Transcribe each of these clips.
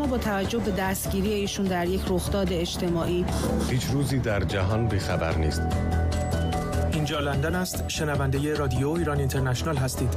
اما با توجه به دستگیری ایشون در یک رخداد اجتماعی. هیچ روزی در جهان بیخبر نیست. اینجا لندن است. شنونده رادیو ایران اینترنشنال هستید.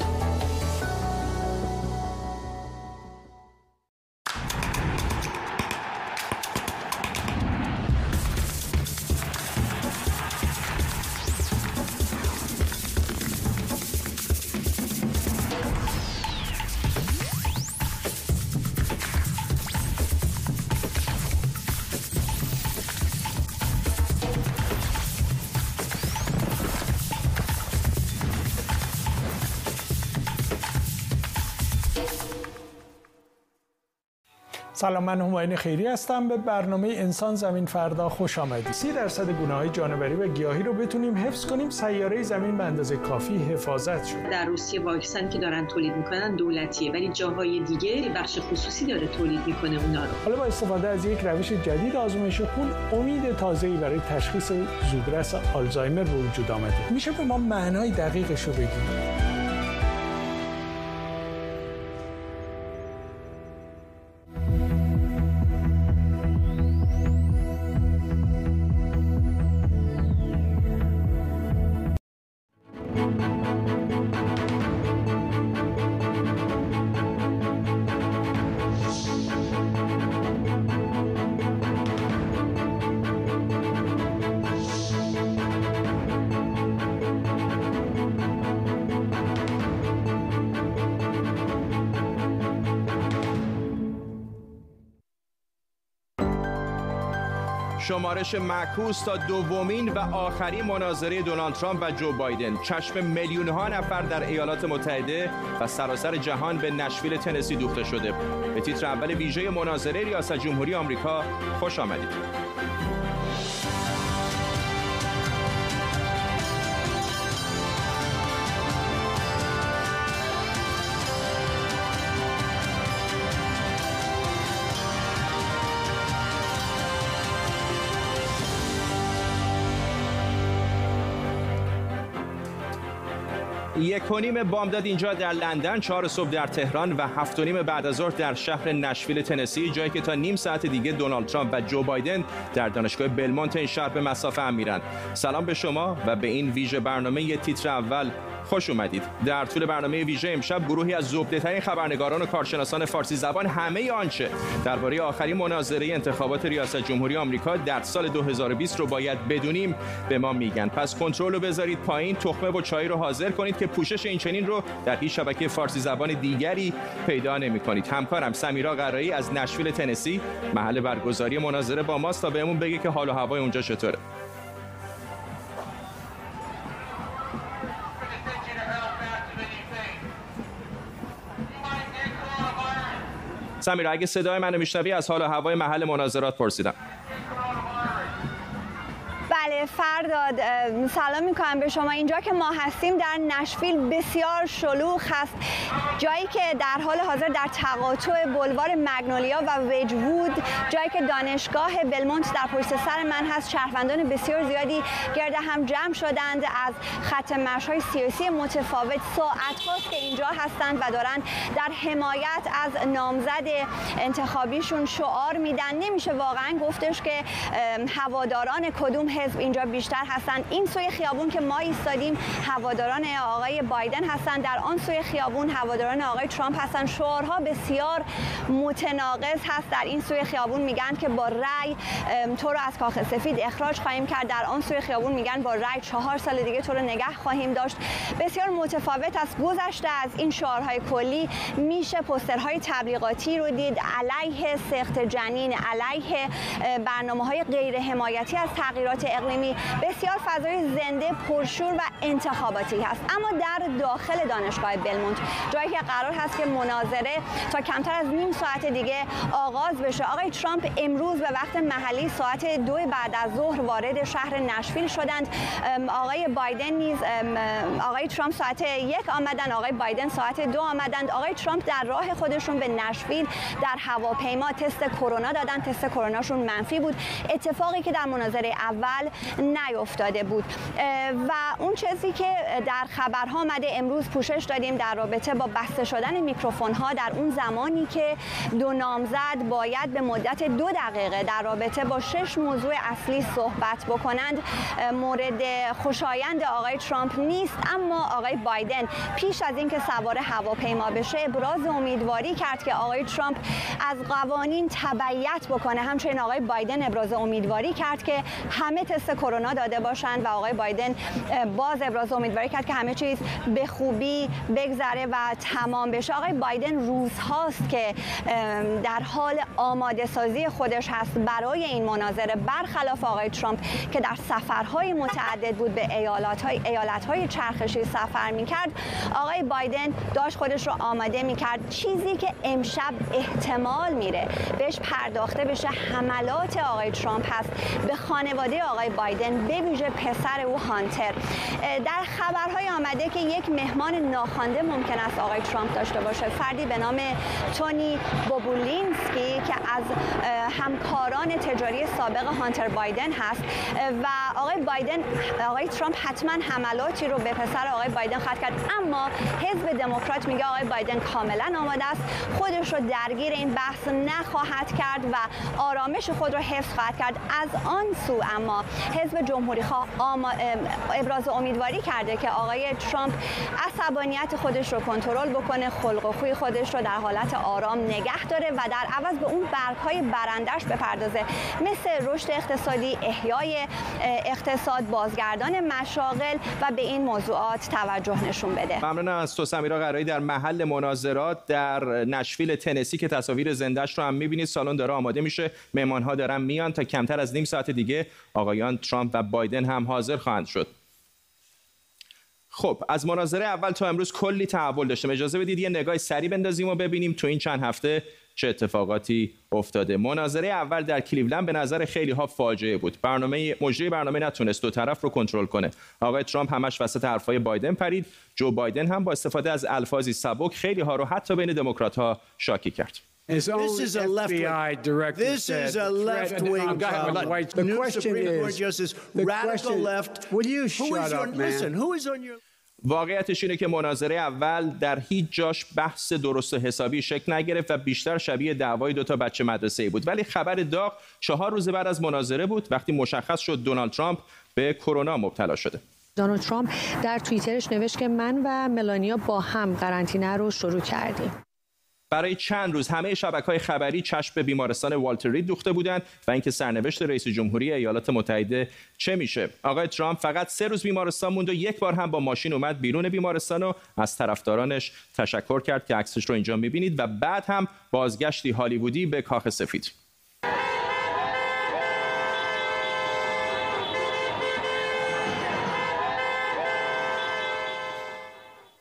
سلام من هماین خیری هستم. به برنامه انسان زمین فردا خوش آمدید. 30 درصد گونه های جانوری و گیاهی رو بتونیم حفظ کنیم. سیاره زمین به اندازه کافی حفاظت شد. در روسیه واکسن که دارن تولید می‌کنن دولتیه ولی جاهای دیگه بخش خصوصی داره تولید می‌کنه اونا رو. حالا با استفاده از یک روش جدید آزمایش خون امید تازه‌ای برای تشخیص زودرس آلزایمر به وجود آمده. میشه به ما معنای دقیقش رو بگیم؟ شمارش معکوس تا دومین و آخرین مناظره دونالد ترامپ و جو بایدن. چشم میلیون ها نفر در ایالات متحده و سراسر جهان به نشویل تنسی دوخته شده. به تیتر اول ویژه مناظره ریاست جمهوری آمریکا خوش آمدید. یک و نیم بامداد اینجا در لندن چهار صبح در تهران و هفت و نیم بعد از ظهر در شهر نشویل تنسی جایی که تا نیم ساعت دیگه دونالد ترامپ و جو بایدن در دانشگاه بلمونت این شهر به مسافه هم میرن. سلام به شما و به این ویژه برنامه یه تیتر اول. خوش اومدید. در طول برنامه ویژه امشب گروهی از زبده خبرنگاران و کارشناسان فارسی زبان همه آنچه درباره آخرین مناظره انتخابات ریاست جمهوری آمریکا در سال 2020 رو باید بدونیم. به ما میگن. پس کنترل رو بذارید پایین. تخمه و چای رو حاضر کنید که پوشش این چنین رو در هیچ شبکه فارسی زبان دیگری پیدا نمی کنید. همکارم سمیرا قرایی از نشویل تنسی. محل برگزاری مناظره با ماست. تا بهمون بگه که حال و هوای اونجا چطوره. سمیرا اگه صدای منو میشنوی از حال و هوای محل مناظرات پرسیدم. بله فرداد سلام می‌کنم به شما. اینجا که ما هستیم در نشفیل بسیار شلوغ هست. جایی که در حال حاضر در تقاطع بلوار مگنولیا و وجوود جایی که دانشگاه بلمونت در پشت سر من هست. شهروندان بسیار زیادی گرد هم جمع شدند از خط های سیاسی متفاوت. ساعت هاست که اینجا هستند و دارند در حمایت از نامزد انتخابیشون شعار میدن. نمیشه واقعا گفتش که هواداران کدوم حزب اینجا بیشتر هستن. این سوی خیابون که ما ایستادیم هواداران آقای بایدن هستن. در آن سوی خیابون هواداران آقای ترامپ هستن. شعارها بسیار متناقض هست. در این سوی خیابون میگن که با رأی تو رو از کاخ سفید اخراج خواهیم کرد. در آن سوی خیابون میگن با رأی چهار سال دیگه تو رو نگه خواهیم داشت. بسیار متفاوت است گذشته از این شعارهای کلی. میشه پسترهای تبلیغاتی رو دید. علیه سخت جنین علیه برنامه های غیر حمایتی از تغییرات اقلیمی. بسیار فضای زنده پرشور و انتخاباتی هست. اما در داخل دانشگاه بلمونت جایی که قرار هست که مناظره تا کمتر از نیم ساعت دیگه آغاز بشه. آقای ترامپ امروز به وقت محلی ساعت دو بعد از ظهر وارد شهر نشویل شدند. آقای بایدن نیز آقای ترامپ ساعت یک آمدن آقای بایدن ساعت دو آمدند. آقای ترامپ در راه خودشون به نشویل در هواپیما تست کرونا دادن. تست کروناشون منفی بود. اتفاقی که در مناظره اول نیفتاده بود. و اون چیزی که در خبرها آمده امروز پوشش دادیم در رابطه با بسته شدن میکروفون ها در اون زمانی که دو نامزد باید به مدت دو دقیقه در رابطه با شش موضوع اصلی صحبت بکنند. مورد خوشایند آقای ترامپ نیست اما آقای بایدن پیش از اینکه سوار هواپیما بشه ابراز امیدواری کرد که آقای ترامپ از قوانین تبعیت بکنه. همچنین آقای بایدن ابراز امیدواری کرد که همه تست کرونا داده باشند و آقای بایدن باز ابراز امیدواری کرد که همه چیز به خوبی بگذره و تمام بشه. آقای بایدن روزهاست که در حال آماده سازی خودش هست برای این مناظره برخلاف آقای ترامپ که در سفرهای متعدد بود به ایالات های, ایالت های چرخشی سفر می‌کرد. آقای بایدن داشت خودش رو آماده می‌کرد چیزی که امشب احتمال میره بهش پرداخته بشه حملات آقای ترامپ هست. به خانواده آقای بایدن به ویژه پسر او هانتر. در خبرهای آمده که یک مهمان ناخوانده ممکن است آقای ترامپ داشته باشه. فردی به نام تونی بوبولینسکی که از همکاران تجاری سابق هانتر بایدن هست. و آقای بایدن آقای ترامپ حتما حملاتی رو به پسر آقای بایدن خواهد کرد. اما حزب دموکرات میگه آقای بایدن کاملا آماده است. خودش رو درگیر این بحث نخواهد کرد و آرامش خود رو حفظ خواهد کرد. از آن سو اما حزب جمهوری خواه ابراز امیدواری کرده که آقای ترامپ عصبانیت خودش رو کنترل بکنه خلق و خوی خودش رو در حالت آرام نگه داره و در عوض به اون برگ های برندش بپردازه. مثل رشد اقتصادی احیای اقتصاد بازگردان مشاغل و به این موضوعات توجه نشون بده. ممنونم از تو سمیرا قرایی در محل مناظرات در نشویل تنسی که تصاویر زندهش رو هم می‌بینید. سالن داره آماده میشه. مهمان ها دارن میان تا کمتر از نیم ساعت دیگه آقایان ترامپ و بایدن هم حاضر خواهند شد. خب از مناظره اول تا امروز کلی تحول داشتم. اجازه بدید یه نگاه سری بندازیم و ببینیم تو این چند هفته چه اتفاقاتی افتاده. مناظره اول در کلیولند به نظر خیلی ها فاجعه بود. برنامه مجری برنامه نتونست دو طرف رو کنترل کنه. آقای ترامپ همش وسط حرفای بایدن پرید. جو بایدن هم با استفاده از الفاظی سبک خیلی ها رو حتی بین دموکرات ها شاکی کرد. This is a left wing. This is a left wing. The question is, Justice, radical left. Will you shut up, man? Listen, who is on your واقعیتش اینه که مناظره اول در هیچ جاش بحث درست و حسابی شکل نگرفت و بیشتر شبیه دعوای دو تا بچه مدرسه ای بود ولی خبر داغ چهار روز بعد از مناظره بود وقتی مشخص شد دونالد ترامپ به کرونا مبتلا شده دونالد ترامپ در توییترش نوشت که من و ملانیا با هم قرنطینه رو شروع کردیم برای چند روز همه شبکه های خبری چشم به بیمارستان والتر رید دوخته بودند و اینکه سرنوشت رئیس جمهوری ایالات متحده چه میشه. آقای ترامپ فقط سه روز بیمارستان موند و یک بار هم با ماشین اومد بیرون بیمارستان و از طرفدارانش تشکر کرد که عکسش رو اینجا می‌بینید و بعد هم بازگشتی هالیوودی به کاخ سفید.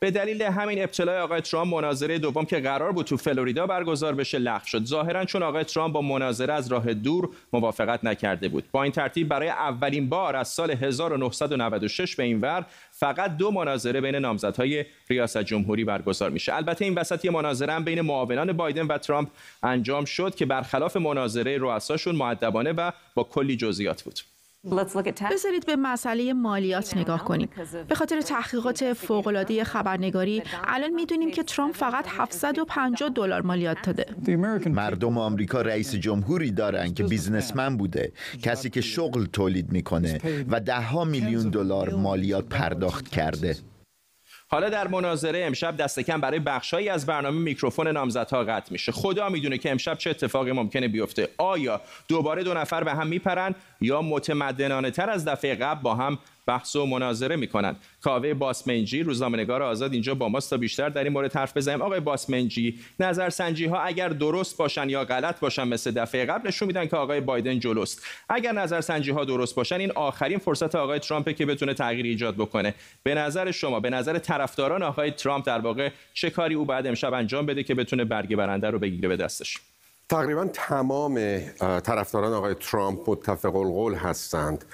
به دلیل همین ابتلای آقای ترامپ مناظره دوم که قرار بود تو فلوریدا برگزار بشه لغو شد. ظاهرا چون آقای ترامپ با مناظره از راه دور موافقت نکرده بود. با این ترتیب برای اولین بار از سال 1996 به این ور فقط دو مناظره بین نامزدهای ریاست جمهوری برگزار میشه. البته این وسط یه مناظره هم بین معاونان بایدن و ترامپ انجام شد که برخلاف مناظره رؤساشون مؤدبانه و با کلی جزئیات بود. بذارید به مسئله مالیات نگاه کنیم. به خاطر تحقیقات فوق‌العاده خبرنگاری الان می‌دونیم که ترامپ فقط 750 دلار مالیات داده. مردم آمریکا رئیس جمهوری دارن که بیزنسمن بوده، کسی که شغل تولید می‌کنه و ده ها میلیون دلار مالیات پرداخت کرده. حالا در مناظره امشب دست کم برای بخشهایی از برنامه میکروفون نامزدها قطع میشه. خدا می‌دونه که امشب چه اتفاقی ممکنه بیفته. آیا دوباره دو نفر به هم میپرن یا متمدنانه تر از دفعه قبل با هم بحث و مناظره می‌کنند. کاوه باسمنجی روزنامه‌نگار آزاد اینجا با ماست تا بیشتر در این مورد حرف بزنیم. آقای باسمنجی نظرسنجی ها اگر درست باشن یا غلط باشن مثل دفعه قبل نشون میدن که آقای بایدن جلوست. اگر نظرسنجی ها درست باشن این آخرین فرصت آقای ترامپ که بتونه تغییر ایجاد بکنه. به نظر شما به نظر طرفداران آقای ترامپ در واقع چه کاری او بعد امشب انجام بده که بتونه برگ برنده رو بگیره به دستش؟ تقریبا تمام طرفداران آقای ترامپ متفق القول هستند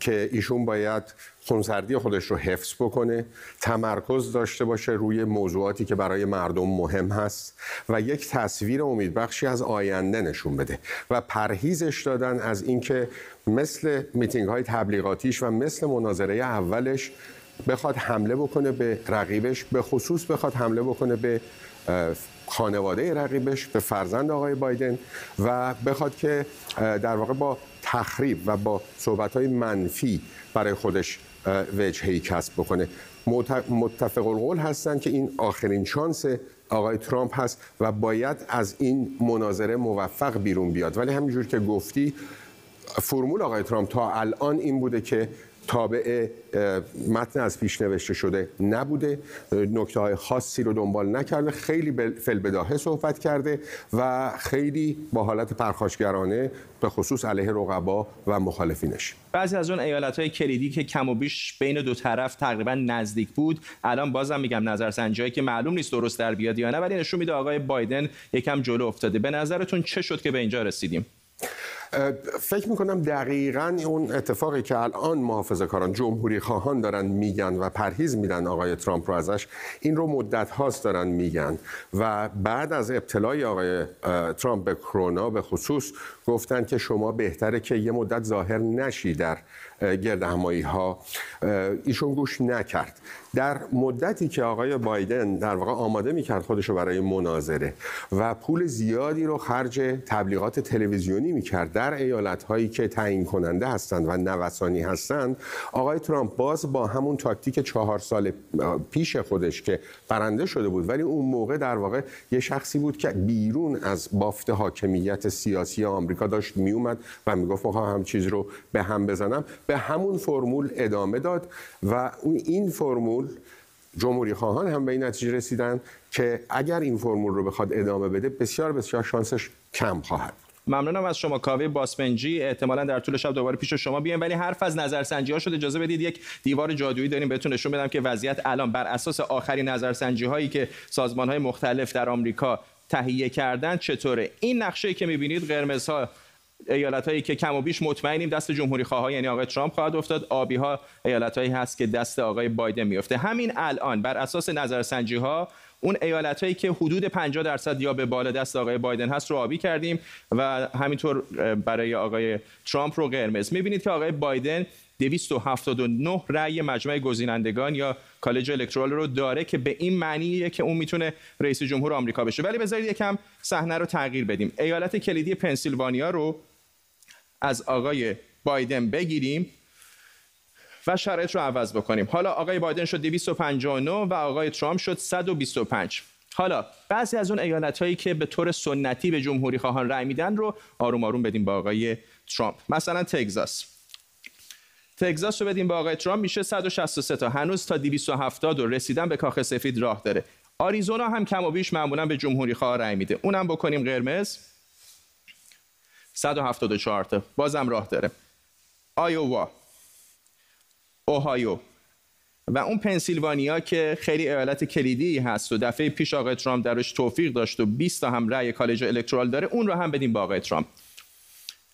که ایشون باید خونسردی خودش رو حفظ بکنه تمرکز داشته باشه روی موضوعاتی که برای مردم مهم هست و یک تصویر امیدبخشی از آینده نشون بده و پرهیزش دادن از اینکه مثل میتینگ های تبلیغاتیش و مثل مناظره اولش بخواد حمله بکنه به رقیبش به خصوص بخواد حمله بکنه به خانواده رقیبش به فرزند آقای بایدن و بخواد که در واقع با تخریب و با صحبت های منفی برای خودش وجهی کسب بکنه. متفق القول هستند که این آخرین شانس آقای ترامپ هست و باید از این مناظره موفق بیرون بیاد. ولی همینجور که گفتی فرمول آقای ترامپ تا الان این بوده که تابع متن از پیش نوشته شده نبوده. نکته های خاصی رو دنبال نکرده. خیلی فلبداهه صحبت کرده و خیلی با حالت پرخاشگرانه به خصوص علیه رقبا و مخالفینش. بعضی از اون ایالت های کلیدی که کم و بیش بین دو طرف تقریبا نزدیک بود الان بازم میگم نظرسنجی که معلوم نیست درست در بیاد یا نه ولی نشون میده آقای بایدن یکم جلو افتاده. به نظرتون چه شد که به اینجا رسیدیم؟ فکر می‌کنم دقیقا اون اتفاقی که الان محافظه کاران جمهوری خواهان دارن میگن و پرهیز میدن آقای ترامپ رو ازش این رو مدت هاست دارن میگن. و بعد از ابتلای آقای ترامپ به کرونا به خصوص گفتن که شما بهتره که یه مدت ظاهر نشی در گرد همایی ها ایشون گوش نکرد. در مدتی که آقای بایدن در واقع آماده می‌کرد خودش رو برای مناظره و پول زیادی رو خرج تبلیغات تلویزیونی می‌کرد در ایالت هایی که تعیین کننده هستند و نوسانی هستند آقای ترامپ باز با همون تاکتیک چهار سال پیش خودش که برنده شده بود ولی اون موقع در واقع یه شخصی بود که بیرون از بافت حاکمیت سیاسی آمریکا داشت میومد و می‌گفت می‌خوام هم چیز رو به هم بزنم. به همون فرمول ادامه داد و این فرمول جمهوری خواهان هم به این نتیجه رسیدن که اگر این فرمول رو بخواد ادامه بده بسیار بسیار شانسش کم خواهد. ممنونم از شما کاوه باسپنجی. احتمالا در طول شب دوباره پیش شما بیایم ولی حرف از نظرسنجی ها شد. اجازه بدید یک دیوار جادویی داریم بهتون نشون بدم که وضعیت الان بر اساس آخرین نظرسنجی هایی که سازمان های مختلف در آمریکا تهیه کردن چطوره. این نقشه که می‌بینید قرمز ها ایالت هایی که کم و بیش مطمئنیم دست جمهوری خواه یعنی آقای ترامپ خواهد افتاد. آبی ها ایالت هایی هست که دست آقای بایدن میفته همین الان بر اساس نظرسنجی ها اون ایالت هایی که حدود 50 درصد یا به بالا دست آقای بایدن هست رو آبی کردیم و همینطور برای آقای ترامپ رو قرمز. می‌بینید که آقای بایدن 279 رأی مجمع گزینندگان یا کالج الکترال رو داره که به این معنیه که اون می‌تونه رئیس جمهور آمریکا بشه. ولی بذارید یکم صحنه رو تغییر بدیم. ایالت کلیدی پنسیلوانیا رو از آقای بایدن بگیریم و شرایط رو عوض بکنیم. حالا آقای بایدن شد 259 و آقای ترامپ شد 125 حالا بعضی از اون ایالت هایی که به طور سنتی به جمهوری خواهان رأی میدن رو آروم آروم بدیم با آقای ترامپ. مثلا تگزاس. تگزاس رو بدیم با آقای ترامپ میشه 163 تا. هنوز تا 270 و رسیدن به کاخ سفید راه داره. آریزونا هم کم و بیش معمولا به جمهوری خواه رأی میده. اونم بکنیم قرمز. 174 تا. بازم راه داره. آیووا. اوهایو. و اون پنسیلوانیا که خیلی ایالت کلیدی هست و دفعه پیش آقای ترامپ درش توفیق داشت و 20 تا هم رأی کالج الکترال داره اون رو هم بدیم با آقای ترامپ.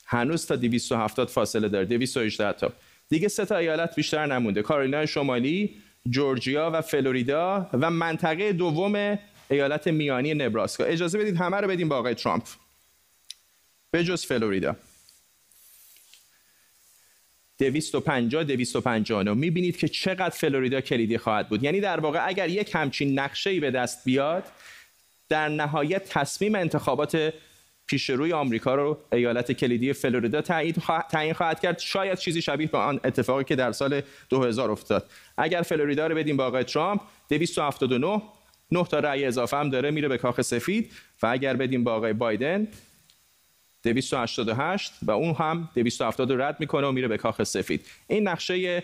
هنوز تا 270 فاصله داره 218 تا. دیگه سه تا ایالت بیشتر نمونده. کارولینای شمالی جورجیا و فلوریدا و منطقه دوم ایالت میانی نبراسکا. اجازه بدید همه رو بدیم با آقای ترامپ. به جز فلوریدا. 250 259 می‌بینید که چقدر فلوریدا کلیدی خواهد بود. یعنی در واقع اگر یک همچین نقشه ای به دست بیاد در نهایت تصمیم انتخابات پیش روی آمریکا رو ایالت کلیدی فلوریدا تعیین خواهد کرد. شاید چیزی شبیه به آن اتفاقی که در سال 2000 افتاد. اگر فلوریدا رو بدیم با آقای ترامپ 279 نه تا رأی اضافه هم داره میره به کاخ سفید. و اگر بدیم با آقای بایدن 288 و اون هم 270 رو رد می‌کنه و میره به کاخ سفید. این نقشه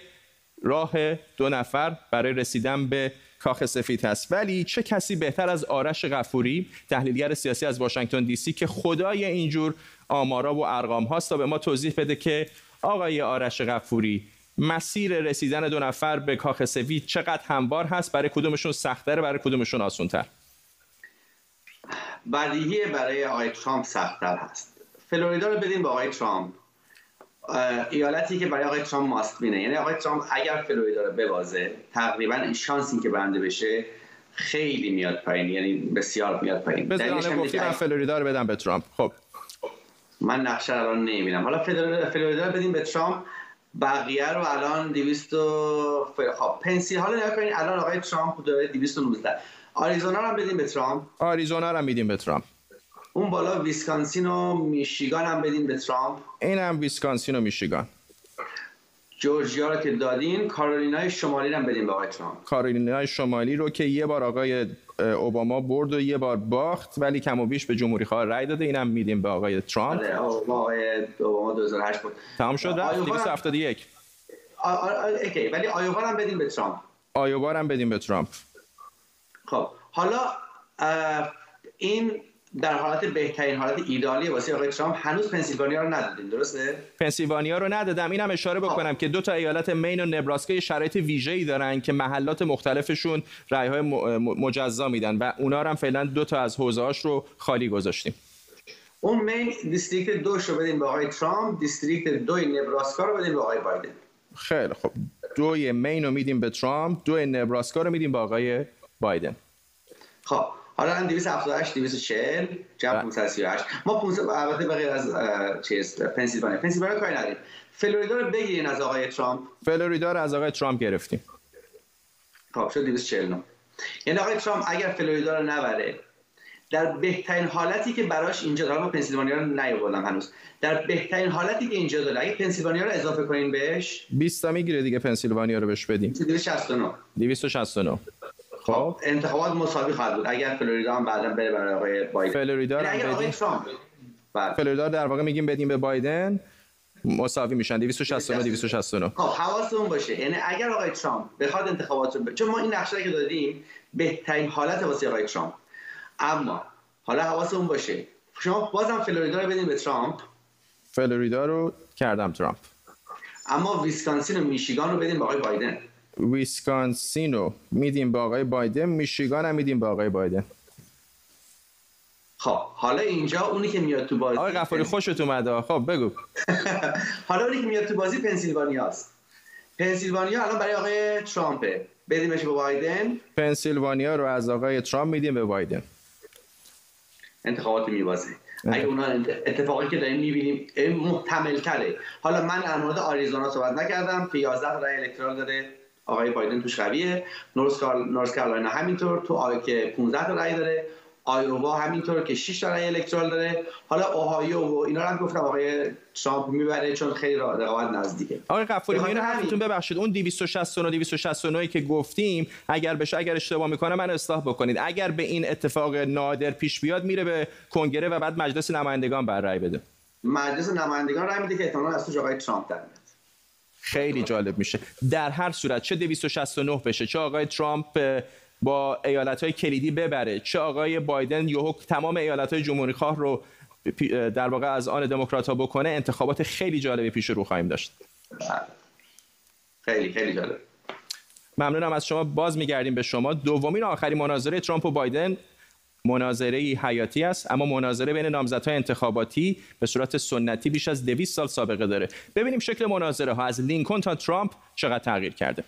راه دو نفر برای رسیدن به کاخ سفید هست. ولی چه کسی بهتر از آرش غفوری تحلیلگر سیاسی از واشنگتن دی سی که خدای اینجور آمارا و ارقام هاست تا به ما توضیح بده که آقای آرش غفوری مسیر رسیدن دو نفر به کاخ سفید چقدر هموار هست؟ برای کدومشون سختتر برای کدومشون آسونتر؟ بدیهی برای آقای ترامپ سختتر هست. فلوریدا رو بدیم به آقای ترامپ. ایالتی که برای آقای ترامپ ماست بینه یعنی آقای ترامپ اگر فلوریدا رو ببازه تقریبا شانسی که برنده بشه خیلی میاد پایین. یعنی بسیار میاد پایین. بذار گفتی من فلوریدا رو بدم به ترامپ. خب. من نقشه الان نمی‌بینم. حالا فلوریدا رو بدیم به ترامپ. بقیه رو الان 200 خب پنسی حالا نگاه کنید الان آقای ترامپ داره 219 آریزونا رو هم بدیم به ترامپ. آریزونا رو هم میدیم به ترامپ. اون بالا ویسکانسین و میشیگان هم بدیم به ترامپ. این هم ویسکانسین و میشیگان. جورجیا رو که دادین کارولینای شمالی رو هم بدیم به آقای ترامپ. کارولینای شمالی رو که یه بار آقای اوباما برد و یه بار باخت ولی کم و بیش به جمهوری خواه رای داده. اینم میدیم به آقای ترامپ. آره آقای اوباما 2008 بود. تمام شد رفت 271 اوکی ولی آیووا هم بدیم به ترامپ. آیووا هم بدیم به ترامپ. خب حالا این در حالت بهترین حالت ایدالی واسه آقای ترامپ هنوز پنسیلوانیا رو ندادیم درسته؟ پنسیلوانیا رو ندادم. اینم اشاره بکنم که دو تا ایالت مین و نبراسکا شرایط ویژه‌ای دارن که محلات مختلفشون رأی‌های مجزا میدن و اونا هم فعلا دو تا از حوزه‌هاش رو خالی گذاشتیم. اون مین district دو رو بدیم به آقای ترامپ district دو نبراسکا رو بدیم به آقای بایدن. خیلی خب دوی مین رو میدیم به ترامپ دو نبراسکا رو میدیم به آقای بایدن. خب. حالا هم 278 240 جمع 538 ما 500 البته به غیر از چیز پنسیلوانیا. پنسیلوانیا کاری نداریم. فلوریدا رو بگیرین از آقای ترامپ. فلوریدا رو از آقای ترامپ گرفتیم. خب شد 249 یعنی آقای ترامپ اگر فلوریدا رو نبره در بهترین حالتی که براش اینجا دارم پنسیلوانیا رو نیاوردم هنوز. در بهترین حالتی که اینجا داره اگه پنسیلوانیا رو اضافه کنین بهش. 20 تا می‌گیره دیگه پنسیلوانیا رو بهش بدیم. 269 269 خب. انتخابات مساوی خواهد بود. اگر فلوریدا هم بعدا بره برای آقای بایدن. فلوریدا یعنی اگر آقای ترامپ بله. فلوریدا در واقع میگیم بدیم به بایدن. مساوی میشن. 269 269 خب حواستون باشه. یعنی اگر آقای ترامپ بخواد انتخابات رو ب... چون ما این نقشه که دادیم بهترین حالت واسه آقای ترامپ. اما حالا حواستون باشه. شما بازم فلوریدا رو بدین به ترامپ. فلوریدا رو کردم ترامپ. اما ویسکانسین و میشیگان رو بدین به آقای بایدن. ویسکانسین رو میدیم به آقای بایدن میشیگان هم میدیم به آقای بایدن. خب حالا اینجا اونی که میاد تو بازی آقای غفاری خوشت اومده. خب بگو. حالا اونی که میاد تو بازی پنسیلوانیا است پنسیلوانیا الان برای آقای ترامپه. بدیمش به بایدن. پنسیلوانیا رو از آقای ترامپ میدیم به بایدن. انتخابات میبازه. اگه اونا اتفاقی که داریم می‌بینیم محتمل تره حالا من در مورد آریزونا صحبت نکردم. که 11 رای الکترال داره آقای بایدن توش قویه نورس کارولاینا. همینطور تو آی که 15 تا رای داره. آیووا همینطور که 6 تا رای الکترال داره. حالا اوهایو و اینا هم گفتم آقای ترامپ می‌بره چون خیلی رقابت نزدیکه. آقای قفوری اینو حرفتون ببخشید. اون 269 269 که گفتیم اگر بشه اگر اشتباه می‌کنه من اصلاح بکنید. اگر به این اتفاق نادر پیش بیاد میره به کنگره و بعد مجلس نمایندگان بر رای بده. مجلس نمایندگان رای میده که احتمالاً از آقای ترامپ در خیلی جالب میشه. در هر صورت چه 269 بشه چه آقای ترامپ با ایالت های کلیدی ببره چه آقای بایدن یهو تمام ایالت های جمهوری خواه رو در واقع از آن دموکرات ها بکنه انتخابات خیلی جالبی پیش رو خواهیم داشت. خیلی خیلی جالب. ممنونم از شما. باز میگردیم به شما. دومین آخرین مناظره ترامپ و بایدن. مناظره حیاتی است اما مناظره بین نامزدهای انتخاباتی به صورت سنتی بیش از 200 سال سابقه داره. ببینیم شکل مناظره ها. از لینکن تا ترامپ چقدر تغییر کرده؟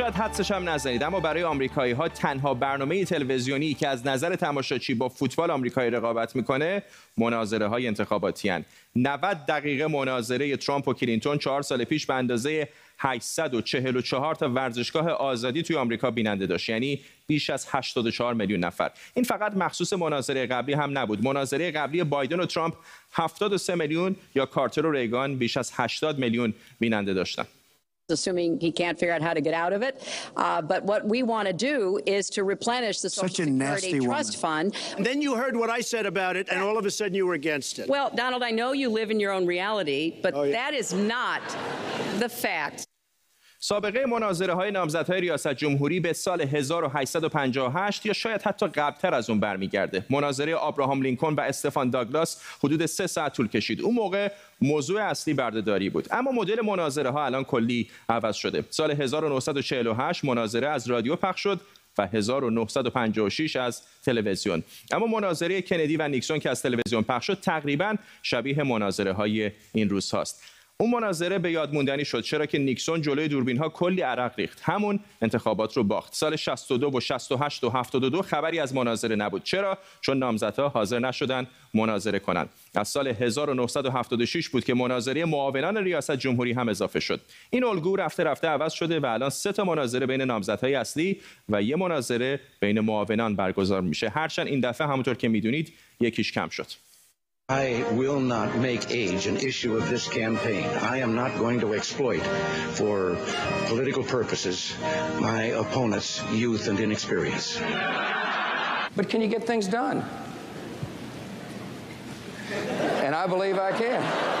شاید حدسش هم نزنید. اما برای آمریکایی ها تنها برنامه تلویزیونی که از نظر تماشاچی با فوتبال آمریکایی رقابت می‌کنه مناظره های انتخاباتی هن. 90 دقیقه مناظره ترامپ و کلینتون چهار سال پیش به اندازه 844 تا ورزشگاه آزادی توی آمریکا بیننده داشت. یعنی بیش از 84 میلیون نفر. این فقط مخصوص مناظره قبلی هم نبود. مناظره قبلی بایدن و ترامپ 73 میلیون یا کارتر و ریگان بیش از 80 میلیون بیننده داشتن. Assuming he can't figure out how to get out of it. Uh, but what we want to do is to replenish the Social Such a Security Trust woman. Fund. And then you heard what I said about it, and all of a sudden you were against it. Well, Donald, I know you live in your own reality, but oh, yeah. that is not the fact. سابقه مناظره های نامزدهای ریاست جمهوری به سال 1858 یا شاید حتی قبلتر از اون برمیگرده. مناظره آبراهام لینکن و استفان داگلاس حدود سه ساعت طول کشید. اون موقع موضوع اصلی بردهداری بود. اما مدل مناظره ها الان کلی عوض شده. سال 1948 مناظره از رادیو پخش شد و 1956 از تلویزیون اما مناظره کندی و نیکسون که از تلویزیون پخش شد تقریبا شبیه مناظره های این روز هاست اون مناظره به یاد موندنی شد چرا که نیکسون جلوی دوربین ها کلی عرق ریخت. همون انتخابات رو باخت. سال 62 و 68 و 72 خبری از مناظره نبود. چرا؟ چون نامزدها حاضر نشدن مناظره کنند از سال 1976 بود که مناظره معاونان ریاست جمهوری هم اضافه شد. این الگو رفته رفته عوض شده و الان سه تا مناظره بین نامزدهای اصلی و یه مناظره بین معاونان برگزار میشه. هرچند این دفعه همونطور که می‌دونید یکیش کم شد. I will not make age an issue of this campaign. I am not going to exploit for political purposes my opponent's youth and inexperience. But can you get things done? And I believe I can.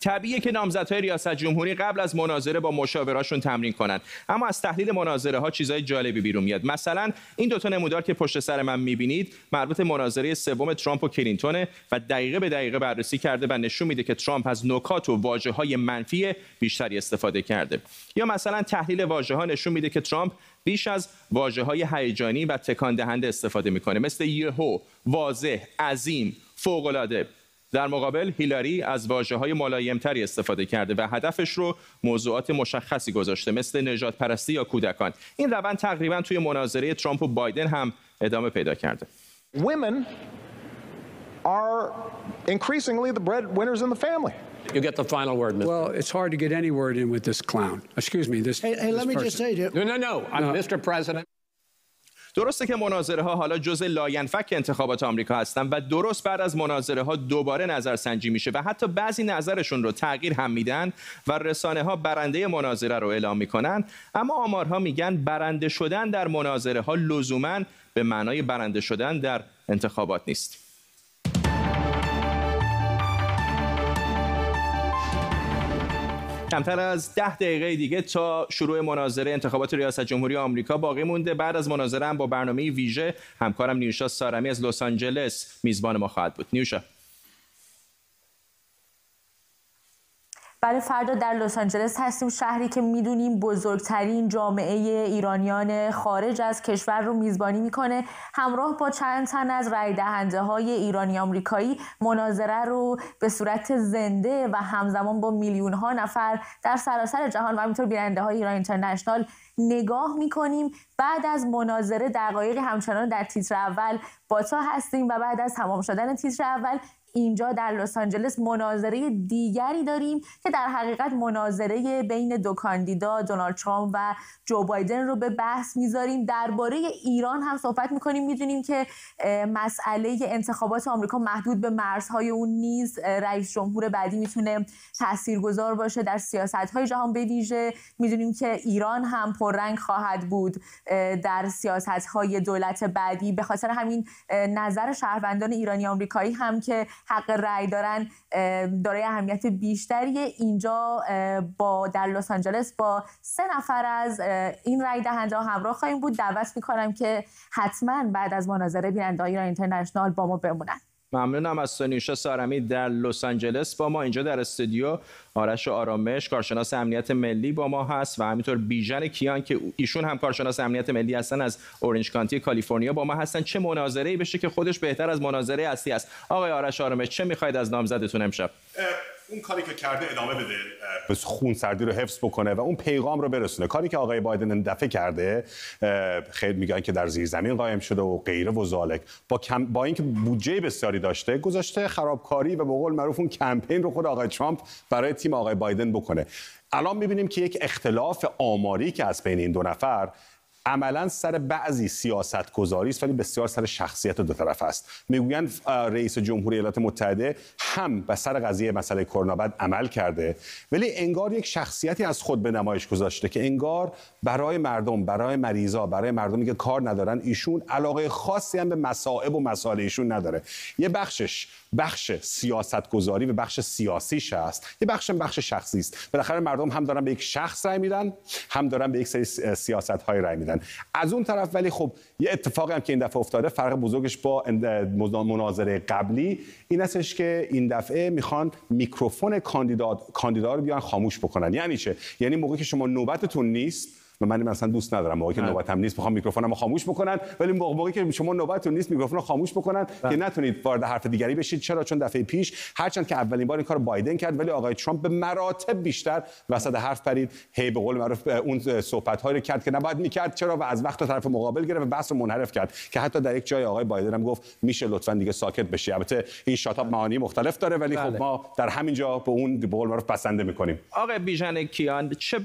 طبیعیه که نامزدهای ریاست جمهوری قبل از مناظره با مشاوراشون تمرین کنند اما از تحلیل مناظره ها چیزای جالبی بیرون میاد. مثلا این دوتا نمودار که پشت سر من می‌بینید مربوط مناظره سوم ترامپ و کلینتونه و دقیقه به دقیقه بررسی کرده و نشون میده که ترامپ از نکات و واژه های منفی بیشتری استفاده کرده. یا مثلا تحلیل واژه ها نشون میده که ترامپ بیش از واژه های هیجانی و تکان دهنده استفاده می‌کنه. مثل یهو واضح عظیم فوق در مقابل هیلاری از واجه های ملایمتری استفاده کرده و هدفش رو موضوعات مشخصی گذاشته مثل نجات پرستی یا کودکان این روند تقریبا توی مناظره ترامپ و بایدن هم ادامه پیدا کرده Women are increasingly the breadwinners in the family. You get the final word, Mr. Well, it's hard to get any word in with this clown. Excuse me, this. Hey, hey let me person. just say to you. No, no, no. I'm no. Mr. President. درسته که مناظره ها حالا جزء لاینفک انتخابات آمریکا هستن و درست بعد از مناظره ها دوباره نظرسنجی میشه و حتی بعضی نظرشون رو تغییر هم میدن و رسانه ها برنده مناظره رو اعلام می‌کنن. اما آمارها میگن برنده شدن در مناظره ها لزوما به معنای برنده شدن در انتخابات نیست. کمتر از ده دقیقه دیگه تا شروع مناظره انتخابات ریاست جمهوری آمریکا باقی مونده. بعد از مناظره هم با برنامه ویژه همکارم نیوشا سارمی از لس آنجلس میزبان ما خواهد بود. نیوشا. برای فردا در لس آنجلس هستیم. شهری که می‌دونیم بزرگترین جامعه ایرانیان خارج از کشور رو میزبانی می‌کنه. همراه با چند تن از رای دهنده های ایرانی آمریکایی مناظره رو به صورت زنده و همزمان با میلیون ها نفر در سراسر جهان و همینطور بیننده های ایران اینترنشنال نگاه می‌کنیم. بعد از مناظره دقایقی همچنان در تیتر اول با تا هستیم و بعد از تمام شدن تیتر اول اینجا در لس آنجلس مناظره دیگری داریم که در حقیقت مناظره بین دو کاندیدا دونالد ترامپ و جو بایدن رو به بحث می‌ذاریم. درباره ایران هم صحبت می‌کنیم. می‌دونیم که مسئله انتخابات آمریکا محدود به مرزهای اون نیز رئیس جمهور بعدی می‌تونه تاثیرگذار باشه در سیاست های جهان به ویژه می‌دونیم که ایران هم پررنگ خواهد بود در سیاست های دولت بعدی. به خاطر همین نظر شهروندان ایرانی آمریکایی هم که حق رأی دارن دارای اهمیت بیشتری. اینجا با در لس آنجلس با سه نفر از این رأی دهنده همراه خواهیم بود. دعوت می‌کنم که حتما بعد از مناظره بیننده ایران اینترنشنال با ما بمونن. ممنونم از سونیوشا سارمی در لس آنجلس. با ما اینجا در استودیو آرش آرامش کارشناس امنیت ملی با ما هست و همینطور بیژن کیان که ایشون هم کارشناس امنیت ملی هستن از اورنج کانتی کالیفرنیا با ما هستن. چه مناظره ای بشه که خودش بهتر از مناظره اصلی است. آقای آرش آرامش چه می‌خواید از نامزدتون امشب؟ اون کاری که کرده ادامه بده به خون سردی رو حفظ بکنه و اون پیغام رو برسونه. کاری که آقای بایدن این کرده خیلی میگن که در زیر زمین قایم شده و غیره و زالک. با کم با اینکه بودجه بسیاری داشته گذاشته خرابکاری و به قول معروف اون کمپین رو خود آقای ترامپ برای تیم آقای بایدن بکنه. الان می‌بینیم که یک اختلاف آماری که از بین این دو نفر عملا سر بعضی سیاست گذاری است ولی بسیار سر شخصیت دو طرف است. می‌گویند رئیس جمهوری ایالات متحده هم به سر قضیه مسئله کرونا بعد عمل کرده ولی انگار یک شخصیتی از خود به نمایش گذاشته که انگار برای مردم برای مریضا برای مردمی که کار ندارن ایشون علاقه خاصی هم به مصائب و مسائل ایشون نداره. یه بخشش بخش سیاست گذاری و بخش سیاسیش است یه بخش بخش شخصی است. بالاخره مردم هم دارن به یک شخص رای میدن هم دارن به یک سری سیاست های رای میدن. از اون طرف ولی خب یه اتفاقی هم که این دفعه افتاده فرق بزرگش با مناظره قبلی این استش که این دفعه می‌خوان میکروفون کاندیدات کاندیدا رو بیان خاموش بکنن. یعنی چه؟ یعنی موقعی که شما نوبتتون نیست و من مثلا دوست ندارم موقعی که بله. نوبتم نیست می‌خوام میکروفونمو خاموش بکنن ولی موقعی که شما نوبتتون نیست میکروفون خاموش بکنن که بله. نتونید وارد حرف دیگری بشید. چرا؟ چون دفعه پیش هرچند که اولین بار این کار بایدن کرد ولی آقای ترامپ به مراتب بیشتر وسط حرف پرید. هی به قول معروف اون صحبت رو کرد که نباید می‌کرد. چرا؟ و از وقت طرف مقابل گرفت و بحث رو منحرف کرد که حتی در یک جای آقای بایدن هم گفت میشه لطفا دیگه ساکت بشی. البته این شاتاب معانی مختلف داره ولی خب بله. ما در همین جا به اون به قول معروف بسنده می‌کنیم. آقای بیژن کیان چه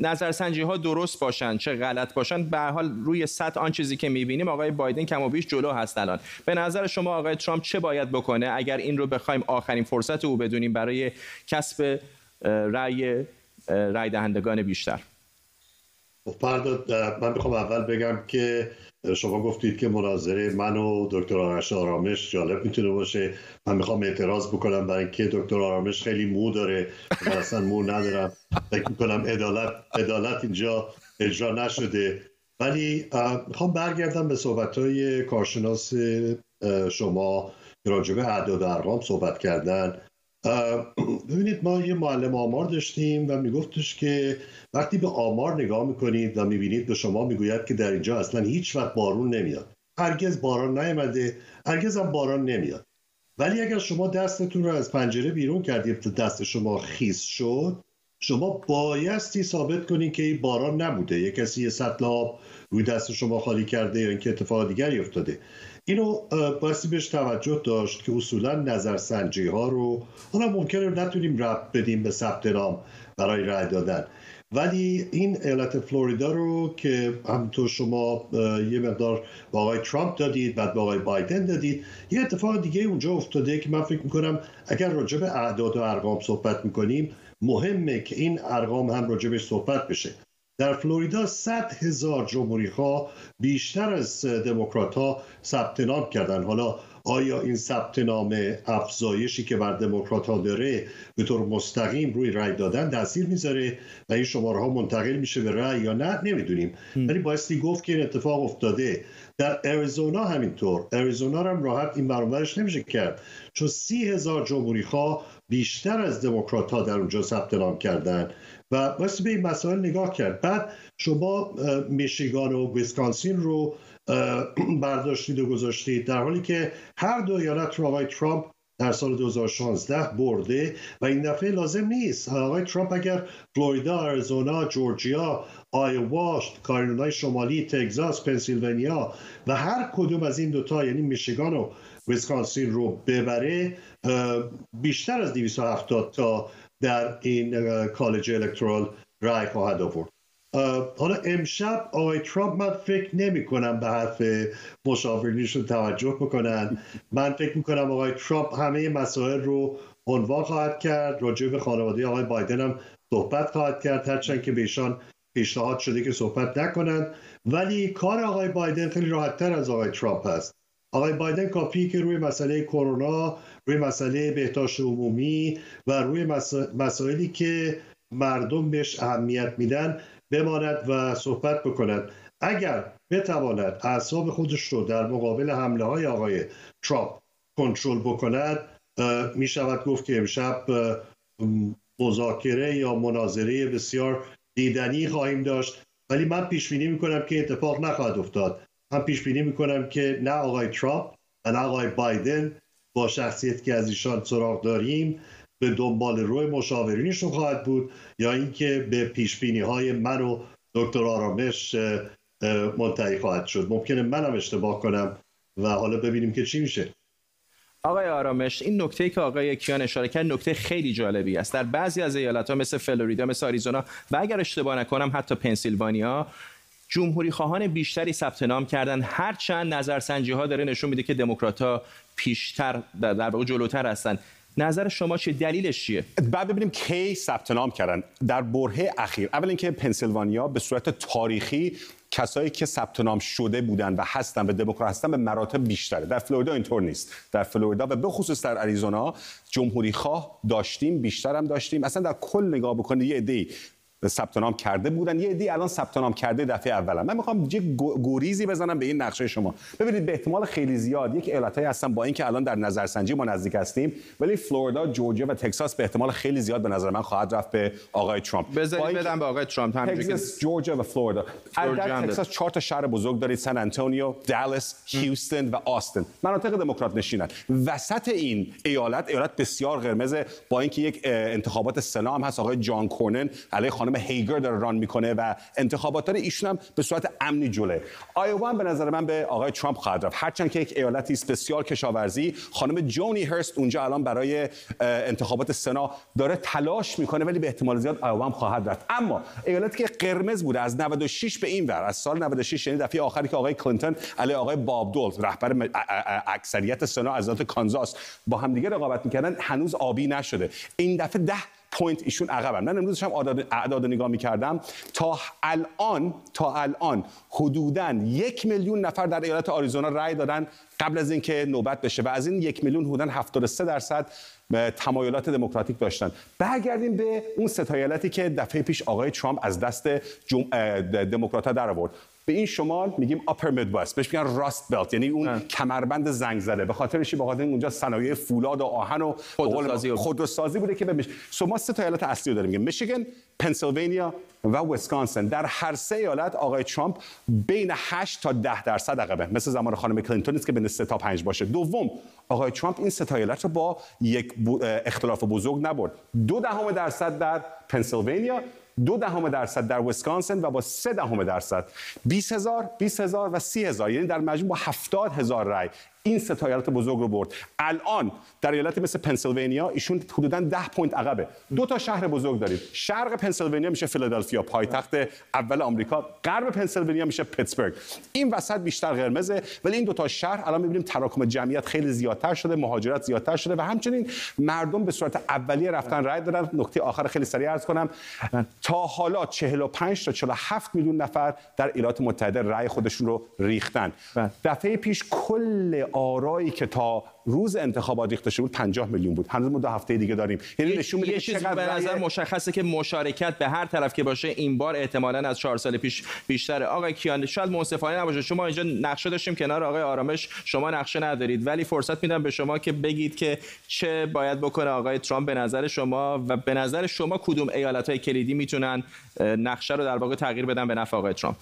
نظرسنجی ها درست باشن چه غلط باشن به حال روی سطح آن چیزی که می‌بینیم آقای بایدن کم و بیش جلو هست الان. به نظر شما آقای ترامپ چه باید بکنه اگر این رو بخوایم آخرین فرصت او بدونیم برای کسب رأی رأی دهندگان بیشتر؟ من می‌خوام اول بگم که شما گفتید که مناظره من و دکتر آرش آرامش جالب می‌تونه باشه. من می‌خوام اعتراض بکنم برای اینکه دکتر آرامش خیلی مو داره من اصلا مو ندارم. فکر می‌کنم عدالت عدالت اینجا اجرا نشده. ولی می‌خوام برگردم به صحبت های کارشناس شما. که راجبه اعداد ارقام صحبت کردن. ببینید ما یه معلم آمار داشتیم و میگفتش که وقتی به آمار نگاه می‌کنید و می‌بینید به شما می‌گوید که در اینجا اصلا هیچ وقت بارون نمیاد. هرگز باران نیامده هرگز هم باران نمیاد. ولی اگر شما دستتون رو از پنجره بیرون کردید دست شما خیس شد شما بایستی ثابت کنید که این باران نبوده. یه کسی یه سطل آب روی دست شما خالی کرده یا اینکه اتفاق دیگری افتاده. اینو بایستی بهش توجه داشت که اصولا نظرسنجی ها رو حالا ممکنه نتونیم رب بدیم به ثبت نام برای رای دادن. ولی این ایالت فلوریدا رو که همونطور شما یه مقدار با آقای ترامپ دادید بعد با آقای بایدن دادید یه اتفاق دیگه اونجا افتاده که من فکر می‌کنم اگر راجع به اعداد و ارقام صحبت می‌کنیم مهمه که این ارقام هم راجبش صحبت بشه. در فلوریدا 100 هزار جمهوری ها بیشتر از دموکرات ها ثبت نام کردن حالا آیا این ثبت نام افزایشی که بر دموکرات ها داره به طور مستقیم روی رای دادن تاثیر می‌ذاره و این شماره ها منتقل میشه به رای یا نه؟ نمی‌دونیم. ولی بایستی گفت که این اتفاق افتاده. در اریزونا همینطور. اریزونا هم راحت این برابرش نمیشه کرد. چون سی هزار جمهوری خواه بیشتر از دموکرات ها در اونجا ثبت نام کردن. و باید به این مسائل نگاه کرد. بعد شما میشیگان و ویسکانسین رو برداشتید و گذاشتید در حالی که هر دو ایالت رو آقای ترامپ در سال 2016 برده و این دفعه لازم نیست. آقای ترامپ اگر فلوریدا، آریزونا، جورجیا، آیوا، کارولینای شمالی، تگزاس، پنسیلوانیا و هر کدوم از این دوتا یعنی میشیگان و ویسکانسین رو ببره بیشتر از 270 تا در این کالج الکترال رای خواهد آورد. حالا امشب آقای ترامپ من فکر نمی کنم به حرف مشاورینشون توجه بکنن. من فکر می کنم آقای ترامپ همه مسائل رو عنوان خواهد کرد. راجع به خانواده آقای بایدن هم صحبت خواهد کرد. هرچند که به ایشان پیشنهاد شده که صحبت نکنند. ولی کار آقای بایدن خیلی راحتتر از آقای ترامپ است آقای بایدن کافی که روی مسئله کرونا روی مسئله بهداشت عمومی و روی مسائلی که مردم بهش اهمیت میدن بماند و صحبت بکند. اگر بتواند اعصاب خودش رو در مقابل حمله های آقای ترامپ کنترل بکند می شود گفت که امشب مذاکره یا مناظره بسیار دیدنی خواهیم داشت. ولی من پیش بینی می‌کنم که اتفاق نخواهد افتاد. من پیش بینی می‌کنم که نه آقای ترامپ و نه آقای بایدن با شخصیت که از ایشان سراغ داریم به دنبال روی مشاورینشون خواهد بود یا اینکه به پیش های من و دکتر آرامش منتهی خواهد شد. ممکنه منم اشتباه کنم و حالا ببینیم که چی میشه. آقای آرامش این نکته که آقای کیان اشاره کرد نکته خیلی جالبی است. در بعضی از ایالت ها مثل فلوریدا مثل آریزونا و اگر اشتباه نکنم حتی پنسیلوانیا جمهوری خواهان بیشتری ثبت نام کردن. هرچند نظرسنجی ها داره نشون میده که دموکرات ها پیشتر در واقع جلوتر هستن. نظر شما چه دلیلش چیه؟ بعد ببینیم کی ثبت نام کردن. در برهه اخیر اول اینکه پنسیلوانیا به صورت تاریخی کسایی که ثبت نام شده بودن و هستن و دموکرات هستن به مراتب بیشتره. در فلوریدا اینطور نیست. در فلوریدا و به خصوص در اریزونا جمهوری خواه داشتیم بیشتر هم داشتیم. اصلا در کل نگاه بکنید یه عده‌ای. ثبت نام کرده بودن. یه عده الان ثبت نام کرده دفعه اولم. من می‌خوام یه گوریزی بزنم به این نقشه شما. ببینید به احتمال خیلی زیاد یک ایالتایی هستن با اینکه الان در نظرسنجی ما نزدیک هستیم ولی فلوریدا جورجیا و تگزاس به احتمال خیلی زیاد به نظر من خواهد رفت به آقای ترامپ. بذارید بدم به آقای ترامپ تگزاس جورجیا و فلوریدا. در تگزاس چهار تا شهر بزرگ دارید. سن انتونیو دالاس هیوستن و آستن. مناطق دموکرات نشینن. وسط این ایالت ایالت بسیار قرمز با اینکه یک انتخابات سنا هست. آقای جان کورنن علیه خانم هیگر داره ران می‌کنه و انتخابات داره ایشون هم به صورت امنی جلوه. آیووا به نظر من به آقای ترامپ خواهد رفت. هرچند که یک ایالتی بسیار کشاورزی. خانم جونی هرست اونجا الان برای انتخابات سنا داره تلاش می‌کنه ولی به احتمال زیاد آیووا هم خواهد رفت. اما ایالتی که قرمز بوده از 96 به این ور از سال 96 یعنی دفعه آخری که آقای کلینتون علی آقای باب دول رهبر اکثریت سنا از کانزاس با همدیگه رقابت می‌کردن هنوز آبی نشده. این دفعه ده point ایشون عقبن من امروز هم اعداد نگاه می‌کردم. تا الان تا الان حدودا یک میلیون نفر در ایالت آریزونا رأی دادن قبل از اینکه نوبت بشه و از این یک میلیون حدودا 73 درصد تمایلات دموکراتیک داشتن. برگردیم به اون سه ایالتی که دفعه پیش آقای ترامپ از دست. دموکرات در آورد. به این شمال میگیم Upper Midwest بهش میگن Rust Belt یعنی اون اه. کمربند زنگ زده. به خاطرش به خاطر اونجا صنایع فولاد و آهن و خودروسازی خودروسازی بوده که به شما سه تا ایالت اصلی رو داریم. میگیم میشیگن پنسیلوانیا و ویسکانسن. در هر سه ایالت آقای ترامپ بین 8 تا 10 درصد عقبه. مثل زمان خانم کلینتون است که بین 3 تا 5 باشه. دوم آقای ترامپ این سه تا ایالت رو با یک اختلاف بزرگ نبرد. دو دهم درصد در پنسیلوانیا دو دهم درصد در ویسکانسن و با سه دهم درصد. 20 هزار 20 هزار و 30 هزار. یعنی در مجموع با 70 هزار رای. این سه ایالت بزرگ رو برد. الان در ایالتی مثل پنسیلوانیا ایشون حدودا 10 point عقبه. دو تا شهر بزرگ داریم. شرق پنسیلوانیا میشه فیلادلفیا. پایتخت اول آمریکا. غرب پنسیلوانیا میشه پیتسبرگ. این وسط بیشتر قرمزه ولی این دو تا شهر الان می‌بینیم تراکم جمعیت خیلی زیادتر شده مهاجرت زیادتر شده و همچنین مردم به صورت اولیه رفتن رای دادن. نکته آخر خیلی سریع عرض کنم. تا حالا 45 تا 47 میلیون نفر در ایالات متحده رای خودشون رو ریختن. دفعه پیش کل آرایی که تا روز انتخابات ریخته شده بود 50 میلیون بود. هنوز ما دو هفته دیگه داریم. یعنی نشون میده چقدر به نظر مشخصه که مشارکت به هر طرف که باشه این بار احتمالاً از چهار سال پیش بیشتره. آقای کیان شاید منصفانه نباشه. شما اینجا نقشه داشتیم کنار آقای آرامش. شما نقشه ندارید. ولی فرصت میدم به شما که بگید که چه باید بکنه آقای ترامپ به نظر شما و به نظر شما کدوم ایالت‌های کلیدی می‌تونن نقشه رو در واقع تغییر بدن به نفع آقای ترامپ؟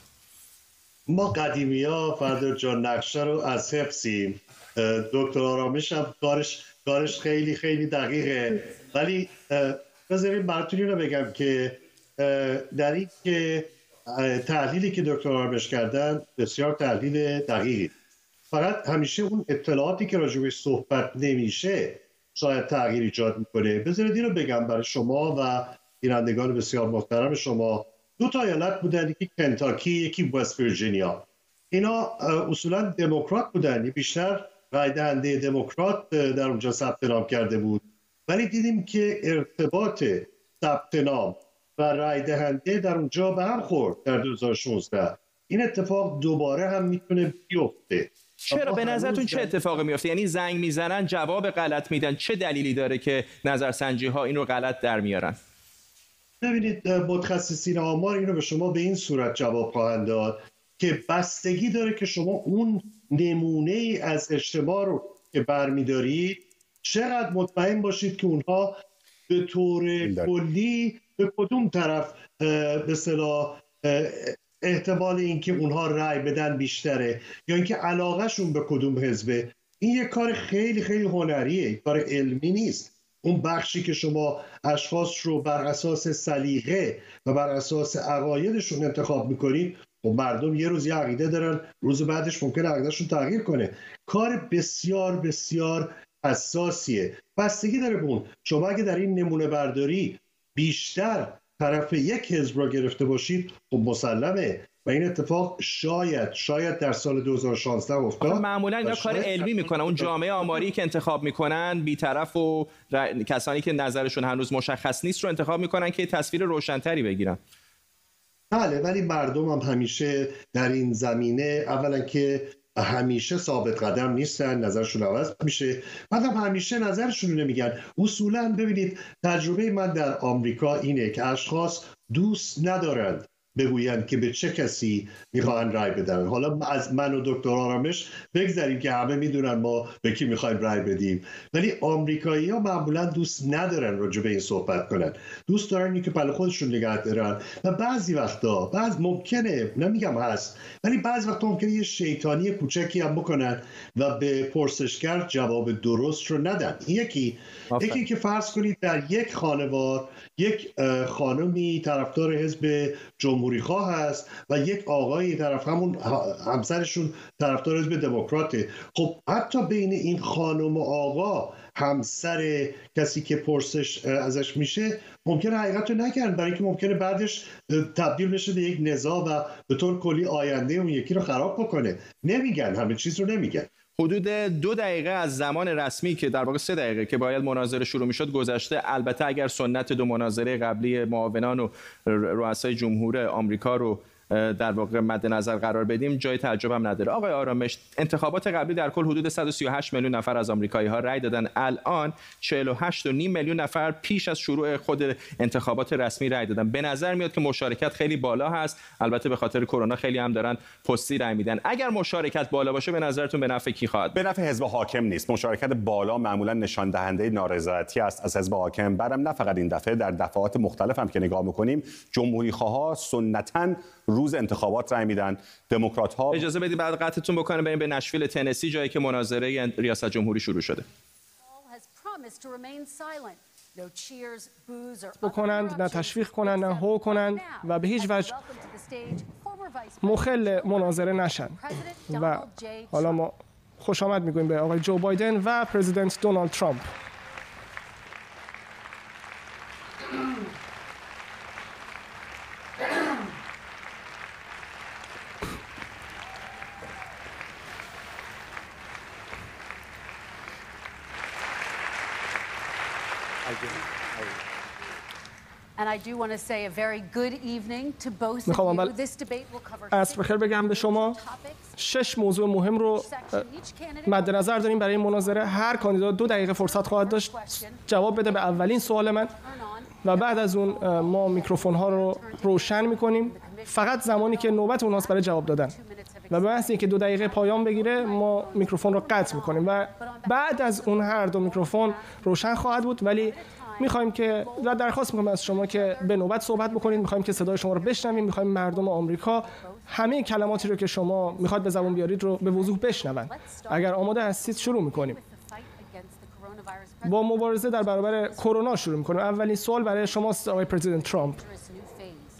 ما قدیمی ها فردر جان نقشه رو از حفظیم دکتر آرامش هم کارش کارش خیلی خیلی دقیقه. ولی بذارید براتون رو بگم که در این که تحلیلی که دکتر آرامش کردن بسیار تحلیل دقیقی. فقط همیشه اون اطلاعاتی که راجبش صحبت نمیشه شاید تغییر ایجاد می‌کنه. بذارید این رو بگم برای شما و بینندگان بسیار محترم شما. دو تا ایالت بودن یکی کنتاکی یکی وست ویرجینیا. اینا اصولا دموکرات بودن. بیشتر رای دهنده دموکرات در اونجا ثبت نام کرده بود. ولی دیدیم که ارتباط ثبت نام و رای دهنده در اونجا به هم خورد در 2016 این اتفاق دوباره هم می‌تونه بیفته. چرا؟ به نظرتون چه اتفاقی میفته یعنی زنگ می‌زنن جواب غلط میدن. چه دلیلی داره که نظرسنجی ها این رو غلط در میارن؟ ببینید متخصصین آمار اینو به شما به این صورت جواب خواهند داد که بستگی داره که شما اون نمونه ای از اجتماع رو که برمیدارید چقدر مطمئن باشید که اونها به طور کلی به کدوم طرف به صلاح احتمال اینکه اونها رأی بدن بیشتره یا اینکه علاقهشون به کدوم حزبه. این یک کار خیلی خیلی هنریه کار علمی نیست. اون بخشی که شما اشخاص رو بر اساس سلیقه و بر اساس عقایدشون انتخاب می‌کنید خب مردم یه روز یه عقیده دارن روز بعدش ممکن عقیدهشون تغییر کنه. کار بسیار بسیار حساسیه. بستگی داره بون شما اگه در این نمونه برداری بیشتر طرف یک حزب را گرفته باشید خب مسلمه. و این اتفاق شاید شاید در سال 2016 افتاد. معمولا اینا کار علمی می‌کنن. اون جامعه آماری که انتخاب می‌کنن بیطرف و کسانی که نظرشون هنوز مشخص نیست رو انتخاب می‌کنن که تصویر روشنتری بگیرن. بله ولی مردم هم همیشه در این زمینه اولا که همیشه ثابت قدم نیستن نظرشون عوض میشه. بعد هم همیشه نظرشون نمیگن اصولا ببینید تجربه من در آمریکا اینه که اشخاص دوست ندارند بگویند که به چه کسی می‌خواهند رای بدن. حالا از من و دکتر آرامش بگذاریم که همه می‌دونن ما به کی می‌خوایم رای بدیم. ولی آمریکایی ها معمولا دوست ندارن راجع به این صحبت کنن. دوست دارن اینکه پل خودشون نگه دارن. و بعضی وقتا بعض ممکنه نمیگم هست ولی بعضی وقتا ممکنه یه شیطانی کوچکی هم بکنن و به پرسشگر جواب درست رو ندن. یکی یکی که فرض کنید در یک خانوار یک خانمی طرفدار حزب جمهوری خواه هست و یک آقایی طرف همون همسرشون طرفدار حزب دموکراته. خب حتی بین این خانم و آقا همسر کسی که پرسش ازش میشه ممکنه حقیقت رو نکردن برای اینکه ممکنه بعدش تبدیل بشه به یک نزاع و به طور کلی آینده اون یکی رو خراب بکنه. نمیگن همه چیز رو نمیگن. حدود دو دقیقه از زمان رسمی که در واقع سه دقیقه که باید مناظره شروع می‌شد گذشته. البته اگر سنت دو مناظره قبلی معاونان و رؤسای جمهور آمریکا رو در واقع مد نظر قرار بدیم جای تعجب هم نداره. آقای آرامش انتخابات قبلی در کل حدود 138 میلیون نفر از آمریکایی ها رای دادن. الان 48 و نیم میلیون نفر پیش از شروع خود انتخابات رسمی رای دادن. به نظر میاد که مشارکت خیلی بالا هست. البته به خاطر کرونا خیلی هم دارن پستی رای میدن. اگر مشارکت بالا باشه به نظرتون به نفع کی خواهد به نفع حزب حاکم نیست. مشارکت بالا معمولا نشان دهنده نارضایتی است از حزب حاکم. برم نه فقط این دفعه در دفعات مختلف هم که نگاه می‌کنیم جمهوری خواه سنتا روز انتخابات رای میدن. دموکرات ها اجازه بدید بعد قطعتون بکنه بریم به نشویل تنسی جایی که مناظره ریاست جمهوری شروع شده. بکنند نه تشویق کنند نه هو کنند و به هیچ وجه مخل مناظره نشن. و حالا ما خوش آمد می‌گویم به آقای جو بایدن و پرزیدنت دونالد ترامپ. می‌خوام اول عصر بخیر بگم به شما. شش موضوع مهم رو مد نظر داریم برای مناظره. هر کاندیدا دو دقیقه فرصت خواهد داشت. جواب بده به اولین سوال من. و بعد از اون ما میکروفون ها رو روشن می‌کنیم. فقط زمانی که نوبت اوناست برای جواب دادن. و به محض اینکه دو دقیقه پایان بگیره ما میکروفون رو قطع می‌کنیم. و بعد از اون هر دو میکروفون روشن خواهد بود. ولی می‌خوایم که و درخواست می‌کنم از شما که به نوبت صحبت بکنید می‌خوایم که صدای شما رو بشنویم. می‌خوایم مردم آمریکا همه کلماتی رو که شما می‌خواد به زبان بیارید رو به وضوح بشنون. اگر آماده هستید شروع می‌کنیم. با مبارزه در برابر کرونا شروع می‌کنیم. اولین سوال برای شماست آقای پرزیدنت ترامپ.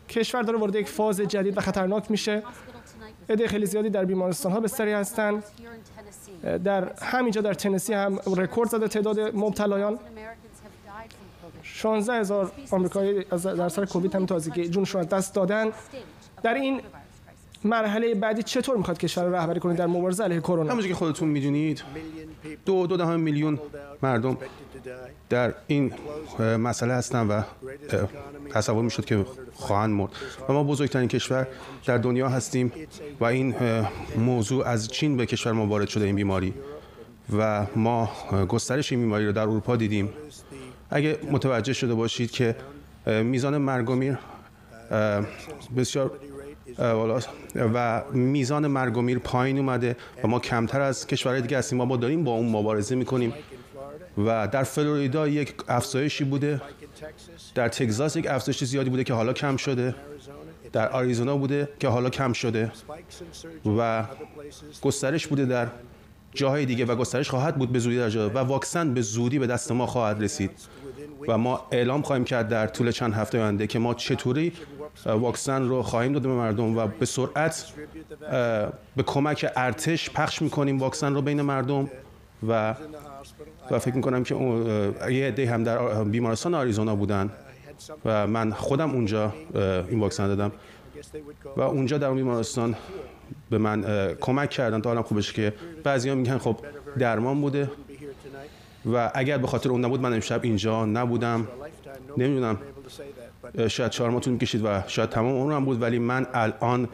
کشور داره وارد یک فاز جدید و خطرناک میشه. عده خیلی زیادی در بیمارستان ها بستری هستن. در همینجا در تنسی هم رکورد زده تعداد مبتلایان. 16 هزار آمریکایی در سر کووید همین تازگی جونشون از دست دادن. در این مرحله بعدی چطور می‌خواد کشور رو رهبری کنید در مبارزه علیه کرونا؟ همونجوری که خودتون می‌دونید دو دو دهم میلیون مردم در این مسئله هستن و تصور می‌شد که خواهند مرد. و ما بزرگترین کشور در دنیا هستیم و این موضوع از چین به کشور ما وارد شده این بیماری. و ما گسترش این بیماری رو در اروپا دیدیم. اگه متوجه شده باشید که میزان مرگ و میر بسیار و میزان مرگ و میر پایین اومده و ما کمتر از کشورهای دیگه هستیم. ما داریم با اون مبارزه می‌کنیم. و در فلوریدا یک افزایشی بوده. در تگزاس یک افزایش زیادی بوده که حالا کم شده. در آریزونا بوده که حالا کم شده. و گسترش بوده در جاهای دیگه و گسترش خواهد بود به زودی در جا و واکسن به زودی به دست ما خواهد رسید. و ما اعلام خواهیم کرد در طول چند هفته آینده که ما چطوری واکسن رو خواهیم داد به مردم و به سرعت به کمک ارتش پخش می‌کنیم واکسن رو بین مردم و و فکر می‌کنم که یه عده هم در بیمارستان آریزونا بودن و من خودم اونجا این واکسن دادم و اونجا در اون بیمارستان به من کمک کردن تا حالم خوبش که بعضی میگن خب درمان بوده. و اگر به خاطر اون نبود من امشب اینجا نبودم. نمی‌دونم شاید چهار ماه طول می‌کشید و شاید تمام عمرم بود ولی من الان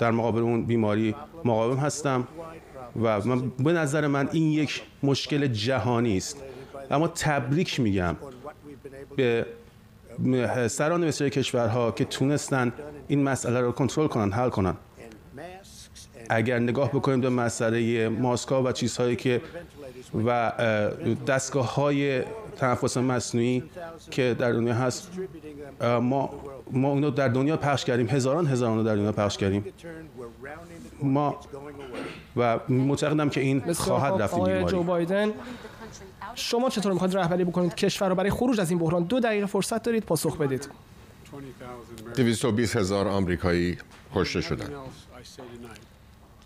در مقابل اون بیماری مقاوم هستم و من به نظر من این یک مشکل جهانی است. اما تبریک میگم به سران بسیاری کشورها که تونستن این مسئله رو کنترل کنن حل کنن. اگر نگاه بکنیم به مسئله ماسکا و چیزهایی که و دستگاه های تنفس مصنوعی که در دنیا هست ما ما اونو در دنیا پخش کردیم. هزاران هزاران رو در دنیا پخش کردیم. ما و معتقدم که این خواهد رفت این جو بایدن شما چطور می‌خواید رهبری بکنید؟ کشور رو برای خروج از این بحران دو دقیقه فرصت دارید پاسخ بدید. 220 هزار آمریکایی کشته شدن.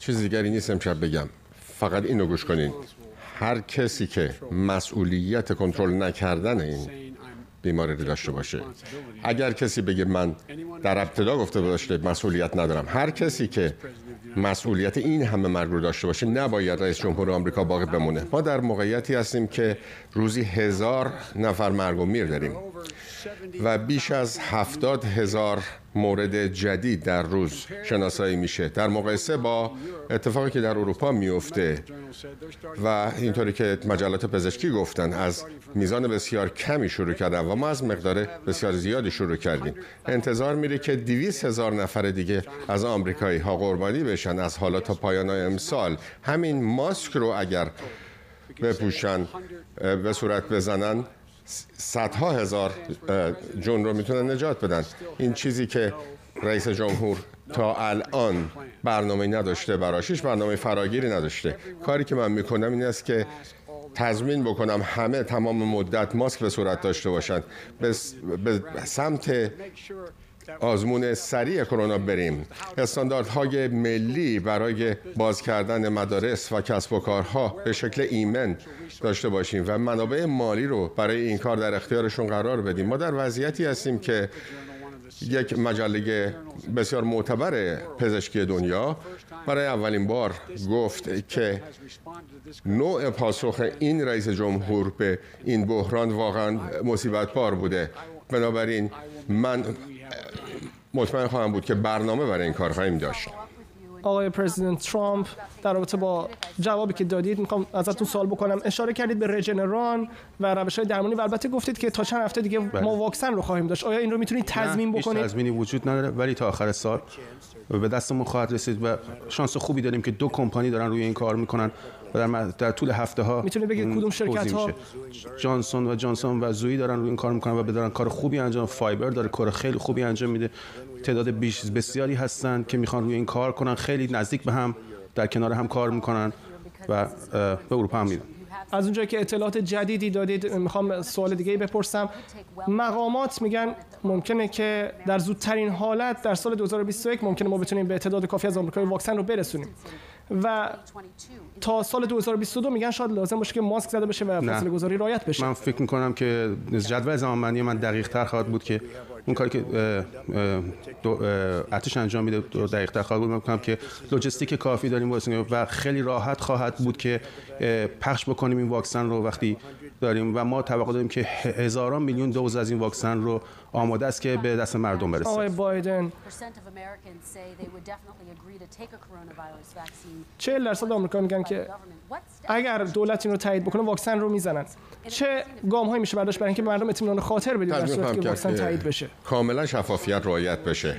چیز دیگری نیست امشب بگم. فقط اینو گوش کنین. هر کسی که مسئولیت کنترل نکردن این بیماری رو داشته باشه. اگر کسی بگه من در ابتدا گفته داشته مسئولیت ندارم. هر کسی که مسئولیت این همه مرگ رو داشته باشه نباید رئیس جمهور آمریکا باقی بمونه. ما در موقعیتی هستیم که روزی هزار نفر مرگ و میر داریم. و بیش از هفتاد هزار مورد جدید در روز شناسایی میشه. در مقایسه با اتفاقی که در اروپا میفته و اینطوری که مجلات پزشکی گفتن از میزان بسیار کمی شروع کردن و ما از مقدار بسیار زیادی شروع کردیم. انتظار میره که دیویس هزار نفر دیگه از آمریکایی ها قربانی بشن از حالا تا پایان امسال. همین ماسک رو اگر بپوشن به صورت بزنن صدها هزار جون رو می‌تونن نجات بدن. این چیزی که رئیس جمهور تا الان برنامه نداشته براشیش برنامه فراگیری نداشته. کاری که من می‌کنم این است که تضمین بکنم همه تمام مدت ماسک به صورت داشته باشند. به سمت آزمون سریع کرونا بریم. استانداردهای ملی برای باز کردن مدارس و کسب و کارها به شکل ایمن داشته باشیم و منابع مالی رو برای این کار در اختیارشون قرار بدیم. ما در وضعیتی هستیم که یک مجله بسیار معتبر پزشکی دنیا برای اولین بار گفت که نوع پاسخ این رئیس جمهور به این بحران واقعا مصیبت بار بوده. بنابراین من مطمئن خواهم بود که برنامه برای این کار خواهیم داشت. آقای پرزیدنت ترامپ در رابطه با جوابی که دادید می‌خوام ازتون سوال بکنم. اشاره کردید به رژنران و روش های درمانی و البته گفتید که تا چند هفته دیگه بله. ما واکسن رو خواهیم داشت. آیا این رو می‌تونید تضمین بکنید؟ تضمینی وجود نداره ولی تا آخر سال به دستمون خواهد رسید و شانس خوبی داریم که دو کمپانی دارن روی این کار می‌کنن. و در, در طول هفته ها می‌تونید بگید کدوم شرکت ها؟ جانسون و جانسون و زویی دارن روی این کار می‌کنن و بدارن. کار خوبی انجام فایبر داره کار خیلی خوبی انجام میده. تعداد بیش بسیاری هستن که می‌خوان روی این کار کنن. خیلی نزدیک به هم در کنار هم کار می‌کنن و به اروپا هم میدن از اونجایی که اطلاعات جدیدی دادید می‌خوام سوال دیگه بپرسم. مقامات میگن ممکنه که در زودترین حالت در سال 2021 ممکنه ما بتونیم به تعداد کافی از آمریکایی واکسن رو برسونیم. و تا سال 2022 میگن شاید لازم باشه که ماسک زده بشه و فاصله گذاری رعایت بشه. من فکر می‌کنم که جدول زمانبندی من دقیق تر خواهد بود که اون کاری که ارتش انجام میده دقیق تر خواهد بود. می‌کنم که لوجستیک کافی داریم و خیلی راحت خواهد بود که پخش بکنیم این واکسن رو. وقتی داریم و ما توقع داریم که هزاران میلیون دوز از این واکسن رو آماده است که به دست مردم برسه. آقای بایدن. 40 درصد آمریکا میگن که اگر دولت این رو تایید بکنه واکسن رو می‌زنن. چه گام هایی میشه برداشت برای اینکه مردم اطمینان خاطر بدید در صورتی که واکسن تایید بشه؟ کاملا شفافیت رعایت بشه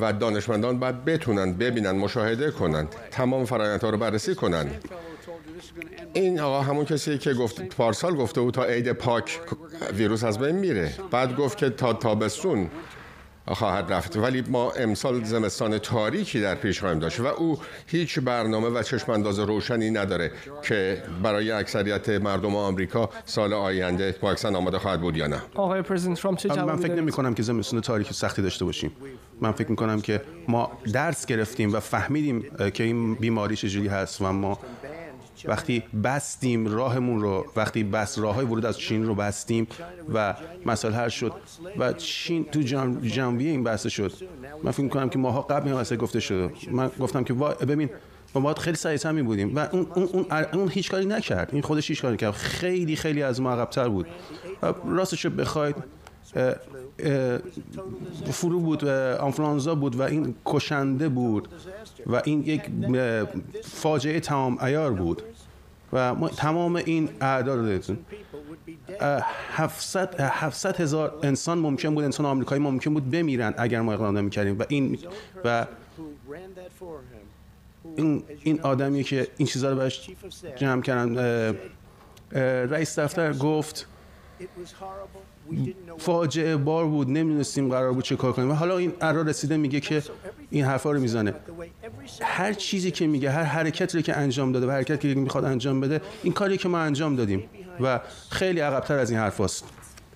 و دانشمندان باید بتونن ببینن مشاهده کنند تمام فرآیندها رو بررسی کنند. این آقا همون کسی که گفت پارسال گفته بود تا عید پاک ویروس از بین میره. بعد گفت که تا تابستون خواهد رفت. ولی ما امسال زمستان تاریکی در پیش خواهیم داشت و او هیچ برنامه و چشم انداز روشنی نداره که برای اکثریت مردم آمریکا سال آینده واکسن آماده خواهد بود یا نه. آقای پرزیدنت ترامپ چه من فکر نمی کنم که زمستان تاریکی سختی داشته باشیم. من فکر می کنم که ما درس گرفتیم و فهمیدیم که این بیماری چجوری هست و ما وقتی بستیم راهمون رو وقتی بس راه های ورود از چین رو بستیم و مسائل حل شد و چین تو جنبیه این بحث شد. من فکر کنم که ماها قبل این گفته شده. من گفتم که ببین ما باید خیلی سریعتر می بودیم و اون, اون, اون, اون هیچ کاری نکرد. این خودش هیچ کاری کرد خیلی خیلی از ما عقبتر بود. راستش رو بخواید فرو بود آنفلانزا بود و این کشنده بود و این یک فاجعه تمام ایار بود و ما تمام این اعداد دیدتون 700 700 هزار انسان ممکن بود انسان آمریکایی ممکن بود بمیرن اگر ما اقدام نمی‌کردیم و این و این این آدمی که این چیزا رو بهش جمع کردن. رئیس دفتر گفت فاجعه بار بود نمی‌دونستیم قرار بود چه کار کنیم. و حالا این قرار رسیده میگه که این حرفا رو می‌زنه. هر چیزی که میگه هر حرکتی که انجام داده و حرکتی که می‌خواد انجام بده این کاری که ما انجام دادیم و خیلی عقبتر از این حرفاست.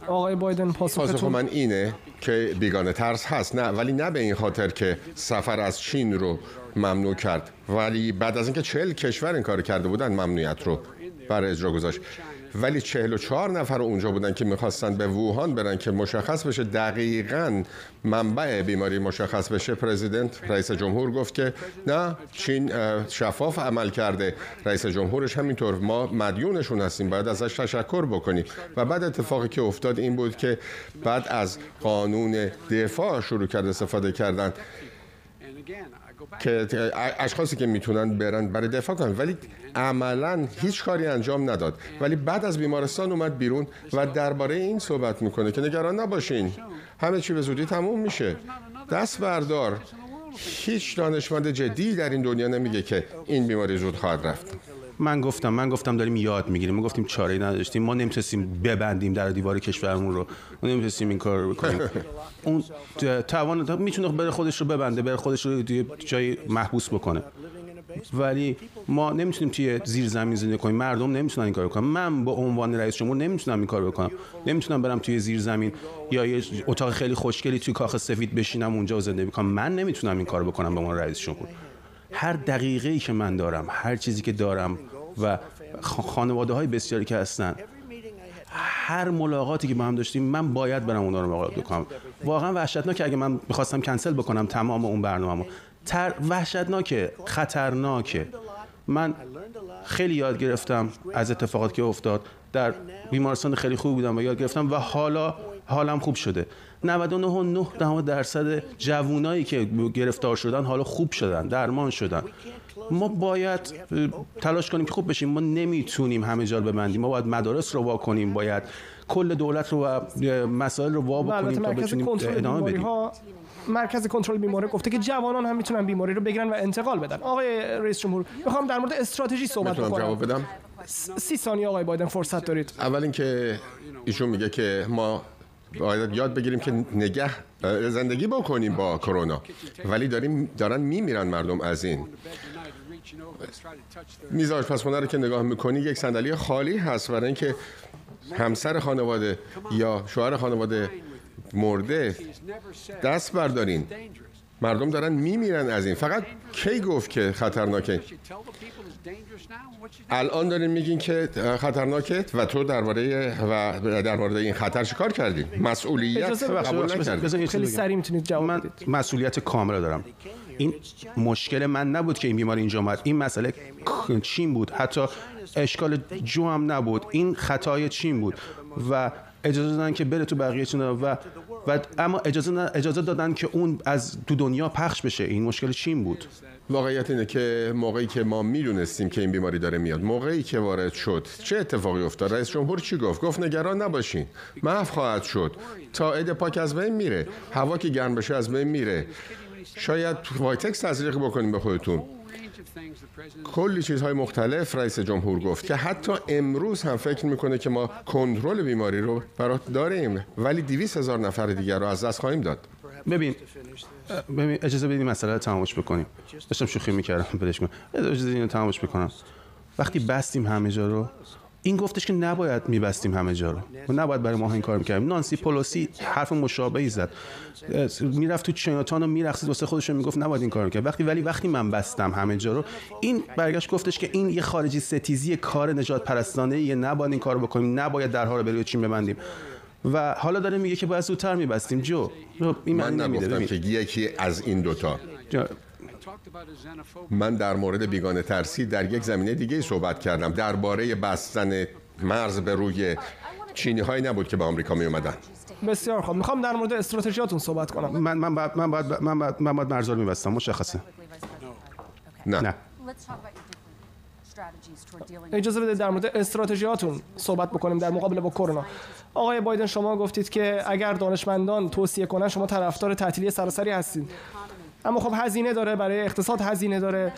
آقای بایدن پاسخ من اینه که بیگانه ترس هست. نه ولی نه به این خاطر که سفر از چین رو ممنوع کرد. ولی بعد از اینکه چهل کشور این کار کرده بودن ممنوعیت رو برای اجرا گذاشت. ولی 44 نفر اونجا بودن که می‌خواستن به ووهان برن که مشخص بشه دقیقا منبع بیماری مشخص بشه. پرزیدنت رئیس جمهور گفت که نه چین شفاف عمل کرده. رئیس جمهورش همینطور ما مدیونشون هستیم باید ازش تشکر بکنیم. و بعد اتفاقی که افتاد این بود که بعد از قانون دفاع شروع کرد استفاده کردن. که اشخاصی که می‌تونن برن برای دفاع کنن. ولی عملا هیچ کاری انجام نداد. ولی بعد از بیمارستان اومد بیرون و درباره این صحبت می‌کنه که نگران نباشین. همه چی به زودی تموم میشه. دست بردار. هیچ دانشمند جدی در این دنیا نمیگه که این بیماری زود خواهد رفت. من گفتم من گفتم داریم یاد می‌گیریم. ما گفتیم چاره نداشتیم. ما نمی‌تونستیم ببندیم در دیوار کشورمون رو. ما نمی‌تونستیم این کار رو بکنیم اون توان می‌تونه بره خودش رو ببنده بره خودش رو جای محبوس بکنه. ولی ما نمی‌تونیم توی زیر زمین زندگی کنیم. مردم نمی‌تونن این کار بکنن من با عنوان رئیس جمهور نمی‌تونم این کار بکنم. نمی‌تونم برم توی زیر زمین یا یه اتاق خیلی خوشگلی توی کاخ سفید بشینم اونجا زندگی کنم. من نمی‌تونم این کار بکنم به عنوان رئیس جمهور. هر دقیقه ای که من دارم هر چیزی که دارم و خانواده های بسیاری که هستن هر ملاقاتی که با هم داشتیم من باید برم اونا رو ملاقات بکنم. واقعا وحشتناکه اگه من می‌خواستم کنسل بکنم تمام اون برنامه‌مو. تر وحشتناکه خطرناکه. من خیلی یاد گرفتم از اتفاقات که افتاد. در بیمارستان خیلی خوب بودم و یاد گرفتم و حالا حالم خوب شده. 99.9 درصد جوونایی که گرفتار شدن حالا خوب شدن درمان شدن. ما باید تلاش کنیم که خوب بشیم. ما نمی‌تونیم همه جا ببندیم. ما باید مدارس رو وا کنیم. باید کل دولت رو و مسائل رو وا بکنیم تا بتونیم ادامه بدیم. مرکز کنترل بیماری گفته که جوانان هم می‌تونن بیماری رو بگیرن و انتقال بدن. آقای رئیس جمهور می‌خوام در مورد استراتژی صحبت کنم جواب بدم؟ سی ثانیه آقای بایدن فرصت دارید. اول اینکه ایشون میگه که ما باید یاد بگیریم که نگه زندگی بکنیم با کرونا. ولی داریم دارن میمیرن مردم از این. میز آشپزخونه رو که نگاه می‌کنی یک صندلی خالی هست برای اینکه همسر خانواده یا شوهر خانواده مرده دست بردارین. مردم دارن میمیرن از این. فقط کی گفت که خطرناکه؟ الان دارین میگین که خطرناکه و تو درباره و در مورد این خطر چیکار کردی؟ مسئولیت قبول نکردی. خیلی سریع می‌تونید جواب من مسئولیت کامل دارم. این مشکل من نبود که این بیماری اینجا اومد. این مسئله چین بود؟ حتی اشکال جو هم نبود. این خطای چین بود. و اجازه دادن که بره تو بقیه چین و و اما اجازه اجازه دادن که اون از تو دنیا پخش بشه. این مشکل چین بود؟ واقعیت اینه که موقعی که ما می‌دونستیم که این بیماری داره میاد موقعی که وارد شد چه اتفاقی افتاد؟ رئیس جمهور چی گفت؟ گفت نگران نباشین محو خواهد شد. تا عید پاک از بین میره هوا که گرم بشه از بین میره. شاید وایتکس تزریق بکنیم به خودتون. کلی چیزهای مختلف رئیس جمهور گفت که حتی امروز هم فکر می‌کنه که ما کنترل بیماری رو برات داریم ولی دویست هزار نفر دیگر رو از دست خواهیم داد. ببین ببین اجازه بدید مسئله رو تمامش بکنیم. داشتم شوخی می‌کردم بدش کنم اجازه اینو تمامش بکنم. وقتی بستیم همه جا رو این گفتش که نباید میبستیم همه جا رو. و نباید برای ما این کار می‌کردیم. نانسی پولوسی حرف مشابهی زد. می‌رفت تو چیناتان و میرقصید واسه خودش می‌گفت نباید این کار می‌کرد. وقتی ولی وقتی من بستم همه جا رو این برگشت گفتش که این یه خارجی ستیزی کار نجات پرستانه یه نباید این کار بکنیم. نباید درها رو بروی چین ببندیم. و حالا داره میگه که باید زودتر میبستیم. جو این من نگفتم که یکی از این دوتا من در مورد بیگانه ترسی در یک زمینه دیگه صحبت کردم. درباره بستن مرز به روی چینی هایی نبود که به آمریکا می اومدن بسیار خوب. می‌خوام در مورد استراتژیاتون صحبت کنم. من من بعد من بعد من بعد من بعد مرز رو میبستم. مشخصه. نه. نه. اجازه بده در مورد استراتژیاتون صحبت بکنیم در مقابله با کرونا. آقای بایدن شما گفتید که اگر دانشمندان توصیه کنن شما طرفدار تعطیلی سراسری هستید. اما خب هزینه داره برای اقتصاد هزینه داره.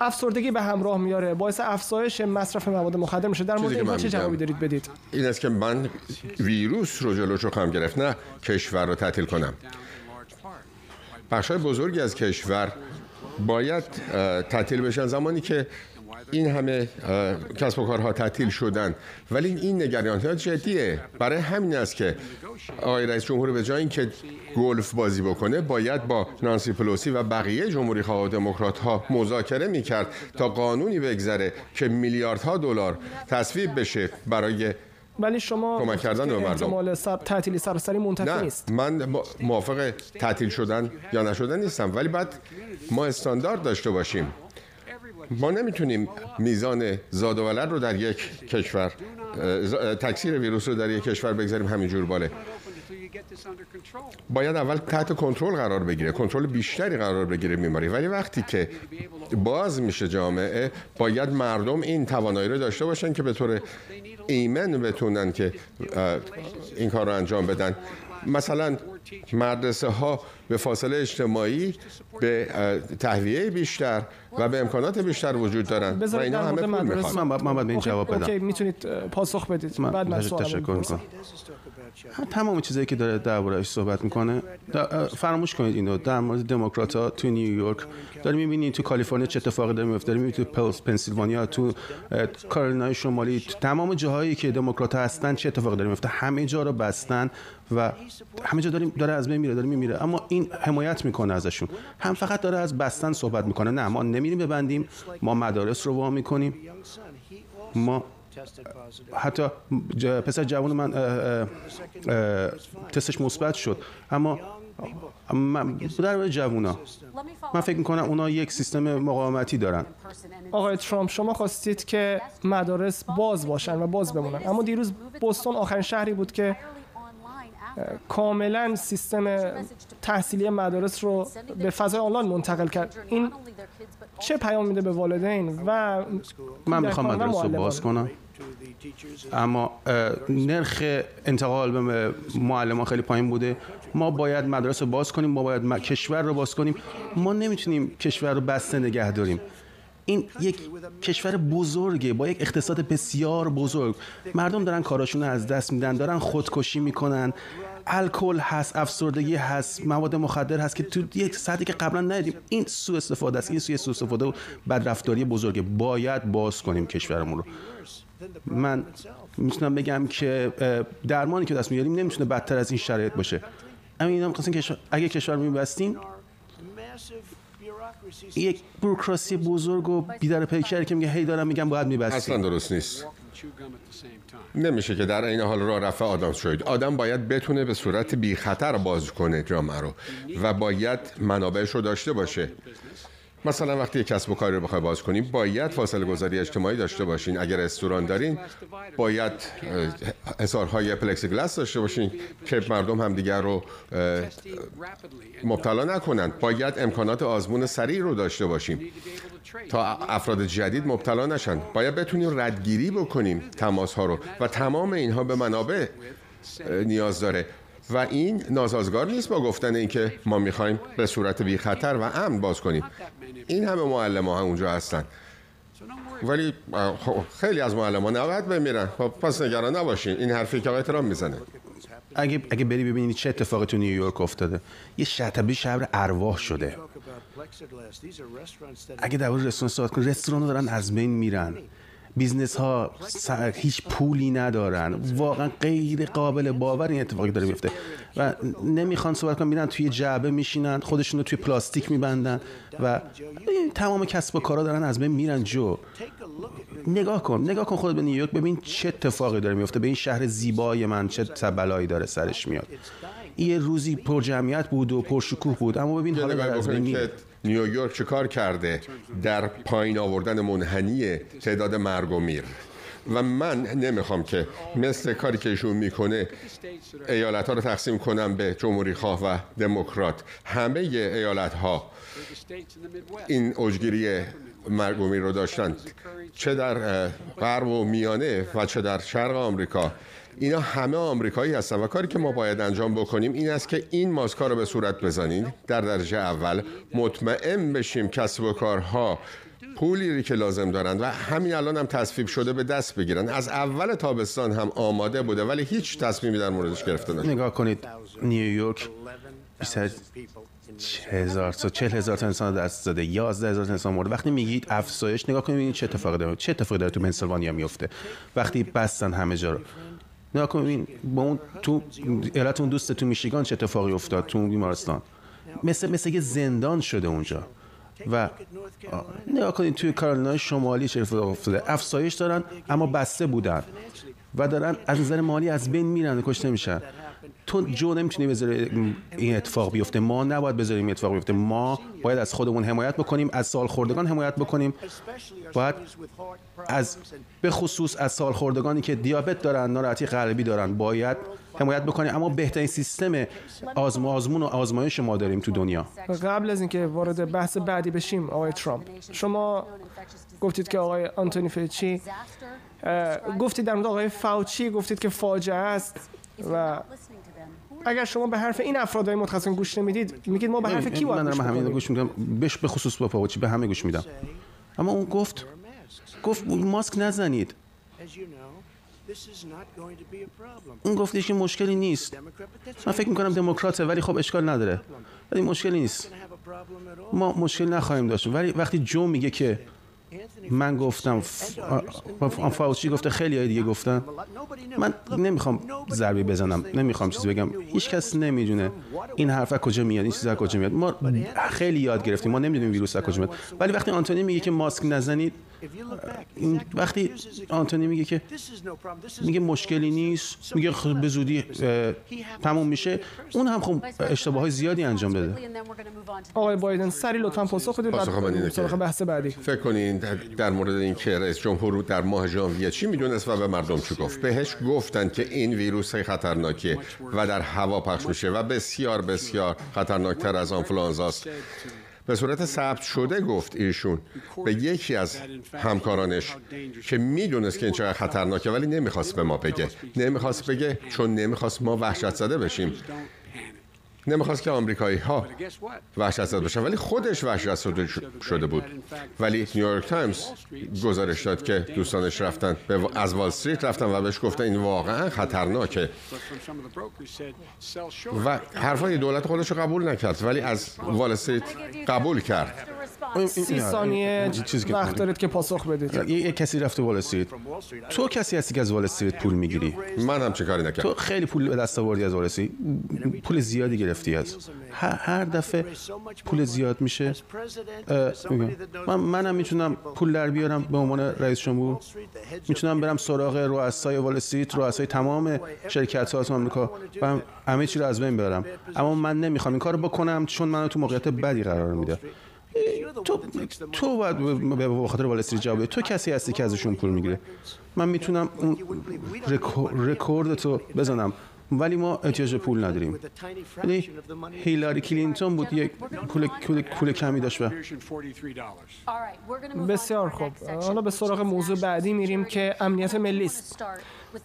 افسردگی به همراه میاره. باعث افزایش مصرف مواد مخدر میشه. در مورد این چه جوابی دارید بدید؟ این است که من ویروس رو جلوش رو خواهم گرفت نه کشور رو تعطیل کنم. بخشای بزرگی از کشور باید تعطیل بشن. زمانی که این همه کسب و کارها تعطیل شدن. ولی این نگرانی ها جدیه. برای همین است که آقای رئیس جمهور به جای اینکه گلف بازی بکنه باید با نانسی پلوسی و بقیه جمهوری خواه دموکرات ها مذاکره می‌کرد تا قانونی بگذره که میلیاردها دلار تصویب بشه برای ولی شما کمک کردن به مردم. سر تعطیلی سراسری منتفی نیست. من موافق تعطیل شدن یا نشدن نیستم. ولی بعد ما استاندارد داشته باشیم. ما نمی‌تونیم میزان زاد و ولد رو در یک کشور تکثیر ویروس رو در یک کشور بگذاریم همینجور باله. باید اول تحت کنترل قرار بگیره کنترل بیشتری قرار بگیره بیماری ولی وقتی که باز میشه جامعه باید مردم این توانایی رو داشته باشن که به طور ایمن بتونن که این کار رو انجام بدن. مثلا مدرسه ها به فاصله اجتماعی به تهویه بیشتر و به امکانات بیشتر وجود دارن و اینا همه پول می‌خوان. من باید به این جواب بدم. اوکی می‌تونید پاسخ بدید. بعد من تشکر می‌کنم تمام چیزایی که داره دربارهش صحبت می‌کنه فراموش کنید اینو. در مورد دموکرات ها تو نیویورک داریم می‌بینید تو کالیفرنیا چه اتفاقی داره میفته داریم تو پنسیلوانیا تو کارولینای شمالی تو تمام جاهایی که دموکرات هستن چه اتفاقی داره میفته همه جا رو بستن و همه جا داریم داره از بین میره داره میمیره. اما این حمایت می‌کنه ازشون. هم فقط داره از بستن صحبت می‌کنه. نه ما نمیریم ببندیم. ما مدارس رو وا می‌کنیم. ما حتی پسر جوان من تستش مثبت شد. اما من در جوونا من فکر می‌کنم اونا یک سیستم مقاومتی دارن. آقای ترامپ شما خواستید که مدارس باز باشن و باز بمونن. اما دیروز بوستون آخرین شهری بود که کاملا سیستم تحصیلی مدارس رو به فضای آنلاین منتقل کرد. این چه پیام میده به والدین و من می‌خوام مدرسه رو باز کنم. اما نرخ انتقال به معلمان خیلی پایین بوده. ما باید مدرسه رو باز کنیم ما باید کشور رو باز کنیم. ما نمی‌تونیم کشور رو بسته نگه داریم. این یک کشور بزرگه با یک اقتصاد بسیار بزرگ. مردم دارن کاراشون از دست میدن دارن خودکشی می‌کنن. الکل هست افسردگی هست مواد مخدر هست که تو یک سطحی که قبلا ندیدیم این سوء استفاده است. این سوء استفاده و بدرفتاری بزرگه. باید باز کنیم کشورمون رو. من می‌تونم بگم که درمانی که دست میاریم نمی‌تونه بدتر از این شرایط باشه. همین هم کشور اگه کشور میبستیم یک بروکراسی بزرگ و بیدر پیکر که میگه هی دارم میگم باید میبستیم. اصلا درست نیست. نمیشه که در این حال راه رفع آدم شد. آدم باید بتونه به صورت بی خطر باز کنه جامعه رو و باید منابعش رو داشته باشه. مثلا وقتی یک کسب و کاری رو بخوای باز کنیم باید فاصله گذاری اجتماعی داشته باشین. اگر رستوران دارین باید حصارهای plexiglass داشته باشین که مردم همدیگر رو مبتلا نکنند باید امکانات آزمون سریع رو داشته باشیم تا افراد جدید مبتلا نشن. باید بتونیم ردگیری بکنیم تماس ها رو. و تمام اینها به منابع نیاز داره. و این ناسازگار نیست با گفتن اینکه ما می‌خوایم به صورت بی خطر و امن باز کنیم. این همه معلم ها اونجا هستن. ولی خب، خیلی از معلم ها نباید بمیرن. خب پس نگران نباشین. این حرفی که آقای ترامپ می‌زنه. اگه اگه بری ببینید چه اتفاقی تو نیویورک افتاده. شبیه شهر ارواح شده. اگه در رستوران صحبت کنید رستوران دارن از بین میرن. business ها هیچ پولی ندارن. واقعا غیر قابل باور این اتفاقی داره میفته و نمی‌خوان صحبت کنن میرن توی جعبه میشینن خودشون رو توی پلاستیک میبندن و تمام کسب و کارا دارن از بین میرن جو نگاه کن نگاه کن خود به نیویورک ببین چه اتفاقی داره میفته به این شهر زیبای من چه بلایی داره سرش میاد. یه روزی پر جمعیت بود و پرشکوه بود اما ببین حالا از بین نیویورک چه کار کرده؟ در پایین آوردن منحنی تعداد مرگ و میر. و من نمی‌خوام که مثل کاری که ایشون می‌کنه ایالت ها رو تقسیم کنم به جمهوری خواه و دموکرات. همه ایالت ها این اوجگیری مرگومی رو داشتن. چه در غرب و میانه و چه در شرق آمریکا. اینا همه آمریکایی هستن و کاری که ما باید انجام بکنیم این است که این ماسکا رو به صورت بزنید در درجه اول مطمئن بشیم کسب و کارها پولی که لازم دارند و همین الان هم تصویب شده به دست بگیرن. از اول تابستان هم آماده بوده ولی هیچ تصمیمی در موردش گرفته نشده. نگاه کنید نیویورک هزار تا چه هزار تا انسان دست داده یازده هزار تا انسان مرده. وقتی میگید افزایش نگاه کنید چه اتفاقی داره. چه اتفاقی داره تو پنسیلوانیا میفته؟ وقتی بستن همه جا رو. نگاه کنید با اون تو ایالت اون دوست تو میشیگان چه اتفاقی افتاد تو بیمارستان؟ مثل مثل یه زندان شده اونجا. و نگاه کنید توی کارولینای شمالی چه افتاده. افزایش دارن اما بسته بودن. و دارن از نظر مالی از بین میرن و کشته میشن. تو جو نمی‌تونی بذاری این اتفاق بیفته. ما نباید بذاریم این اتفاق بیفته. ما باید از خودمون حمایت بکنیم از سال خوردگان حمایت بکنیم. باید از به خصوص از سال خوردگانی که دیابت دارن ناراحتی قلبی دارن باید حمایت بکنیم. اما بهترین سیستم آزم آزمون و آزمایش ما داریم تو دنیا. قبل از اینکه وارد بحث بعدی بشیم آقای ترامپ. شما گفتید که آقای آنتونی فیچی گفتید در مورد آقای فاوچی گفتید که فاجعه است و اگر شما به حرف این افرادای متخصصین گوش نمی‌دید میگید ما به حرف کی باید من همین گوش میدم. بهش به خصوص با فاوچی به همه گوش میدم. اما اون گفت گفت ماسک نزنید. اون گفتش که مشکلی نیست. من فکر می‌کنم دموکراته ولی خب اشکال نداره. ولی مشکلی نیست. ما مشکل نخواهیم داشت. ولی وقتی جو میگه که من گفتم فاوچی گفته خیلی های دیگه گفتن. من نمی‌خوام ضربه بزنم نمی‌خوام چیزی بگم. هیچ کس نمی‌دونه این حرف کجا میاد این چیز از کجا میاد. ما خیلی یاد گرفتیم ما نمی‌دونیم ویروس از کجا میاد. ولی وقتی آنتونی میگه که ماسک نزنید وقتی آنتونی میگه که میگه مشکلی نیست میگه به زودی تموم میشه اون هم خب اشتباه های زیادی انجام داده آقای بایدن سری لطفا پاسخ بدید بعد بحث بعدی. فکر کنین در مورد اینکه رئیس جمهور در ماه ژانویه چی می‌دونست و به مردم چی گفت؟ بهش گفتن که این ویروس خطرناکه و در هوا پخش میشه و بسیار بسیار خطرناکتر از آنفلوانزاست. به صورت ثبت شده گفت ایشون به یکی از همکارانش که می‌دونست که این چقدر خطرناکه ولی نمی‌خواست به ما بگه. نمی‌خواست بگه چون نمی‌خواست ما وحشت زده بشیم. نمی‌خواست که آمریکایی ها وحشت زده باشن. ولی خودش وحشت زده شده بود. ولی نیویورک تایمز گزارش داد که دوستانش رفتن از وال استریت رفتن و بهش گفتن این واقعا خطرناکه. و حرفای دولت خودش رو قبول نکرد ولی از وال استریت قبول کرد. سی ثانیه وقت دارید که پاسخ بدید. یه کسی رفته وال استریت. تو کسی هستی که از وال استریت پول می‌گیری؟ من هم چه کاری نکردم. تو خیلی پول به دست آوردی از وال استریت؟ پول زیادی گرفتی. از هر دفعه پول زیاد میشه. من منم می‌تونم پول در بیارم به عنوان رئیس جمهور. می‌تونم برم سراغ رؤسای وال استریت رؤسای تمام شرکت ها آمریکا و همه چی رو از بین ببرم اما من نمی‌خوام این کارو بکنم چون منو تو موقعیت بدی قرار میده. تو تو باید به خاطر وال استریت جواب تو کسی هستی که ازشون پول می‌گیره. من می‌تونم اون رکورد تو بزنم. ولی ما احتیاج پول نداریم. یعنی هیلاری کلینتون بود یک پول پول, پول کمی داشت و بسیار خوب. حالا به سراغ موضوع بعدی میریم که امنیت ملی است.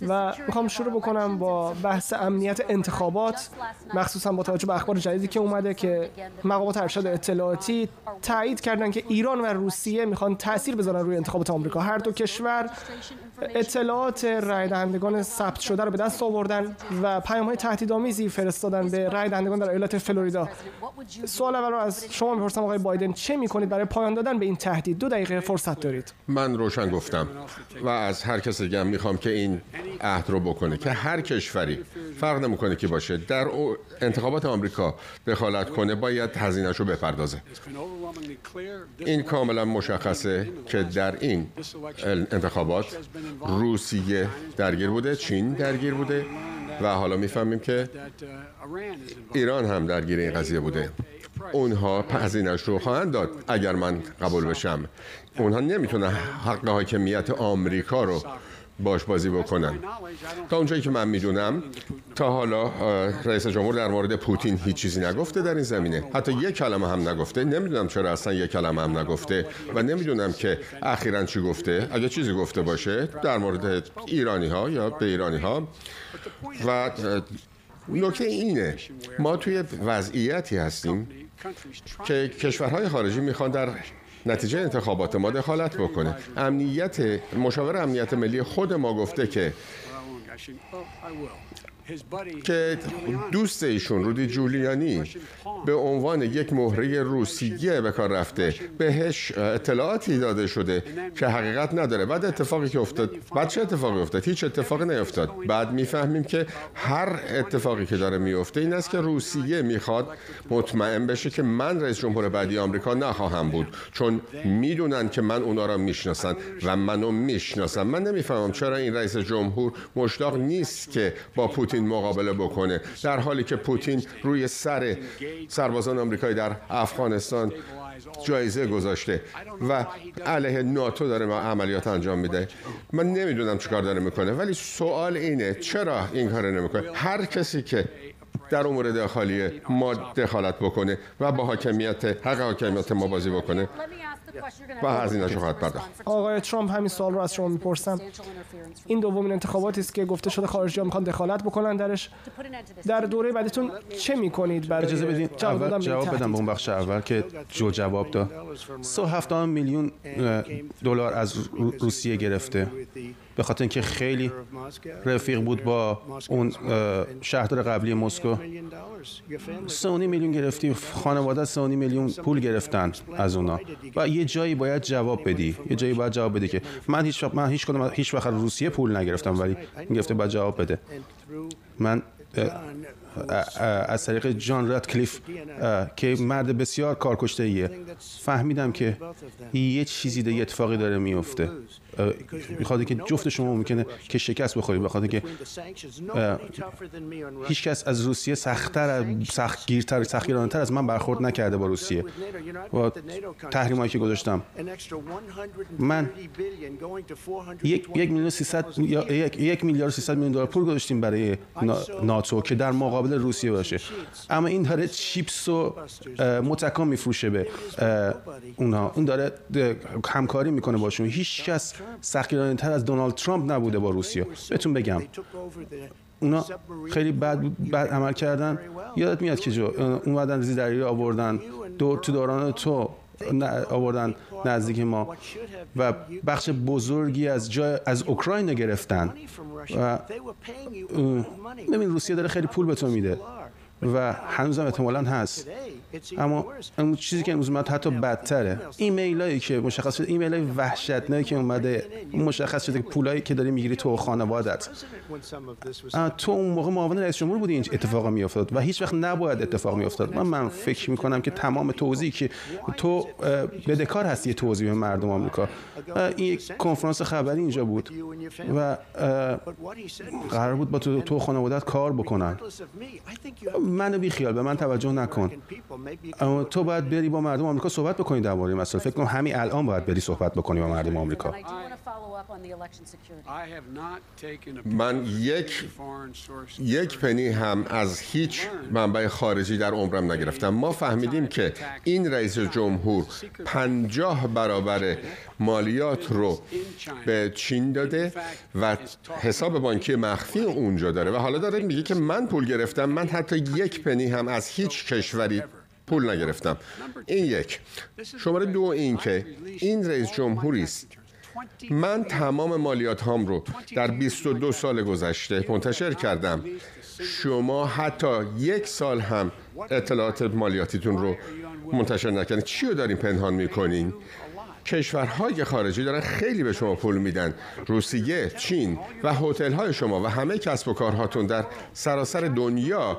و می‌خوام شروع بکنم با بحث امنیت انتخابات مخصوصا با توجه به اخبار جدیدی که اومده که مقامات ارشد اطلاعاتی تایید کردن که ایران و روسیه می‌خوان تاثیر بذارن روی انتخابات آمریکا. هر دو کشور اطلاعات رای دهندگان ثبت شده رو به دست آوردن و پیام های تهدیدآمیزی فرستادن به رای دهندگان در ایالت فلوریدا. سوال اول رو از شما می‌پرسم آقای بایدن چه می‌کنید برای پایان دادن به این تهدید؟ دو دقیقه فرصت دارید. من روشن گفتم و از هر کس دیگه می‌خوام که این عهد رو بکنه که هر کشوری فرق نمی‌کنه که باشه. در انتخابات آمریکا دخالت کنه باید هزینه‌شو رو بپردازه. این کاملا مشخصه که در این انتخابات روسیه درگیر بوده چین درگیر بوده و حالا می‌فهمیم که ایران هم درگیر این قضیه بوده. اونها هزینهش رو خواهند داد اگر من قبول بشم. اونها نمی‌تونن حق حاکمیت آمریکا رو باش بازی بکنن. تا اونجایی که من می‌دونم تا حالا رئیس جمهور در مورد پوتین هیچ چیزی نگفته در این زمینه. حتی یک کلمه هم نگفته. نمی‌دونم چرا اصلا یک کلمه هم نگفته و نمی‌دونم که اخیرا چی گفته. اگه چیزی گفته باشه در مورد ایرانی ها یا به ایرانی ها و نکته اینه ما توی وضعیتی هستیم که کشورهای خارجی می‌خوان در نتیجه انتخابات ما دخالت بکنه. امنیت مشاور امنیت ملی خود ما گفته که که دوست ایشون رودی جولیانی به عنوان یک مهره روسیه به کار رفته. بهش اطلاعاتی داده شده که حقیقت نداره. بعد اتفاقی که افتاد بعد چه اتفاقی افتاد؟ هیچ اتفاقی نیفتاد. بعد می‌فهمیم که هر اتفاقی که داره میفته این است که روسیه می‌خواد مطمئن بشه که من رئیس جمهور بعدی آمریکا نخواهم بود. چون می‌دونن که من اونا را می‌شناسن و منو می‌شناسم من نمی‌فهمم چرا این رئیس جمهور مشتاق نیست که با پوتین پوتین مقابله بکنه. در حالی که پوتین روی سر سربازان آمریکایی در افغانستان جایزه گذاشته و علیه ناتو داره عملیات انجام میده. من نمی‌دونم چیکار داره می‌کنه ولی سوال اینه چرا این کار نمی‌کنه؟ هر کسی که در امور داخلی ما دخالت بکنه و با حاکمیت حق حاکمیت ما بازی بکنه و هزینه خواهد پرداخت آقای ترامپ همین سوال رو از شما می‌پرسم. این دومین انتخاباتی است که گفته شده خارجی ها می‌خوان دخالت بکنن درش. در دوره بعدتون چه می‌کنید برای اجازه بدین جواب, جواب بدم به اون بخش اول که جو جواب داد. 3.7 میلیون دلار از روسیه گرفته. به خاطر اینکه خیلی رفیق بود با اون شهردار قبلی مسکو 3.5 میلیون گرفتی خانواده 3.5 میلیون پول گرفتن از اونا. و یه جایی باید جواب بدی. یه جایی باید جواب بدی که من هیچ من هیچ کدوم هیچ وقت روسیه پول نگرفتم ولی گفته باید جواب بده. من از طریق جان کلیف که مرد بسیار کارکشته ایه فهمیدم که یه چیزی دیگه اتفاقی داره میفته می‌خواد که جفت شما ممکنه که شکست بخورید بخاطر که هیچ کس از روسیه سختتر سختگیرتر سختگیرانتر از من برخورد نکرده با روسیه. با تحریمایی که گذاشتم. من یک میلیون 300 یک میلیارد 300 میلیون دلار پول گذاشتیم برای ناتو که در مقابل روسیه باشه. اما این داره چیپس و متکام میفروشه به اونها. اون داره همکاری می‌کنه باشون. هیچ کس سختگیرانه تر از دونالد ترامپ نبوده با روسیه. بهتون بگم اونا خیلی بد, بد عمل کردن. یادت میاد که جو اومدن زی دریایی آوردن. دور تو دوران تو آوردن نزدیک ما و بخش بزرگی از جای از اوکراین گرفتن. و ببین روسیه داره خیلی پول به تو میده. و هنوزم احتمالا هست. اما اون چیزی که امروز اومد حتی بدتره. ایمیل هایی که مشخص شده ایمیل های وحشتناکی که اومده مشخص شده که پولایی که داری می‌گیری تو خانوادت. تو اون موقع معاون رئیس جمهور بودی این اتفاق میافتاد. و هیچ وقت نباید اتفاق میافتاد من من فکر می‌کنم که تمام توضیحی که تو بدهکار هستی توضیح به مردم آمریکا. این کنفرانس خبری اینجا بود. و قرار بود با تو, تو خانوادت کار بکنن. منو بی خیال به من توجه نکن. تو باید بری با مردم آمریکا صحبت بکنی درباره مسئله. فکر کنم همین الان باید بری صحبت بکنی با مردم آمریکا. من یک یک پنی هم از هیچ منبع خارجی در عمرم نگرفتم. ما فهمیدیم که این رئیس جمهور پنجاه برابر مالیات رو به چین داده و حساب بانکی مخفی اونجا داره. و حالا داره میگه که من پول گرفتم. من حتی یک پنی هم از هیچ کشوری پول نگرفتم. این یک. شماره دو این که این رئیس جمهوری است. من تمام مالیات هام رو در 22 سال گذشته منتشر کردم. شما حتی یک سال هم اطلاعات مالیاتیتون رو منتشر نکردین. چی رو دارین پنهان می‌کنین؟ کشورهای خارجی دارن خیلی به شما پول میدن. روسیه، چین و هتل های شما و همه کسب و کارهاتون در سراسر دنیا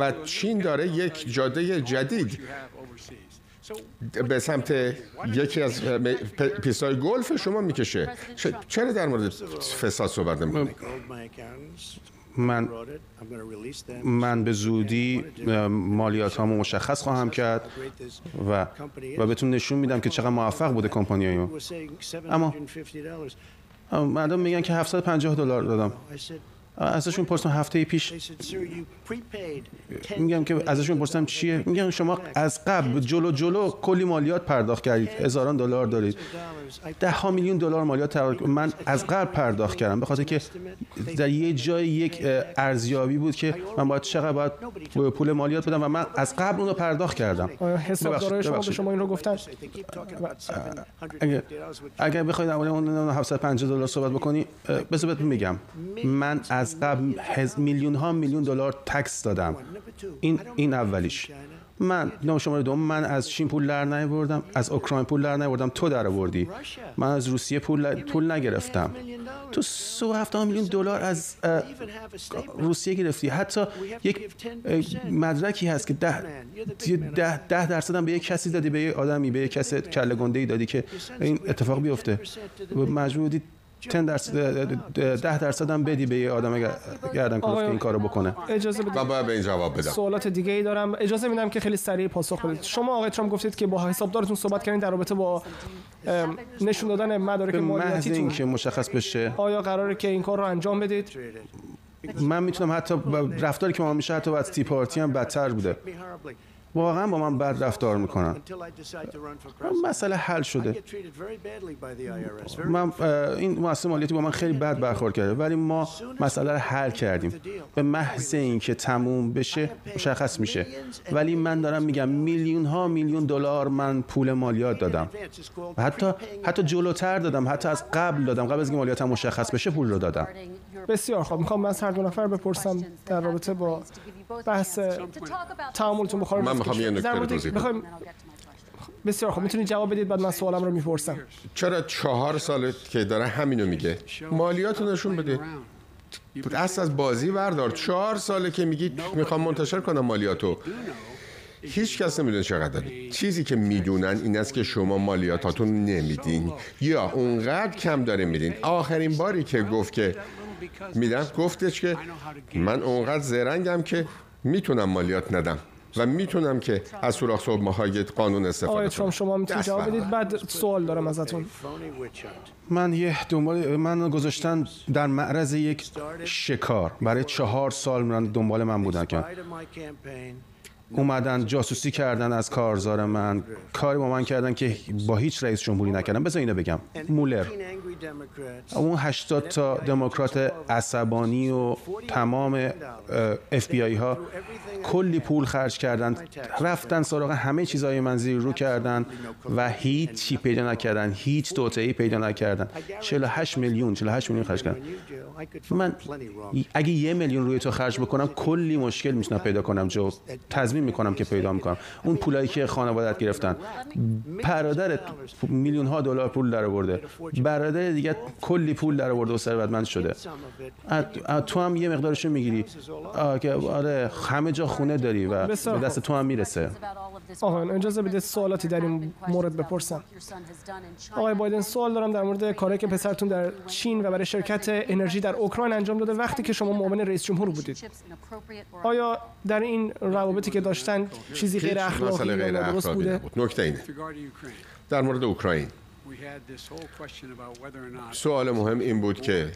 و چین داره یک جاده جدید. به سمت یکی از پیستای گلف شما می‌کشه. چرا در مورد فساد صحبت نمی‌کنید من من به زودی مالیات هامو مشخص خواهم کرد و و بهتون نشون میدم که چقدر موفق بوده کمپانی اما مردم میگن که 750 دلار دادم. ازشون پرسم هفته پیش میگم که ازشون پرسم چیه؟ میگم شما از قبل جلو جلو کلی مالیات پرداخت کردید. هزاران دلار دارید. ده ها میلیون دلار مالیات من از قبل پرداخت کردم. به خاطر که در یه جای یک ارزیابی بود که من باید چقدر باید پول مالیات بدم و من از قبل اون رو پرداخت کردم. حسابدارای شما به شما این رو گفتن؟ اگر اگر بخواید در اون 750 دلار صحبت بکنی بذار بهتون میگم. من از قبل میلیون ها میلیون دلار تکس دادم. این این اولیش. من نام شماره دوم من از چین پول در نیاوردم از اوکراین پول در نیاوردم تو در آوردی. من از روسیه پول پول نگرفتم. تو سو هفته میلیون دلار از روسیه گرفتی. حتی یک مدرکی هست که ده, ده, ده درصد هم به یک کسی دادی به یک آدمی به یک کس کله گنده ای دادی که این اتفاق بیفته. مجبور بودی 10 درصد 10 درصد؟ هم بدی به یه آدم گردن کلفت که این کارو بکنه. اجازه بدید. باید به این جواب بدم. سوالات دیگه ای دارم. اجازه میدم که خیلی سریع پاسخ بدید. شما آقای ترامپ گفتید که با حسابدارتون صحبت کردین در رابطه با نشون دادن مدارک مالیاتیتون این که مشخص بشه. آیا قراره که این کار رو انجام بدید؟ من می‌تونم حتی رفتاری که ما میشه حتی از تی پارتی هم بدتر بوده. واقعا با من بد رفتار می‌کنن. مسئله حل شده. من این مؤسسه مالیاتی با من خیلی بد برخورد کرده. ولی ما مسئله رو حل کردیم. به محض اینکه تموم بشه مشخص میشه. ولی من دارم میگم میلیون ها میلیون دلار من پول مالیات دادم. حتی حتی جلوتر دادم. حتی از قبل دادم. قبل از اینکه مالیاتم مشخص بشه پول رو دادم. بسیار خوب. می‌خوام من از هر دو نفر بپرسم در رابطه با بحث تعاملتون بخوره من می‌خوام یه نکته توضیح بدم. بسیار خوب. می‌تونید جواب بدید بعد من سوالم رو می‌پرسم. چرا چهار سال که داره همینو میگه؟ مالیات نشون بده. دست از بازی بردار. چهار ساله که میگی می‌خوام منتشر کنم مالیاتو. هیچ کس نمی‌دونه چقدر چیزی که می‌دونن این است که شما مالیاتاتون نمیدین. یا اونقدر کم داره میدین. آخرین باری که گفت که میدم گفتش که من اونقدر زرنگم که می‌تونم مالیات ندم و می‌تونم که از سوراخ صبح های قانون استفاده کنم. شما می‌تونید جواب بدید؟ بعد سوال دارم ازتون. من یه دنبال من گذاشتن در معرض یک شکار. برای چهار سال من دنبال من بودن که اومدن جاسوسی کردن از کارزار من. کاری با من کردن که با هیچ رئیس جمهوری نکردن. بذار اینو بگم. مولر. اون 80 تا دموکرات عصبانی و تمام اف بی آی ها کلی پول خرج کردن. رفتن سراغ همه چیزای من زیر رو کردن و هیچ چی پیدا نکردن. هیچ توطئه‌ای پیدا نکردن. 48 میلیون 48 میلیون خرج کردن. من اگه یه میلیون روی تو خرج بکنم کلی مشکل می‌تونم پیدا کنم جو تضمین می‌کنم که پیدا می‌کنم. اون پولایی که خانوادت گرفتن. برادرت میلیون ها دلار پول در آورده برادر دیگه کلی پول در آورده و ثروتمند شده. تو هم یه مقدارشو می‌گیری. که آره همه جا خونه داری و به دست تو هم می‌رسه. آقا اجازه بدید سوالاتی در این مورد بپرسم. آقای بایدن سوال دارم در مورد کاری که پسرتون در چین و برای شرکت انرژی در اوکراین انجام داده. وقتی که شما معاون رئیس جمهور بودید آیا در این روابطی که داشتن چیزی غیر اخلاقی غیر بوده؟ نکته اینه. در مورد اوکراین. سوال مهم این بود که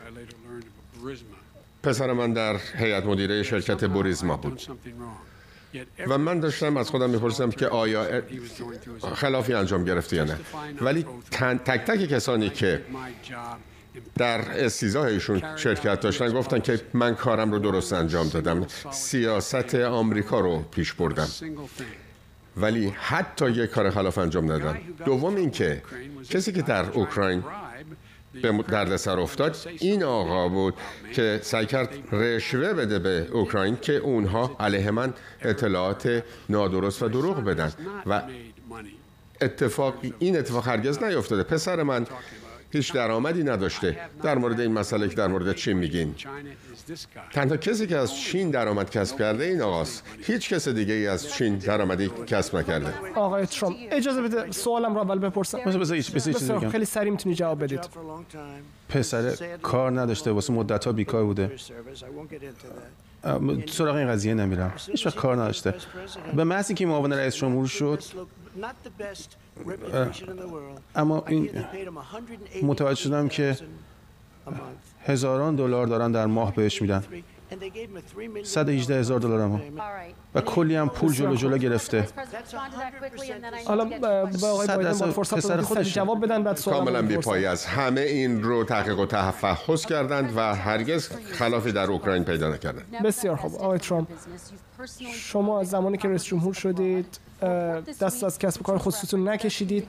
پسر من در هیئت مدیره شرکت بوریزما بود. و من داشتم از خودم می‌پرسم که آیا خلافی انجام گرفته یا نه. ولی تک تک کسانی که در استیزاه ایشون شرکت داشتن گفتن که من کارم رو درست انجام دادم. سیاست آمریکا رو پیش بردم. ولی حتی یک کار خلاف انجام ندادم. دوم اینکه کسی که در اوکراین به دردسر افتاد. این آقا بود که سعی کرد رشوه بده به اوکراین که اونها علیه من اطلاعات نادرست و دروغ بدن. و اتفاق این اتفاق هرگز نیفتاده. پسر من هیچ درآمدی نداشته. در مورد این مسئله که در مورد چین میگین؟ تنها کسی که از چین درآمد کسب کرده این آقاست. هیچ کس دیگه ای از چین درآمدی کسب نکرده. آقای ترامپ اجازه بده سوالم را اول بپرسم. بذار خیلی سریع می‌تونی جواب بدید. پسر کار نداشته واسه مدت ها بیکار بوده. سراغ این قضیه نمیرم. هیچ وقت کار نداشته. به محض که معاون رئیس جمهور شد اما این متوجه شدم که هزاران دلار دارن در ماه بهش میدن. 118 هزار دلار هم و کلی هم پول جلو جلو گرفته. حالا با آقای بایدن با فرصت خود جواب بدن بعد سوال کاملا بی‌پایه است همه این رو تحقیق و تفحص کردند و هرگز خلافی در اوکراین پیدا نکردند. بسیار خوب. آقای ترامپ. شما از زمانی که رئیس جمهور شدید دست از کسب و کار خصوصیتون نکشیدید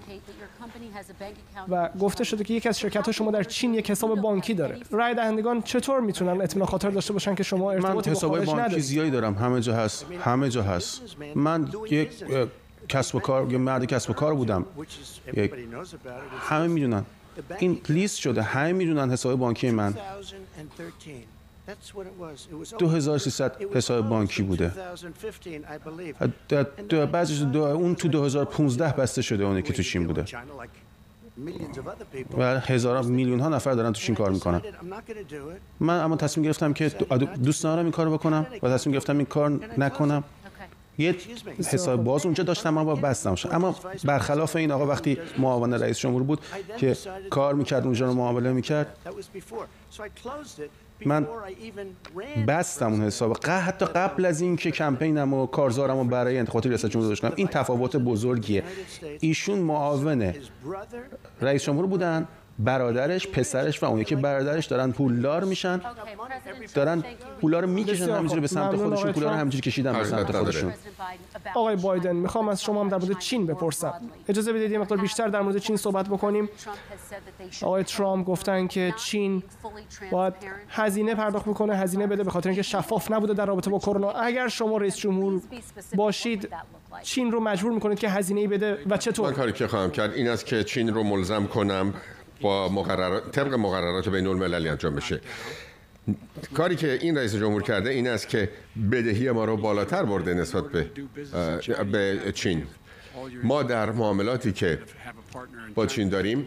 و گفته شده که یکی از شرکت ها شما در چین یک حساب بانکی داره. رای دهندگان چطور می‌تونن اطمینان خاطر داشته باشن که شما ارتباطی من حساب بانکی زیادی دارم. همه جا هست. همه جا هست. من یک کسب و کار یه مرد کسب و کار بودم. یک همه می‌دونن. این لیست شده. همه می‌دونن حساب بانکی من. 2300 حساب بانکی بوده. بعضیش اون تو 2015 بسته شده اونه که تو چین بوده. و هزاران میلیون ها نفر دارن تو چین کار می‌کنن. من اما تصمیم گرفتم که دوست ندارم این کار بکنم و تصمیم گرفتم این کار نکنم. یه حساب باز اونجا داشتم اما بستم اما برخلاف این آقا وقتی معاون رئیس جمهور بود که کار می‌کرد اونجا رو معامله می‌کرد. من بستم اون حساب حتی قبل از اینکه کمپینم و کارزارم و برای انتخابات ریاست جمهوری داشتم این تفاوت بزرگیه. ایشون معاون رئیس جمهور بودن. برادرش پسرش و اون یکی برادرش دارن پولدار میشن. دارن پولا رو می‌کشن همینجوری به سمت خودشون پولا رو همینجوری کشیدن به سمت خودشون. آقای بایدن می‌خوام از شما هم در مورد چین بپرسم. اجازه بدید یه مقدار بیشتر در مورد چین صحبت بکنیم. آقای ترامپ گفتن که چین باید هزینه پرداخت بکنه هزینه بده به خاطر اینکه شفاف نبوده در رابطه با کرونا. اگر شما رئیس جمهور باشید چین رو مجبور می‌کنید که هزینه بده و چطور؟ من کاری که خواهم کرد این است که چین رو ملزم کنم. با مقررات طبق مقررات بین المللی انجام بشه. کاری که این رئیس جمهور کرده این است که بدهی ما رو بالاتر برده نسبت به به چین. ما در معاملاتی که با چین داریم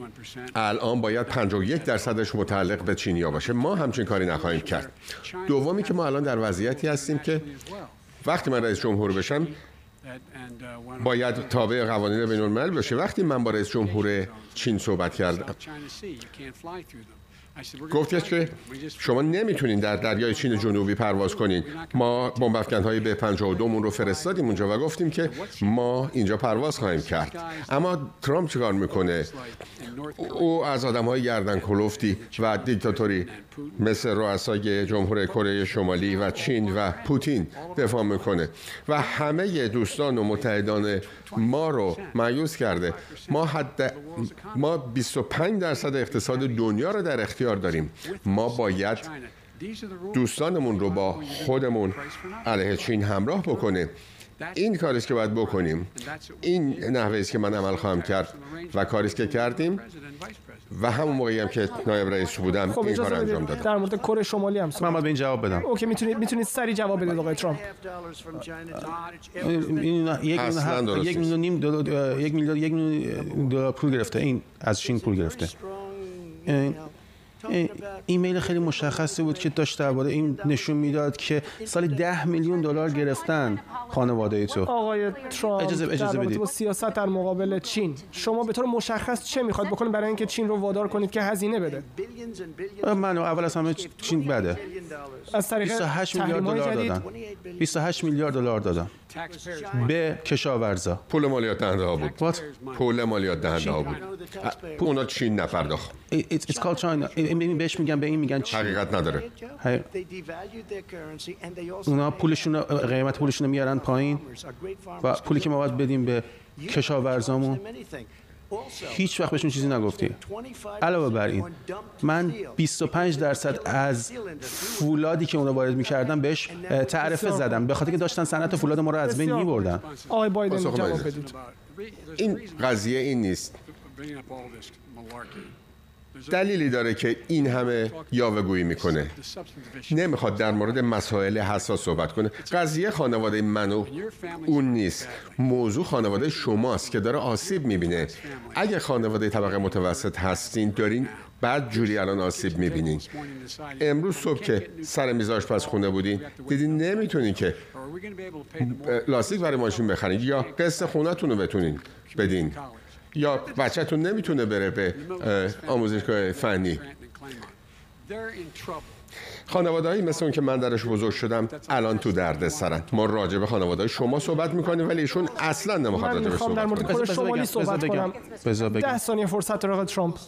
الان باید 51 درصدش متعلق به چینیا باشه. ما همچین کاری نخواهیم کرد. دومی که ما الان در وضعیتی هستیم که وقتی من رئیس جمهور بشم باید تابع قوانین بین الملل بشه وقتی من با رئیس جمهور چین صحبت کردم گفتش که شما نمی‌تونین در دریای چین جنوبی پرواز کنین. ما بمب های به 52 مون رو فرستادیم اونجا و گفتیم که ما اینجا پرواز خواهیم کرد. اما ترامپ چیکار می‌کنه؟ او از آدم های گردن کلوفتی و دیکتاتوری مثل رؤسای جمهور کره شمالی و چین و پوتین دفاع می‌کنه. و همه دوستان و متحدان ما رو مایوس کرده. ما حد ما 25 درصد اقتصاد دنیا رو در اختیار داریم. ما باید دوستانمون رو با خودمون علیه چین همراه بکنه. این کاری که باید بکنیم. این نحوه است که من عمل خواهم کرد و کاری که کردیم و همون موقعی هم که نایب رئیس بودم خب این کار انجام دادم. در مورد کره شمالی هم من باید به این جواب بدم. okay می‌تونید می‌تونید سریع جواب بدید آقای ترامپ. این یک میلیون یک میلیون نیم یک میلیارد یک میلیون دلار پول گرفته. این از چین پول گرفته. ایمیل خیلی مشخصی بود که داشت درباره این نشون می‌داد که سال ده میلیون دلار گرفتن خانواده تو. آقای ترامپ اجازه اجازه بدید. با سیاست در مقابل چین. شما به طور مشخص چه می‌خواد بکنید برای اینکه چین رو وادار کنید که هزینه بده؟ من اول از همه چین بده. از طریق 28 میلیارد دلار دادن. 28 میلیارد دلار دادن. به کشاورزا. پول مالیات دهنده ها بود. پول مالیات دهنده ها بود. اونا چین نپرداخت It's called China. این بهش میگن به این میگن چین. حقیقت نداره. اونا پولشون قیمت پولشون میارن پایین و پولی که ما باید بدیم به کشاورزامون. هیچ وقت بهشون چیزی نگفتی. علاوه بر این من 25 درصد از فولادی که اونا وارد می‌کردن بهش تعرفه زدم. به خاطر که داشتن صنعت فولاد ما رو از بین میبردن. آقای بایدن جواب بدید. این قضیه این نیست. دلیلی داره که این همه یاوهگویی می‌کنه. نمی‌خواد در مورد مسائل حساس صحبت کنه. قضیه خانواده من و اون نیست. موضوع خانواده شماست که داره آسیب می‌بینه. اگه خانواده طبقه متوسط هستین دارین بعد جوری الان آسیب می‌بینین. امروز صبح که سر میز پس خونه بودین دیدین نمی‌تونین که لاستیک برای ماشین بخرین یا قسط خونهتون رو بتونین بدین. یا بچهتون نمی‌تونه بره به آموزشگاه فنی. خانواده هایی مثل اون که من درش بزرگ شدم الان تو درد سرن. ما راجع به خانواده شما صحبت می‌کنیم ولی ایشون اصلا نمی‌خواد راجع به صحبت در مورد شمالی صحبت کنم. ده ثانیه فرصت رو ترامپ.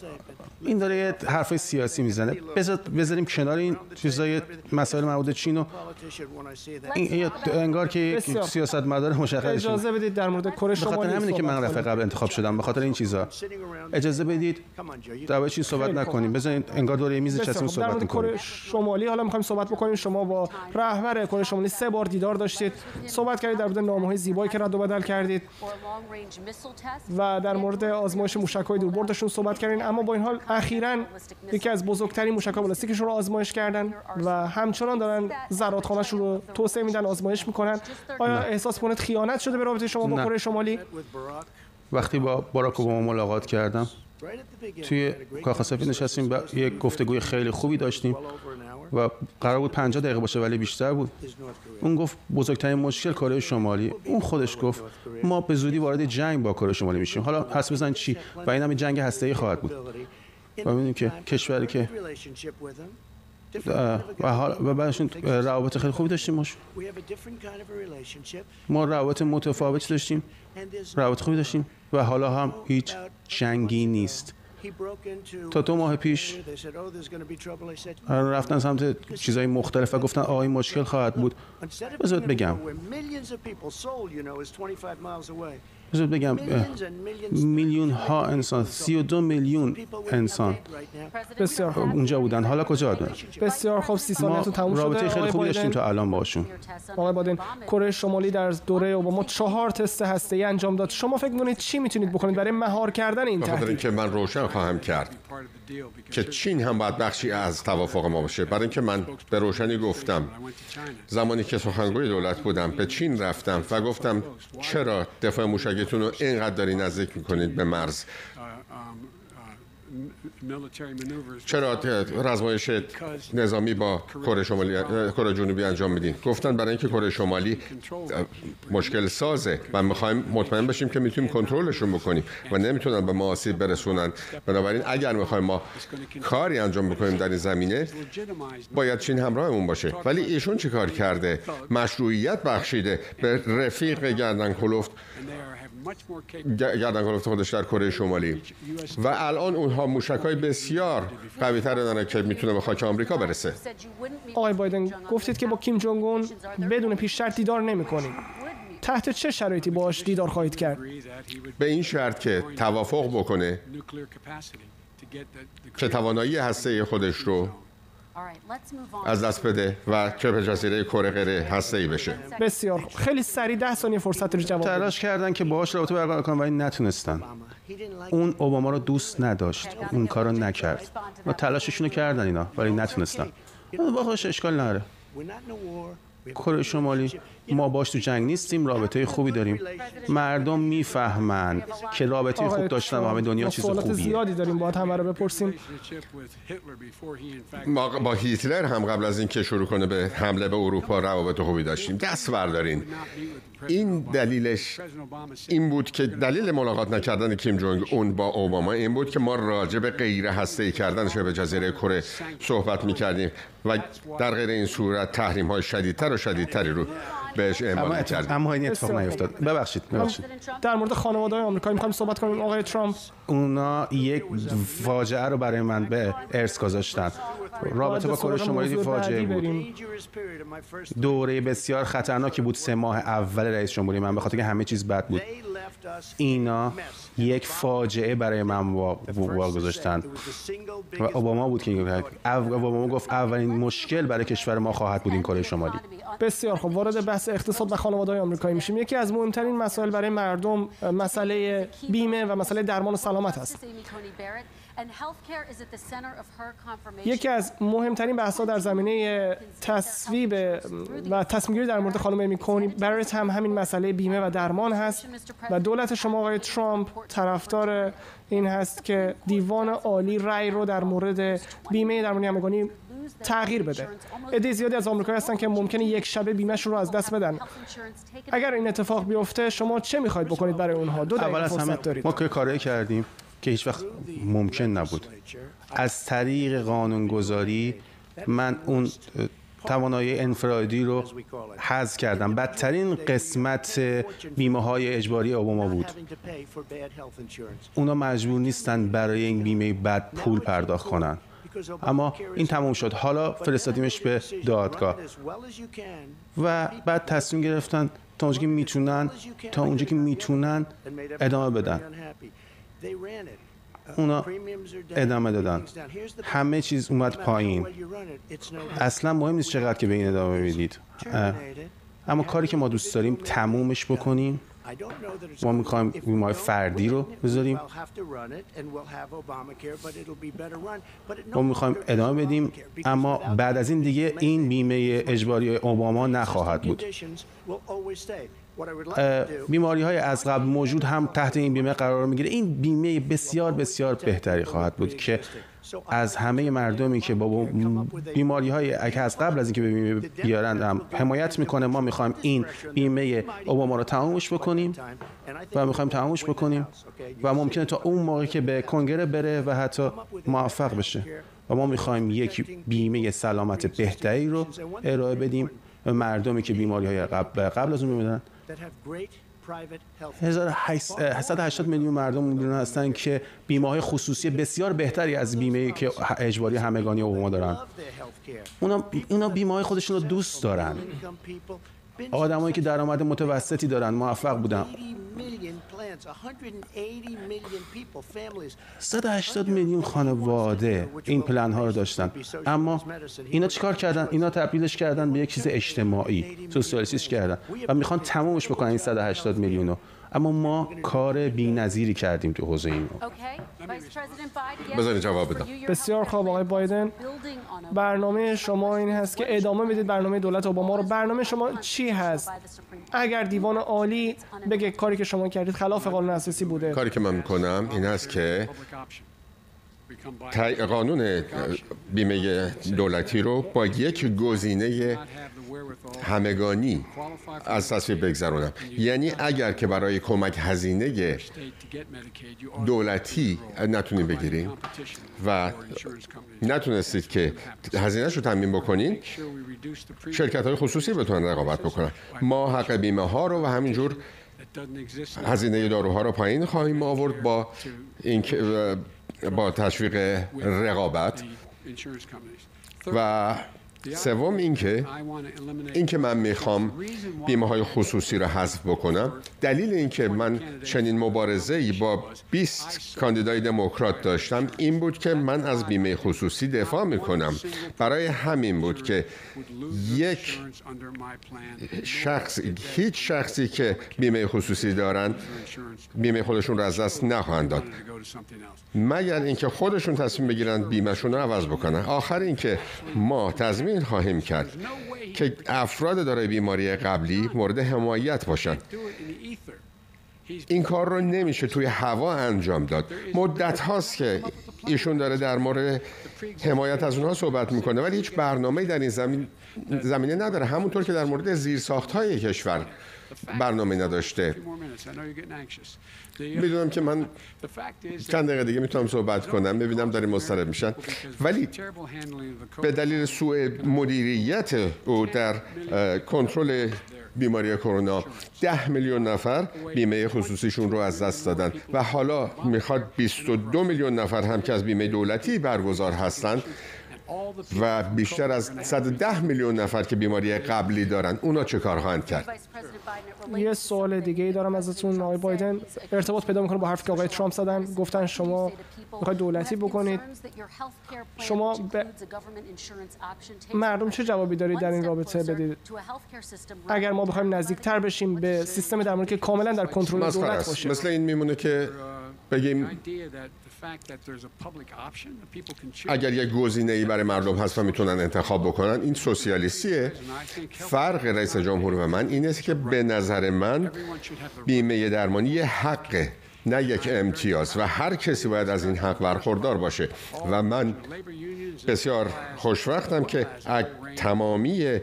این داره یه حرف سیاسی می‌زنه. بذار بذاریم کنار این چیزای مسائل مربوط چین و این انگار که سیاست مدار مشخص اجازه بدید در مورد کره شمالی خاطر همینه که من رفع قبل انتخاب شدم به خاطر این چیزا. اجازه بدید. در چین صحبت نکنیم. بذارید انگار دور میز نشستیم صحبت کنیم کره شمالی حالا می‌خوایم صحبت بکنیم. شما با رهبر کره شمالی سه بار دیدار داشتید. صحبت کردید در مورد نامه‌های زیبایی که رد و بدل کردید. و در مورد آزمایش موشک‌های دوربردشون صحبت کردین. اما با این حال اخیرا یکی از بزرگترین موشک بالستیکشون رو آزمایش کردن و همچنان دارن زرادخانه‌شون رو توسعه میدن آزمایش می‌کنن. آیا احساس کنید خیانت شده به رابطه شما با کره شمالی؟ وقتی با باراک اوباما ملاقات کردم توی کاخ سفید نشستیم و یک گفتگوی خیلی خوبی داشتیم. و قرار بود 50 دقیقه باشه ولی بیشتر بود. اون گفت بزرگترین مشکل کره شمالی. اون خودش گفت ما به زودی وارد جنگ با کره شمالی میشیم. حالا حس بزن چی؟ و این هم جنگ هسته‌ای خواهد بود. و می‌دونیم که کشوری که و حال و بعدشون روابط خیلی خوبی داشتیم ماش ما روابط متفاوتی داشتیم. روابط خوبی داشتیم. و حالا هم هیچ جنگی نیست. تا دو ماه پیش رفتن سمت چیزهای مختلف و گفتن آقای مشکل خواهد بود. بذارت بگم. بذار بگم میلیون ها انسان سی و دو میلیون انسان. بسیار اونجا بودن. حالا کجا دارن بسیار خوب. سی سالتون تموم شده. رابطه خیلی خوبی داشتیم تا الان باشون آقای بادن کره شمالی در دوره اوباما چهار تست هسته‌ای انجام داد. شما فکر می‌کنید چی می‌تونید بکنید برای مهار کردن این تهدید؟ اینکه من روشن خواهم کرد که چین هم باید بخشی از توافق ما باشه. برای اینکه من به روشنی گفتم. زمانی که سخنگوی دولت بودم به چین رفتم و گفتم چرا دفاع موشکتون رو اینقدر داری نزدیک می‌کنید به مرز. چرا رزمایش نظامی با کره شمالی کره جنوبی انجام میدین؟ گفتن برای اینکه کره شمالی مشکل سازه و می‌خوایم مطمئن بشیم که می‌تونیم کنترلشون بکنیم و نمی‌تونن به ما آسیب برسونن. بنابراین اگر می‌خوایم ما کاری انجام بکنیم در این زمینه باید چین همراهمون باشه. ولی ایشون چی کار کرده؟ مشروعیت بخشیده. به رفیق گردن کلفت. گردن کلفت خودش در کره شمالی. و الان اونها موشک های بسیار قوی تر دارن که می‌تونه به خاک آمریکا برسه. آقای بایدن گفتید که با کیم جونگ اون بدون پیش شرط دیدار نمی‌کنید تحت چه شرایطی باش دیدار خواهید کرد؟ به این شرط که توافق بکنه که توانایی هسته خودش رو از دست بده و به جزیره کره غیر ای بشه. بسیار خیلی سریع ده ثانیه فرصت رو جواب تلاش کردن که باهاش رابطه برقرار کنن ولی نتونستن. اون اوباما رو دوست نداشت. اون کارو نکرد. و تلاششون رو کردن اینا ولی نتونستن. باهاش اشکال نداره. کره شمالی. ما باش تو جنگ نیستیم رابطه خوبی داریم. مردم می‌فهمند که رابطه خوب داشتن با همه دنیا چیز خوبیه. زیادی داریم باید همه رو بپرسیم. ما با هیتلر هم قبل از اینکه شروع کنه به حمله به اروپا روابط خوبی داشتیم دست بردارین. این دلیلش این بود که دلیل ملاقات نکردن کیم جونگ اون با اوباما این بود که ما راجع به غیر هسته کردن به جزیره کره صحبت می‌کردیم و در غیر این صورت تحریم های شدیدتر و شدیدتری رو بهش اعمال کرد اما این اتفاق نیفتاد. ببخشید ببخشید. در مورد خانواده آمریکایی می‌خوایم صحبت کنیم. آقای ترامپ. اونا یک فاجعه رو برای من به ارث گذاشتن. رابطه با کره شمالی فاجعه بود. دوره بسیار خطرناکی بود. سه ماه اول رئیس جمهوری من به خاطر که همه چیز بد بود. اینا یک فاجعه برای من واگذاشتن و اوباما بود که اوباما گفت اولین مشکل برای کشور ما خواهد بود این کره شمالی. بسیار خب وارد بحث اقتصاد و خانواده آمریکایی میشیم. یکی از مهمترین مسائل برای مردم مسئله بیمه و مسئله درمان و سلامت هست یکی از مهمترین بحث‌ها در زمینه تصویب و تصمیم در مورد خانم امی کونی برایت هم همین مسئله بیمه و درمان هست. و دولت شما آقای ترامپ طرفدار این هست که دیوان عالی رأی رو در مورد بیمه درمانی همگانی تغییر بده. عده زیادی از آمریکایی هستن که ممکنه یک شبه بیمهشون رو از دست بدن. اگر این اتفاق بیفته شما چه می‌خواید بکنید برای اونها؟ دو از همه دارید. ما که کاری کردیم. که هیچ وقت ممکن نبود. از طریق قانونگذاری من اون توانایی انفرادی رو حذف کردم. بدترین قسمت بیمه های اجباری اوباما بود. اونا مجبور نیستن برای این بیمه بد پول پرداخت کنن. اما این تموم شد. حالا فرستادیمش به دادگاه. و بعد تصمیم گرفتن تا اونجا که می‌تونن تا اونجا که می‌تونن ادامه بدن. اونا ادامه دادن. همه چیز اومد پایین. اصلا مهم نیست چقدر که به این ادامه می‌دید اما کاری که ما دوست داریم تمومش بکنیم. ما می‌خوایم بیمه فردی رو بذاریم. ما می‌خوایم ادامه بدیم. اما بعد از این دیگه این بیمه اجباری اوباما نخواهد بود. بیماری های از قبل موجود هم تحت این بیمه قرار می‌گیره. این بیمه بسیار بسیار بهتری خواهد بود که از همه مردمی که با بیماری های از قبل از اینکه به بیمه بیارند هم حمایت می‌کنه. ما می‌خوایم این بیمه اوباما رو تمامش بکنیم و می‌خوایم تمامش بکنیم و ممکنه تا اون موقع که به کنگره بره و حتی موفق بشه. و ما می‌خوایم یک بیمه سلامت بهتری رو ارائه بدیم به مردمی که بیماری های قبل, قبل از اون میمیدن 1880 میلیون مردم میلیون هستن که بیمه های خصوصی بسیار بهتری از بیمه که اجباری همگانی اوباما دارن. اونا اونا بیمه های خودشون رو دوست دارن. آدمایی که درآمد متوسطی دارن موفق بودن. 180 میلیون خانواده این پلن ها رو داشتن. اما اینا چیکار کردن؟ اینا تبدیلش کردن به یک چیز اجتماعی سوسیالیستیش کردن. و می‌خوان تمومش بکنن این 180 میلیون رو. اما ما کار بی‌نظیری کردیم تو حوزه این بذارید جواب بدم. بسیار خوب آقای بایدن. برنامه شما این هست که ادامه بدید برنامه دولت اوباما رو. برنامه شما چی هست؟ اگر دیوان عالی بگه کاری که شما کردید خلاف قانون اساسی بوده. کاری که من می‌کنم این هست که قانون بیمه دولتی رو با یک گزینه همگانی از تصویب بگذرونم. یعنی اگر که برای کمک هزینه دولتی نتونیم بگیریم و نتونستید که هزینه رو تمین بکنین شرکت های خصوصی بتونن رقابت بکنن. ما حق بیمه ها رو و همینجور هزینه داروها رو پایین خواهیم آورد با این با تشویق رقابت. و سوم اینکه اینکه من می‌خوام بیمه های خصوصی رو حذف بکنم دلیل اینکه من چنین مبارزه ای با 20 کاندیدای دموکرات داشتم این بود که من از بیمه خصوصی دفاع می‌کنم. برای همین بود که یک شخص هیچ شخصی که بیمه خصوصی دارن بیمه خودشون رو از دست نخواهند داد. مگر اینکه خودشون تصمیم بگیرن بیمهشون رو عوض بکنن؟ آخر اینکه ما تضمین خواهیم کرد که افراد دارای بیماری قبلی مورد حمایت باشند. این کار رو نمیشه توی هوا انجام داد. مدت هاست که ایشون داره در مورد حمایت از اونها صحبت می‌کنه ولی هیچ برنامه در این زمین زمینه نداره. همونطور که در مورد زیرساخت های کشور برنامه نداشته. می‌دونم که من چند دقیقه دیگه می‌تونم صحبت کنم ببینم داریم مضطرب میشن. ولی به دلیل سوء مدیریت او در کنترل بیماری کرونا ده میلیون نفر بیمه خصوصیشون رو از دست دادن و حالا می‌خواد 22 میلیون نفر هم که از بیمه دولتی برگزار هستند و بیشتر از 110 میلیون نفر که بیماری قبلی دارن اونا چه کار خواهند کرد؟ یه سوال دیگه ای دارم ازتون. آقای بایدن ارتباط پیدا می‌کنه با حرفی که آقای ترامپ زدن. گفتن شما می‌خواید دولتی بکنید. شما به مردم چه جوابی دارید در این رابطه بدید؟ اگر ما بخوایم نزدیکتر بشیم به سیستم درمانی که کاملا در کنترل دولت باشه. مثل این میمونه که بگیم اگر یک گزینه ای برای مردم هست و می‌تونن انتخاب بکنن این سوسیالیستیه. فرق رئیس جمهور و من اینه که به نظر من بیمه درمانی حقه نه یک امتیاز و هر کسی باید از این حق برخوردار باشه. و من بسیار خوشوقتم که تمامی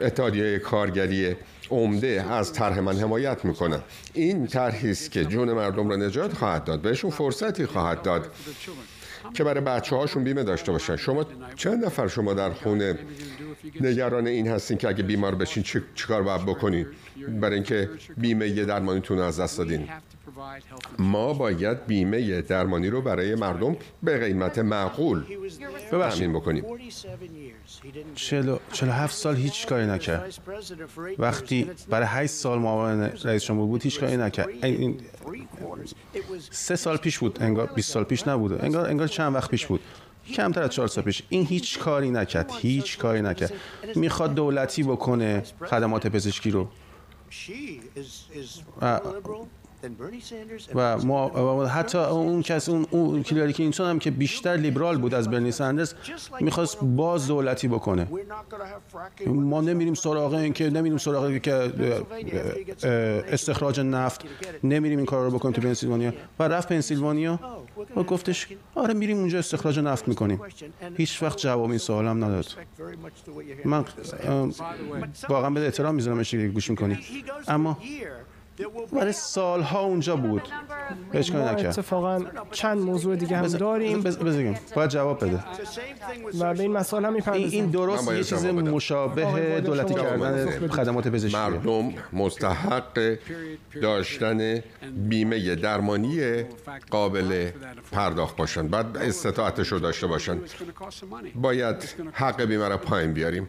اتحادیه کارگری عمده از طرح من حمایت می‌کنن این طرحی است که جون مردم را نجات خواهد داد. بهشون فرصتی خواهد داد که برای بچه هاشون بیمه داشته باشن. شما چند نفر شما در خونه نگران این هستین که اگه بیمار بشین چیکار باید بکنین؟ برای اینکه بیمه درمانیتون از دست دادین. ما باید بیمه درمانی رو برای مردم به قیمت معقول تامین بکنیم. 47 سال هیچ کاری نکرد. وقتی برای 8 سال معاون رئیس جمهور بود هیچ کاری نکرد. این سه سال پیش بود انگار 20 سال پیش نبوده. انگار انگار چند وقت پیش بود. کمتر از چهار سال پیش. این هیچ کاری نکرد. هیچ کاری نکرد. می‌خواد دولتی بکنه خدمات پزشکی رو. و ما حتی اون کس اون, اون کلاری اینسون هم که بیشتر لیبرال بود از برنی سندرز می‌خواست باز دولتی بکنه. ما نمیریم سراغ این که نمیریم سراغ که استخراج نفت. نمیریم این کار رو بکنیم تو پنسیلوانیا. و رفت پنسیلوانیا. و گفتش آره میریم اونجا استخراج نفت می‌کنیم. هیچ وقت جواب این سوالم نداد. من واقعا به احترام می‌ذارم گوش می‌کنی. اما برای سالها اونجا بود. هیچ ما اتفاقا چند موضوع دیگه هم داریم. بزنیم باید جواب بده. و به این مسائل هم این, این درست یه چیز مشابه دولتی کردن خدمات پزشکی. مردم مستحق داشتن بیمه درمانی قابل پرداخت باشن. بعد استطاعتش رو داشته باشن. باید حق بیمه را پایین بیاریم.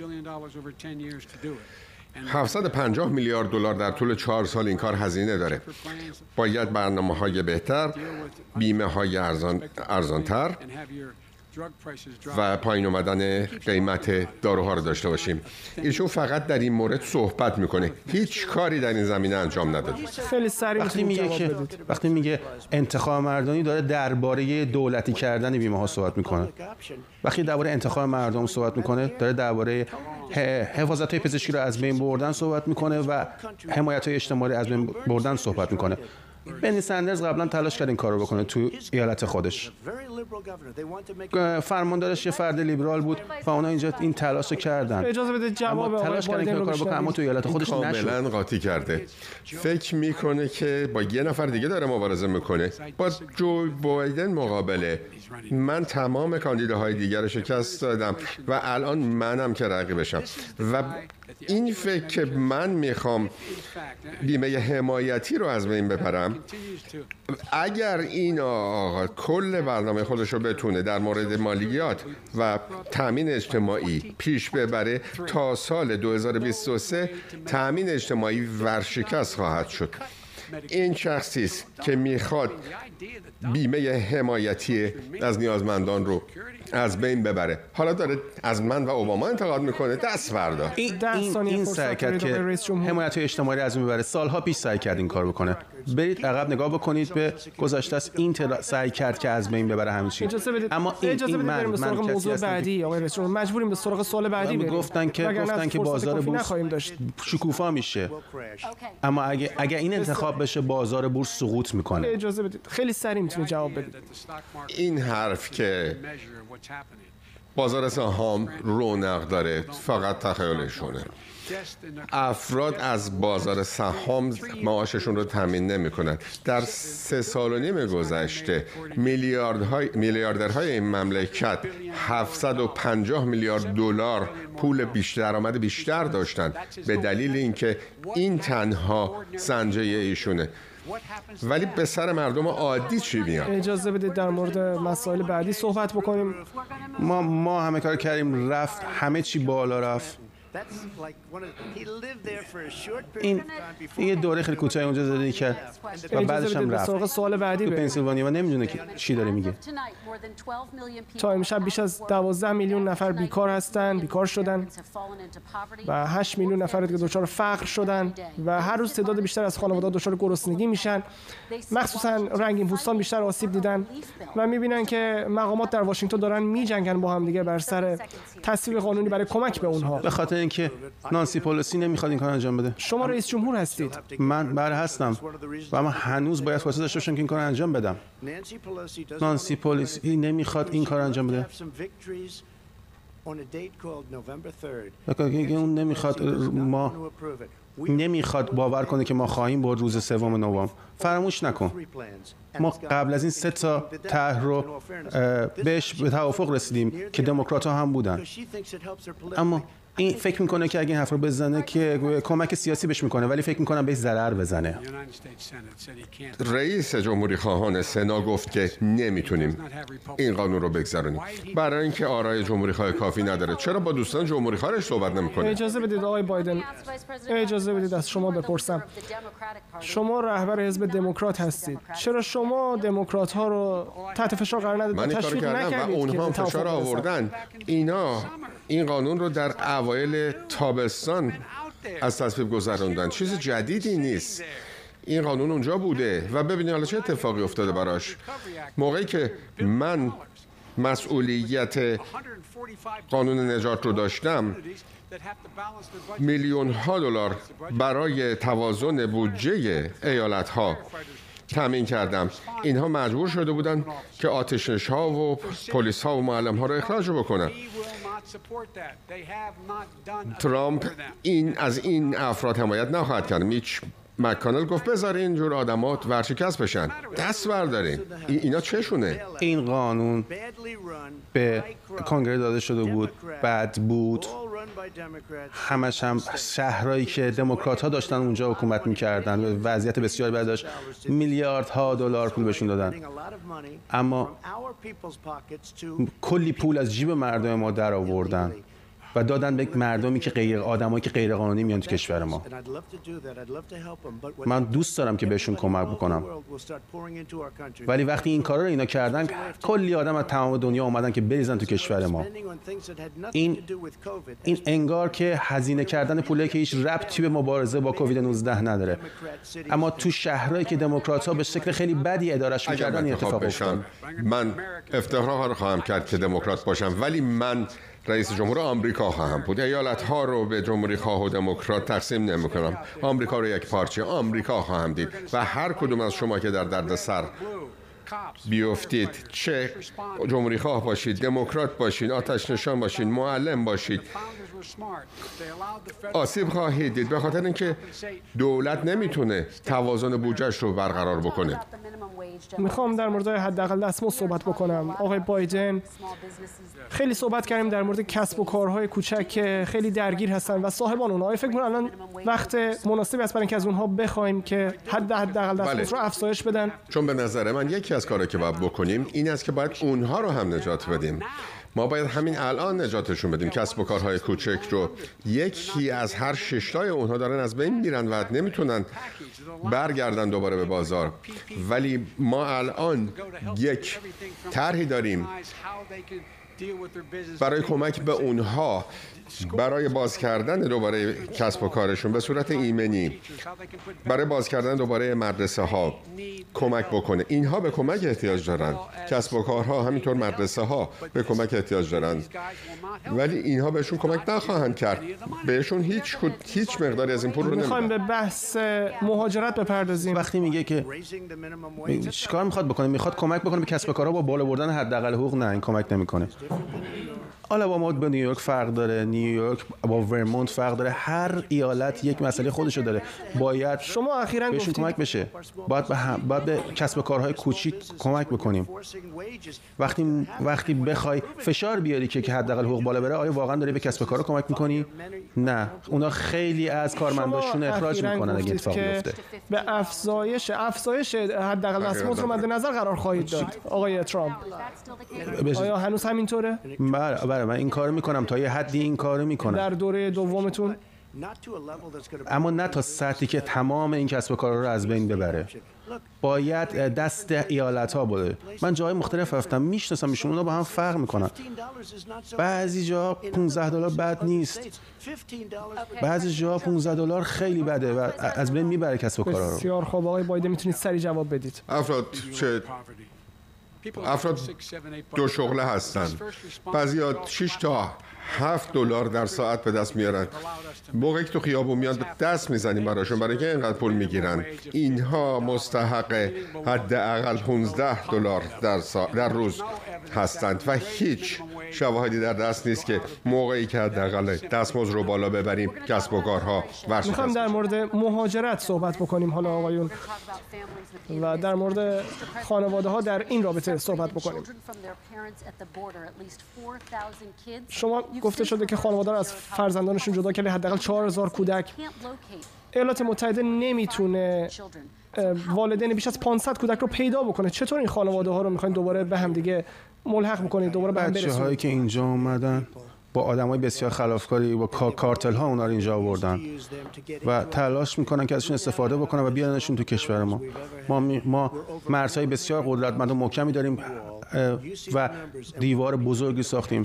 750 میلیارد دلار در طول چهار سال این کار هزینه داره. باید برنامه های بهتر بیمه های ارزان، ارزانتر و پایین اومدن قیمت داروها رو داشته باشیم. ایشون فقط در این مورد صحبت می‌کنه. هیچ کاری در این زمینه انجام نداد. خیلی سریع وقتی میگه که وقتی میگه انتخاب مردمی داره درباره دولتی کردن بیمه ها صحبت می‌کنه. وقتی درباره انتخاب مردم صحبت می‌کنه داره درباره حفاظت های پزشکی رو از بین بردن صحبت می‌کنه و حمایت های اجتماعی از بین بردن صحبت می‌کنه. بنی سندرز قبلا تلاش کرد این کارو بکنه تو ایالت خودش. فرماندارش یه فرد لیبرال بود و اونا اینجا این تلاش کردن. اجازه بده جواب تلاش کردن این کارو بکنه اما تو ایالت خودش نشد. کاملا قاطی کرده. فکر می‌کنه که با یه نفر دیگه داره مبارزه می‌کنه. با جو بایدن مقابله. من تمام کاندیداهای دیگر رو شکست دادم و الان منم که رقیبشم. و این فکر که من می‌خوام بیمه حمایتی رو از بین ببرم. اگر این آقا کل برنامه خودش رو بتونه در مورد مالیات و تامین اجتماعی پیش ببره تا سال 2023 تامین اجتماعی ورشکست خواهد شد. این شخصی است که می‌خواد بیمه حمایتی از نیازمندان رو از بین ببره. حالا داره از من و اوباما انتقاد می‌کنه. دست فردا. این, این, این سعی کرد که حمایت اجتماعی از ببره. سالها پیش سعی کرد این کار بکنه. برید عقب نگاه بکنید. به گذشته است. این سعی کرد که از بین ببره همین چیز اما این, اجازه این من, من موضوع بعدی آقای رئیس مجبوریم به سراغ سوال بعدی بریم. گفتن که گفتن که بازار بورس شکوفا میشه. اما اگه اگه این انتخاب بشه بازار بورس سقوط می‌کنه. اجازه بدید. خیلی سریع می‌تونید جواب بدید این حرف که بازار سهام رونق داره فقط تخیلشونه. افراد از بازار سهام معاششون رو تامین نمی‌کنن. در سه سال و نیم گذشته میلیاردهای میلیاردرهای این مملکت 750 میلیارد دلار پول بیشتر درآمد بیشتر داشتن به دلیل اینکه این تنها سنجه ایشونه. ولی به سر مردم عادی چی میاد اجازه بدید در مورد مسائل بعدی صحبت بکنیم. ما ما همه کار کردیم رفت همه چی بالا رفت. این یه دوره خیلی کوتاهی اونجا زندگی کرد. و بعدش هم رفت. سوال بعدی تو پنسیلوانیا و نمی‌دونه که چی داره میگه. تا امشب بیش از 12 میلیون نفر بیکار هستن بیکار شدن و 8 میلیون نفر که دچار فقر شدن و هر روز تعداد بیشتر از خانواده دچار گرسنگی میشن. مخصوصا رنگین پوستان بیشتر آسیب دیدن و می‌بینن که مقامات در واشنگتن دارن میجنگن با هم دیگه بر سر تصویب قانونی برای کمک به اونها. به خاطر اینکه نانسی پولوسی نمی‌خواد این کار انجام بده. شما رئیس جمهور هستید. من بر هستم. و من هنوز باید واسه داشته باشم که این کار انجام بدم. نانسی پولوسی نمی‌خواد این کار انجام بده. اون نمی‌خواد ما نمی‌خواد باور کنه که ما خواهیم برد روز سوم نوامبر. فراموش نکن. ما قبل از این سه تا طرح رو بهش به توافق رسیدیم که دموکرات ها هم بودن. اما این فکر می‌کنه که اگه این حرف رو بزنه که کمک سیاسی بهش می‌کنه ولی فکر می‌کنم بهش ضرر بزنه. رئیس جمهوری خواهان سنا گفت که نمی‌تونیم این قانون رو بگذارونیم. برای اینکه آرای جمهوری خواه کافی نداره. چرا با دوستان جمهوری خواهش صحبت نمی‌کنه؟ اجازه بدید آقای بایدن. اجازه بدید از شما بپرسم. شما رهبر حزب دموکرات هستید. چرا شما دموکرات ها رو تحت فشار قرار ندادید؟ تشویق نکردید و اونها فشار آوردن. اینا این قانون رو در اوایل تابستان از تصویب گذراندن. چیز جدیدی نیست. این قانون اونجا بوده. و ببینید حالا چه اتفاقی افتاده براش. موقعی که من مسئولیت قانون نجات رو داشتم میلیون ها دلار برای توازن بودجه ایالت ها تامین کردم. اینها مجبور شده بودن که آتشنش ها و پلیس ها و معلم ها رو اخراج بکنن. ترامپ این از این افراد حمایت نخواهد کرد. میچ مکانل گفت بذار اینجور آدمات ورشکست بشن. دست بردارین اینا چشونه؟ این قانون به کنگره داده شده بود بد بود. همش هم شهرهایی که دموکرات ها داشتن اونجا حکومت می‌کردن وضعیت بسیار بد داشت میلیاردها دلار پول بهشون دادن. اما کلی پول از جیب مردم ما در آوردن و دادن به مردمی که غیر آدمایی که غیر قانونی میان تو کشور ما. من دوست دارم که بهشون کمک بکنم. ولی وقتی این کارا رو اینا کردن کلی آدم از تمام دنیا اومدن که بریزن تو کشور ما. این این انگار که هزینه کردن پولی که هیچ ربطی به مبارزه با کووید 19 نداره. اما تو شهرهایی که دموکرات ها به شکل خیلی بدی ادارش می‌کردن این اتفاق افتاد. من افتخار خواهم کرد که دموکرات باشم. ولی من رئیس جمهور آمریکا خواهم بود. ایالت ها رو به جمهوری خواه و دموکرات تقسیم نمی کنم آمریکا رو یک پارچه آمریکا خواهم دید و هر کدوم از شما که در درد سر بیفتید چه جمهوری خواه باشید دموکرات باشید آتش نشان باشید معلم باشید آسیب خواهید دید. به خاطر اینکه دولت نمی‌تونه توازن بودجهش رو برقرار بکنه. می‌خوام در مورد حداقل دستمزد صحبت بکنم. آقای بایدن خیلی صحبت کردیم در مورد کسب و کارهای کوچک که خیلی درگیر هستن و صاحبان اونها فکر کنم الان وقت مناسبی است برای اینکه از اونها بخوایم که حد حداقل دستمزد بله. رو افزایش بدن؟ چون به نظر من یکی از کارهایی که باید بکنیم این است که باید اونها رو هم نجات بدیم. ما باید همین الان نجاتشون بدیم. کسب و کارهای کوچک رو. یکی از هر ششتای اونها دارن از بین میرن و نمی‌تونن برگردن دوباره به بازار. ولی ما الان یک طرحی داریم. برای کمک به اونها برای باز کردن دوباره کسب و کارشون به صورت ایمنی. برای باز کردن دوباره مدرسه ها کمک بکنه. اینها به کمک احتیاج دارن. کسب و کارها همینطور مدرسه ها به کمک احتیاج دارن. ولی اینها بهشون کمک نخواهند کرد. بهشون هیچ هیچ مقداری از این پول رو می‌خوایم به بحث مهاجرت بپردازیم. وقتی میگه که چیکار می‌خواد بکنه؟ می‌خواد کمک بکنه به کسب و کارها؟ با بالا بردن حداقل حقوق نه این کمک نمی‌کنه. آلاباما با نیویورک فرق داره. نیویورک با ورمونت فرق داره. هر ایالت یک مسئله خودشو داره. باید شما اخیرا بهشون کمک بشه. باید به, هم... باید به کسب و کارهای کوچیک کمک بکنیم. وقتی وقتی بخوای فشار بیاری که که حداقل حقوق بالا بره آیا واقعا داری به کسب و کارها کمک می‌کنی؟ نه. اونا خیلی از کارمنداشون اخراج می‌کنن اگه اتفاق بیفته. به افزایش افزایش حداقل دستمزد رو مد نظر قرار خواهید داد آقای ترامپ. آیا هنوز همینطوره؟ بله بله من این کارو می‌کنم. تا یه حدی این کارو می‌کنم در دوره دومتون. اما نه تا سطحی که تمام این کسب و کارا رو از بین ببره. باید دست ایالت ها بوده من جای مختلف رفتم می‌شناسم ایشون اونا با هم فرق می‌کنن. بعضی جا 15 دلار بد نیست. بعضی جا 15 دلار خیلی بده و از بین می‌بره کسب و کارا رو. بسیار خوب. آقای بایدن می‌تونید سری جواب بدید. افراد چه افراد دو شغله هستن. بعضی 6 تا هفت دلار در ساعت به دست میارن. موقعی که تو خیابون میاد دست می‌زنیم براشون برای اینکه اینقدر پول می‌گیرن. اینها مستحق حداقل 15 دلار در, در روز هستند و هیچ شواهدی در دست نیست که موقعی که حداقل دستمزد رو بالا ببریم کسب و کارها می‌خوام در مورد مهاجرت صحبت بکنیم حالا آقایون. و در مورد خانواده ها در این رابطه صحبت بکنیم. شما گفته شده که خانواده از فرزندانشون جدا کرده حداقل 4000 کودک. ایالات متحده نمی‌تونه والدین بیش از 500 کودک رو پیدا بکنه. چطور این خانواده ها رو می‌خواین دوباره به هم دیگه ملحق می‌کنید دوباره به هم برسونید؟ که اینجا اومدن. با آدمای بسیار خلافکاری با کارتل ها اونا رو اینجا آوردن و تلاش می‌کنن که ازشون استفاده بکنن و بیارنشون تو کشور ما. ما ما مرزهای بسیار قدرتمند و محکمی داریم و دیوار بزرگی ساختیم.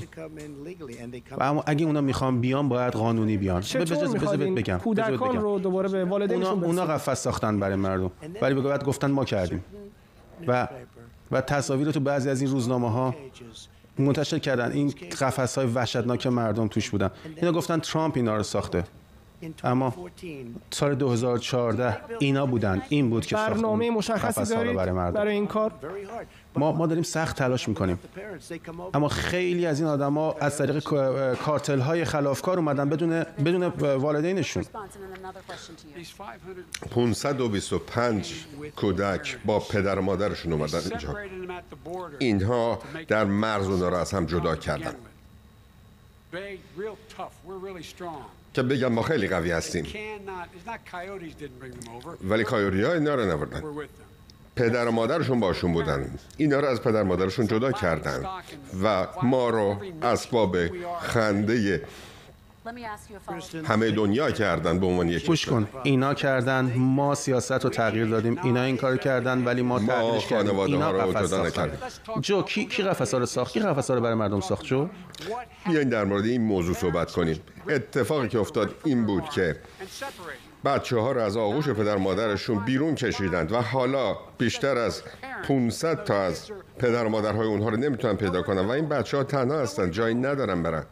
و اما اگه اونا می‌خوان بیان باید قانونی بیان. بذار بگم کودکان رو دوباره به والدینشون اونا, اونا قفس ساختن برای مردم. ولی بعد گفتن ما کردیم. و و تصاویر تو بعضی از این روزنامه ها منتشر کردن این قفس های وحشتناک مردم توش بودن. اینا گفتن ترامپ اینا رو ساخته. اما سال 2014 اینا بودن. این بود که برنامه مشخصی دارید برای, مردم. برای این کار؟ ما ما داریم سخت تلاش می‌کنیم. اما خیلی از این آدما از طریق کارتل های خلافکار اومدن بدون بدون والدینشون. 525 کودک با پدر و مادرشون اومدن اینجا. اینها در مرز اونا رو از هم جدا کردن. که بگم ما خیلی قوی هستیم. ولی کایوری ها اینا رو نوردن پدر و مادرشون باشون بودن. اینا رو از پدر مادرشون جدا کردن. و ما رو اسباب خنده همه دنیا کردن به عنوان یک گوش کن. اینا کردن ما سیاست رو تغییر دادیم. اینا این کار کردن ولی ما تغییرش کردیم. اینا قفس ساختن. جو کی کی قفس رو ساخت؟ کی قفس رو برای مردم ساخت جو؟ بیاین در مورد این موضوع صحبت کنیم. اتفاقی که افتاد این بود که بچه ها رو از آغوش پدر مادرشون بیرون کشیدند و حالا بیشتر از 500 تا از پدر و مادرهای اونها رو نمی‌تونن پیدا کنن و این بچه ها تنها هستن جایی ندارن برن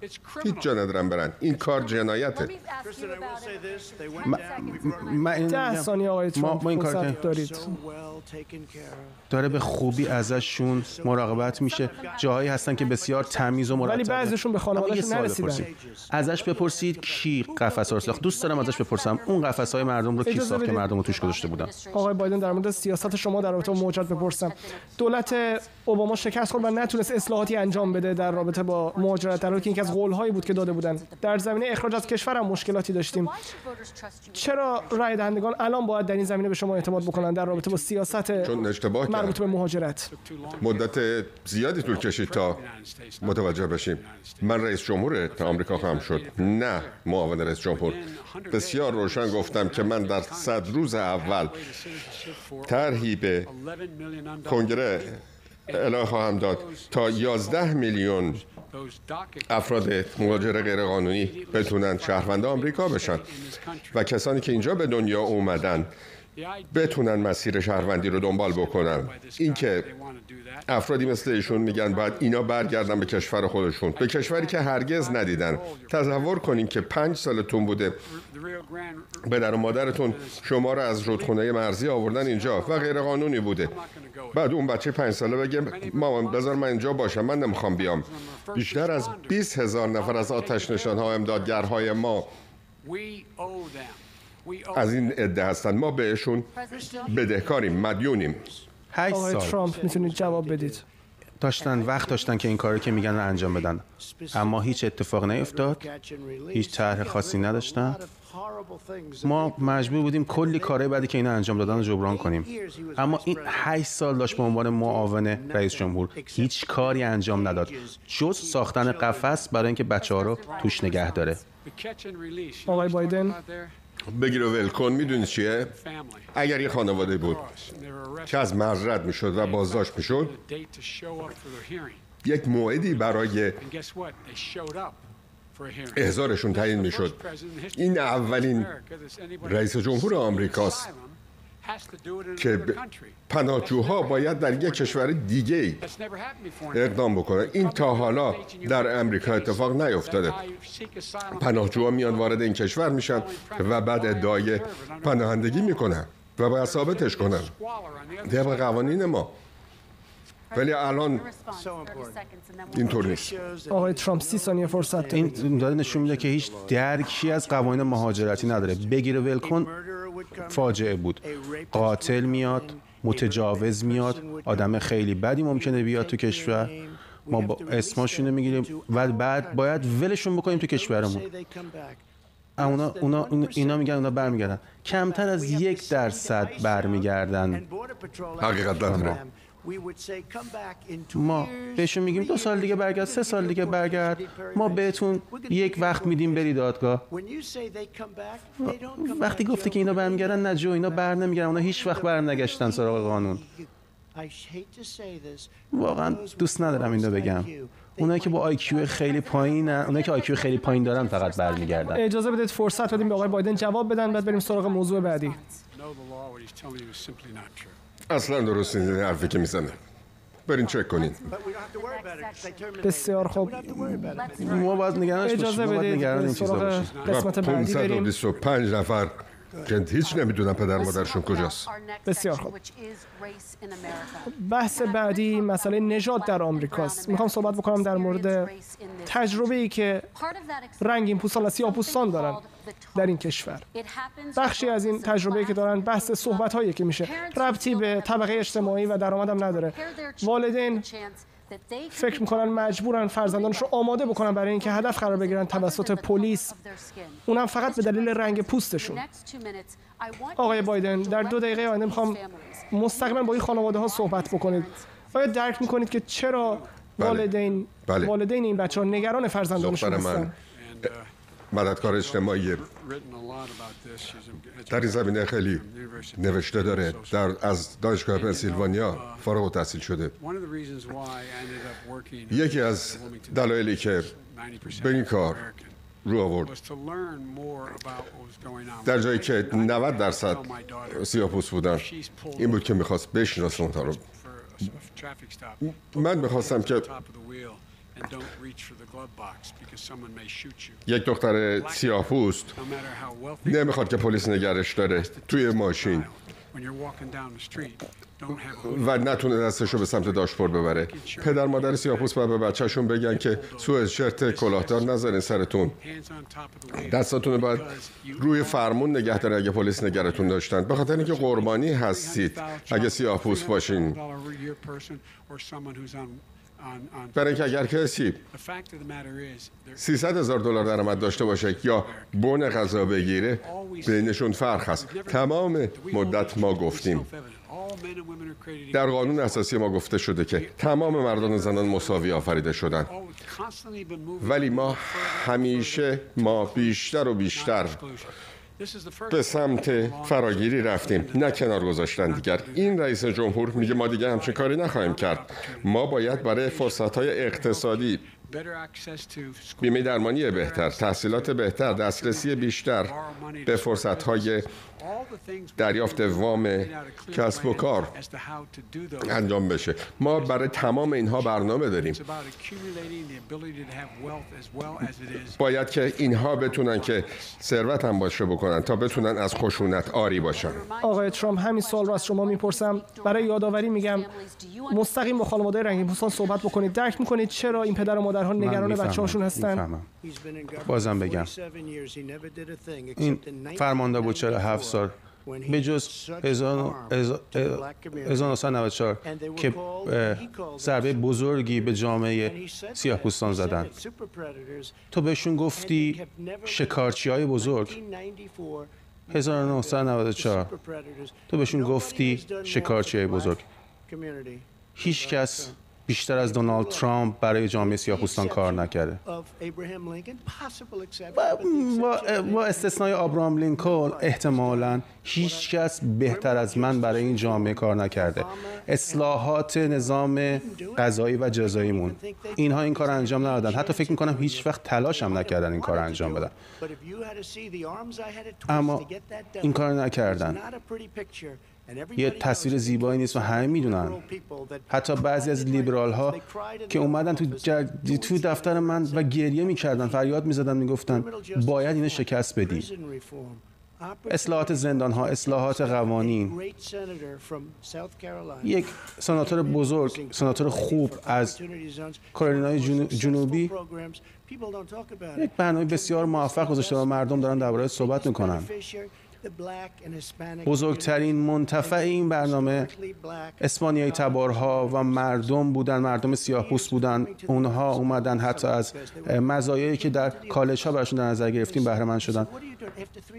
هیچ جا ندارن برن. این کار جنایته. ما این ما, ما این کار دارید. داره به خوبی ازشون مراقبت میشه. جاهایی هستن که بسیار تمیز و مرتبه ولی بعضیشون به خانوادهشون نرسیدن. ازش بپرسید کی قفس رو ساخت. دوست دارم ازش بپرسم اون قفس های مردم رو کی ساخت که مردم رو توش گذاشته بودن. آقای بایدن در مورد سیاست شما در رابطه با مهاجرت بپرسم. دولت اوباما شکست خورد و نتونست اصلاحاتی انجام بده در رابطه با مهاجرت. در حالی که این از قولهایی بود که داده بودن. در زمینه اخراج از کشور هم مشکلاتی داشتیم. چرا رای دهندگان الان باید در این زمینه به شما اعتماد بکنن در رابطه با سیاست چون اشتباه مربوط به مهاجرت؟ مدت زیادی طول کشید تا متوجه بشیم. من رئیس جمهور آمریکا خواهم شد. نه معاون رئیس جمهور. بسیار روشن گفتم که من در صد روز اول طرحی به کنگره اعلام خواهم داد تا 11 میلیون افراد مهاجر غیرقانونی بتونن شهروند آمریکا بشن. و کسانی که اینجا به دنیا اومدن بتونن مسیر شهروندی رو دنبال بکنن. اینکه افرادی مثل ایشون میگن باید اینا برگردن به کشور خودشون. به کشوری که هرگز ندیدن. تصور کنین که پنج سالتون بوده. در و مادرتون شما رو از رودخونه مرزی آوردن اینجا و غیر قانونی بوده. بعد اون بچه پنج ساله بگه مامان بذار من اینجا باشم. من نمی‌خوام بیام. بیشتر از 20 هزار نفر از آتش نشان ها امدادگرهای ما. از این عده هستن ما بهشون بدهکاریم مدیونیم. هشت سال. ترامپ می‌تونید جواب بدید. داشتن وقت داشتن که این کاری که میگن رو انجام بدن. اما هیچ اتفاق نیفتاد. هیچ طرح خاصی نداشتن. ما مجبور بودیم کلی کارهای بعدی که اینا انجام دادن رو جبران کنیم. اما این 8 سال داشت به عنوان معاون رئیس جمهور هیچ کاری انجام نداد. جز ساختن قفس برای اینکه بچه ها رو توش نگه داره. آقای بایدن. بگیر و ول کن می‌دونی چیه؟ اگر یه خانواده بود که از مرز می‌شد و بازداشت می‌شد یک موعدی برای احضارشون تعیین می‌شد. این اولین رئیس جمهور آمریکاست. که پناهجوها باید در یک کشور دیگه اقدام بکنه این تا حالا در امریکا اتفاق نیفتاده. پناهجوها میان وارد این کشور میشن و بعد ادعای پناهندگی می‌کنن و باید ثابتش کنن. طبق قوانین ما. ولی الان اینطور نیست آقای ترامپ سی ثانیه فرصت این داره نشون میده که هیچ درکی از قوانین مهاجرتی نداره. بگیره ولکن فاجعه بود. قاتل میاد متجاوز میاد آدم خیلی بدی ممکنه بیاد تو کشور. ما با اسماشون می‌گیریم. و بعد باید ولشون بکنیم تو کشورمون. اونا, اونا اینا میگن اونا برمیگردن. کمتر از یک درصد برمیگردن. حقیقت نداره. ما بهشون میگیم دو سال دیگه برگرد سه سال دیگه برگرد. ما بهتون یک وقت میدیم بری دادگاه. وقتی گفته که اینا برمیگردن نه جو اینا بر نمیگردن اونا هیچ وقت بر نگشتن سراغ قانون. واقعا دوست ندارم اینو بگم. اونایی که با آیکیو خیلی پایین اونایی که آیکیو خیلی پایین دارن فقط برمیگردن. اجازه بدید فرصت بدیم به آقای بایدن جواب بدن بعد بریم سراغ موضوع بعدی. اصلا درست این حرفی که می‌زنه. برین چک کنین. بسیار خوب. ما باید نگرانش اجازه بدید قسمت بعدی بریم. 525 نفر که هیچ نمی‌دونم پدر مادرشون کجاست. بسیار خوب. بحث بعدی مسئله نژاد در آمریکاست. می‌خوام صحبت بکنم در مورد تجربه ای که رنگین پوستان و سیاه پوستان دارن. در این کشور. بخشی از این تجربه که دارن بحث صحبت هایی که میشه. ربطی به طبقه اجتماعی و درآمدم نداره. والدین فکر می‌کنن مجبورن فرزندانش رو آماده بکنن برای اینکه هدف قرار بگیرن توسط پلیس. اونم فقط به دلیل رنگ پوستشون. آقای بایدن در دو دقیقه آینده می‌خوام مستقیما با این خانواده ها صحبت بکنید. آیا درک می‌کنید که چرا بله. والدین بله. والدین این بچه ها نگران فرزندانشون هستن؟ مددکار اجتماعی. در این زمینه خیلی نوشته داره. در از دانشگاه پنسیلوانیا فارغ التحصیل شده. یکی از دلایلی که به این کار رو آورد. در جایی که 90 درصد سیاپوس بودن این بود که می‌خواست بشناسه اونها رو. من می‌خواستم که یک دختر سیاه پوست نمی‌خواد که پلیس نگرش داره توی ماشین. و نتونه دستشو به سمت داشبورد ببره. پدر مادر سیاپوس باید به بچهشون بگن که سوئد شرت کلاهدار نذارین سرتون. دستاتون باید روی فرمون نگه دارن اگه پلیس نگرتون داشتن. به خاطر اینکه قربانی هستید اگه سیاپوس باشین. برای اینکه اگر کسی 300 هزار دلار درآمد داشته باشه یا بون غذا بگیره بینشون فرق هست. تمام مدت ما گفتیم. در قانون اساسی ما گفته شده که تمام مردان و زنان مساوی آفریده شدن. ولی ما همیشه ما بیشتر و بیشتر به سمت فراگیری رفتیم. نه کنار گذاشتن دیگر. این رئیس جمهور میگه ما دیگه همچین کاری نخواهیم کرد. ما باید برای فرصت های اقتصادی بیمه درمانی بهتر، تحصیلات بهتر، دسترسی بیشتر به فرصتهای دریافت وام کسب و کار انجام بشه. ما برای تمام اینها برنامه داریم. باید که اینها بتونن که ثروت هم باشه بکنن تا بتونن از خشونت آری باشن. آقای ترامپ همین سال رو از شما می‌پرسم. برای یادآوری میگم مستقیم با خانواده رنگین پوستان صحبت بکنید. درک می‌کنید چرا این پدر و مادرها نگران بچه‌هاشون هستن. بازم بگم. این فرمانده بود 47 سال. به جز 1994 که ضربه بزرگی به جامعه سیاه پوستان زدن. تو بهشون گفتی شکارچی های بزرگ 1994 تو بهشون گفتی شکارچی های بزرگ. هیچ کس بیشتر از دونالد ترامپ برای جامعه سیاه‌پوستان کار نکرده. با, استثنای آبرام لینکلن احتمالا هیچ کس بهتر از من برای این جامعه کار نکرده. اصلاحات نظام قضایی و جزاییمون. اینها این کار انجام ندادن. حتی فکر می‌کنم هیچ وقت تلاش هم نکردن این کار انجام بدن. اما این کار نکردن. یه تصویر زیبایی نیست و همه می‌دونن. حتی بعضی از لیبرال ها که اومدن تو, تو دفتر من و گریه می‌کردن فریاد می‌زدن می‌گفتن باید اینو شکست بدی. اصلاحات زندان ها اصلاحات قوانین. یک سناتور بزرگ سناتور خوب از کارولینای جنوبی یک برنامه بسیار موفق گذاشته و مردم دارن درباره صحبت می‌کنن. بزرگترین منتفع این برنامه اسپانیایی تبارها و مردم بودن مردم سیاه پوست بودن. اونها اومدن حتی از مزایایی که در کالج ها برشون در نظر گرفتیم بهره من شدن.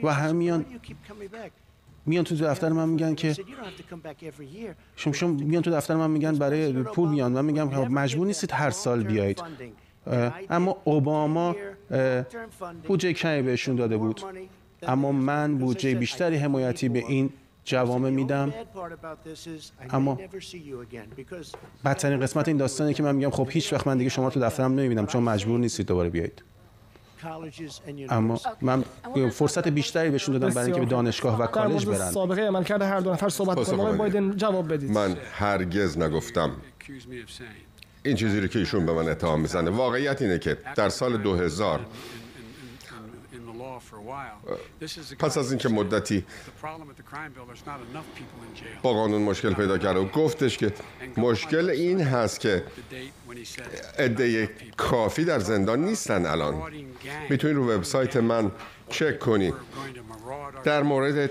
و هم میان میان تو دفتر من میگن که شما شما میان تو دفتر من میگن برای پول میان. من میگم مجبور نیستید هر سال بیایید. اما اوباما بودجه کمی بهشون داده بود. اما من بودجه بیشتری حمایتی به این جوامع میدم. اما بدترین قسمت این داستانه که من میگم خب هیچ وقت من دیگه شما تو دفترم نمی‌بینم چون مجبور نیستید دوباره بیایید. اما من فرصت بیشتری بهشون دادم برای اینکه به دانشگاه و کالج برن. سابقه عملکرد هر دو نفر صحبت کنم آقای بایدن جواب بدید. من هرگز نگفتم. این چیزی رو که ایشون به من اتهام می‌زنه واقعیت اینه که در سال 2000 پس از اینکه مدتی با قانون مشکل پیدا کرده. و گفتش که مشکل این هست که عده کافی در زندان نیستن الان. می‌تونید رو وبسایت من چک کنید. در مورد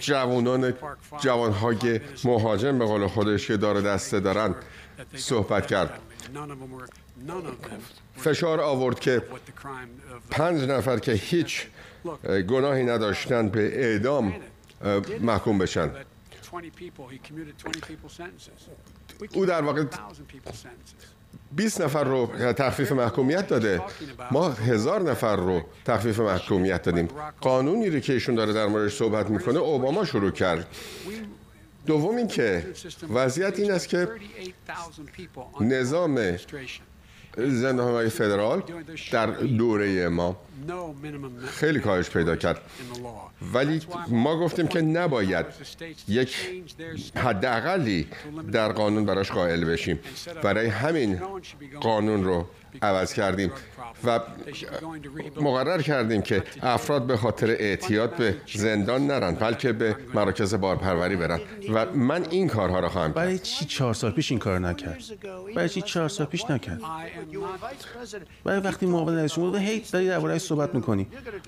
جوانان جوانهای مهاجم به قول خودش که داره دسته دارن صحبت کرد. فشار آورد که پنج نفر که هیچ گناهی نداشتن به اعدام محکوم بشن. او در واقع 20 نفر رو تخفیف محکومیت داده. ما هزار نفر رو تخفیف محکومیت دادیم. قانونی رو که ایشون داره در موردش صحبت می‌کنه اوباما شروع کرد. دوم اینکه وضعیت این است که نظام زندان های فدرال در دوره ما خیلی کاهش پیدا کرد. ولی ما گفتیم که نباید یک حداقلی در قانون براش قائل بشیم. برای همین قانون رو عوض کردیم و مقرر کردیم که افراد به خاطر اعتیاد به زندان نرن بلکه به مراکز بازپروری برن. و من این کارها رو خواهم برای چی چهار سال پیش این کار نکرد؟ برای چی چهار سال پیش نکرد؟ برای وقتی معاون رئیس جمهور هی داری درباره‌اش صحبت می‌کنی.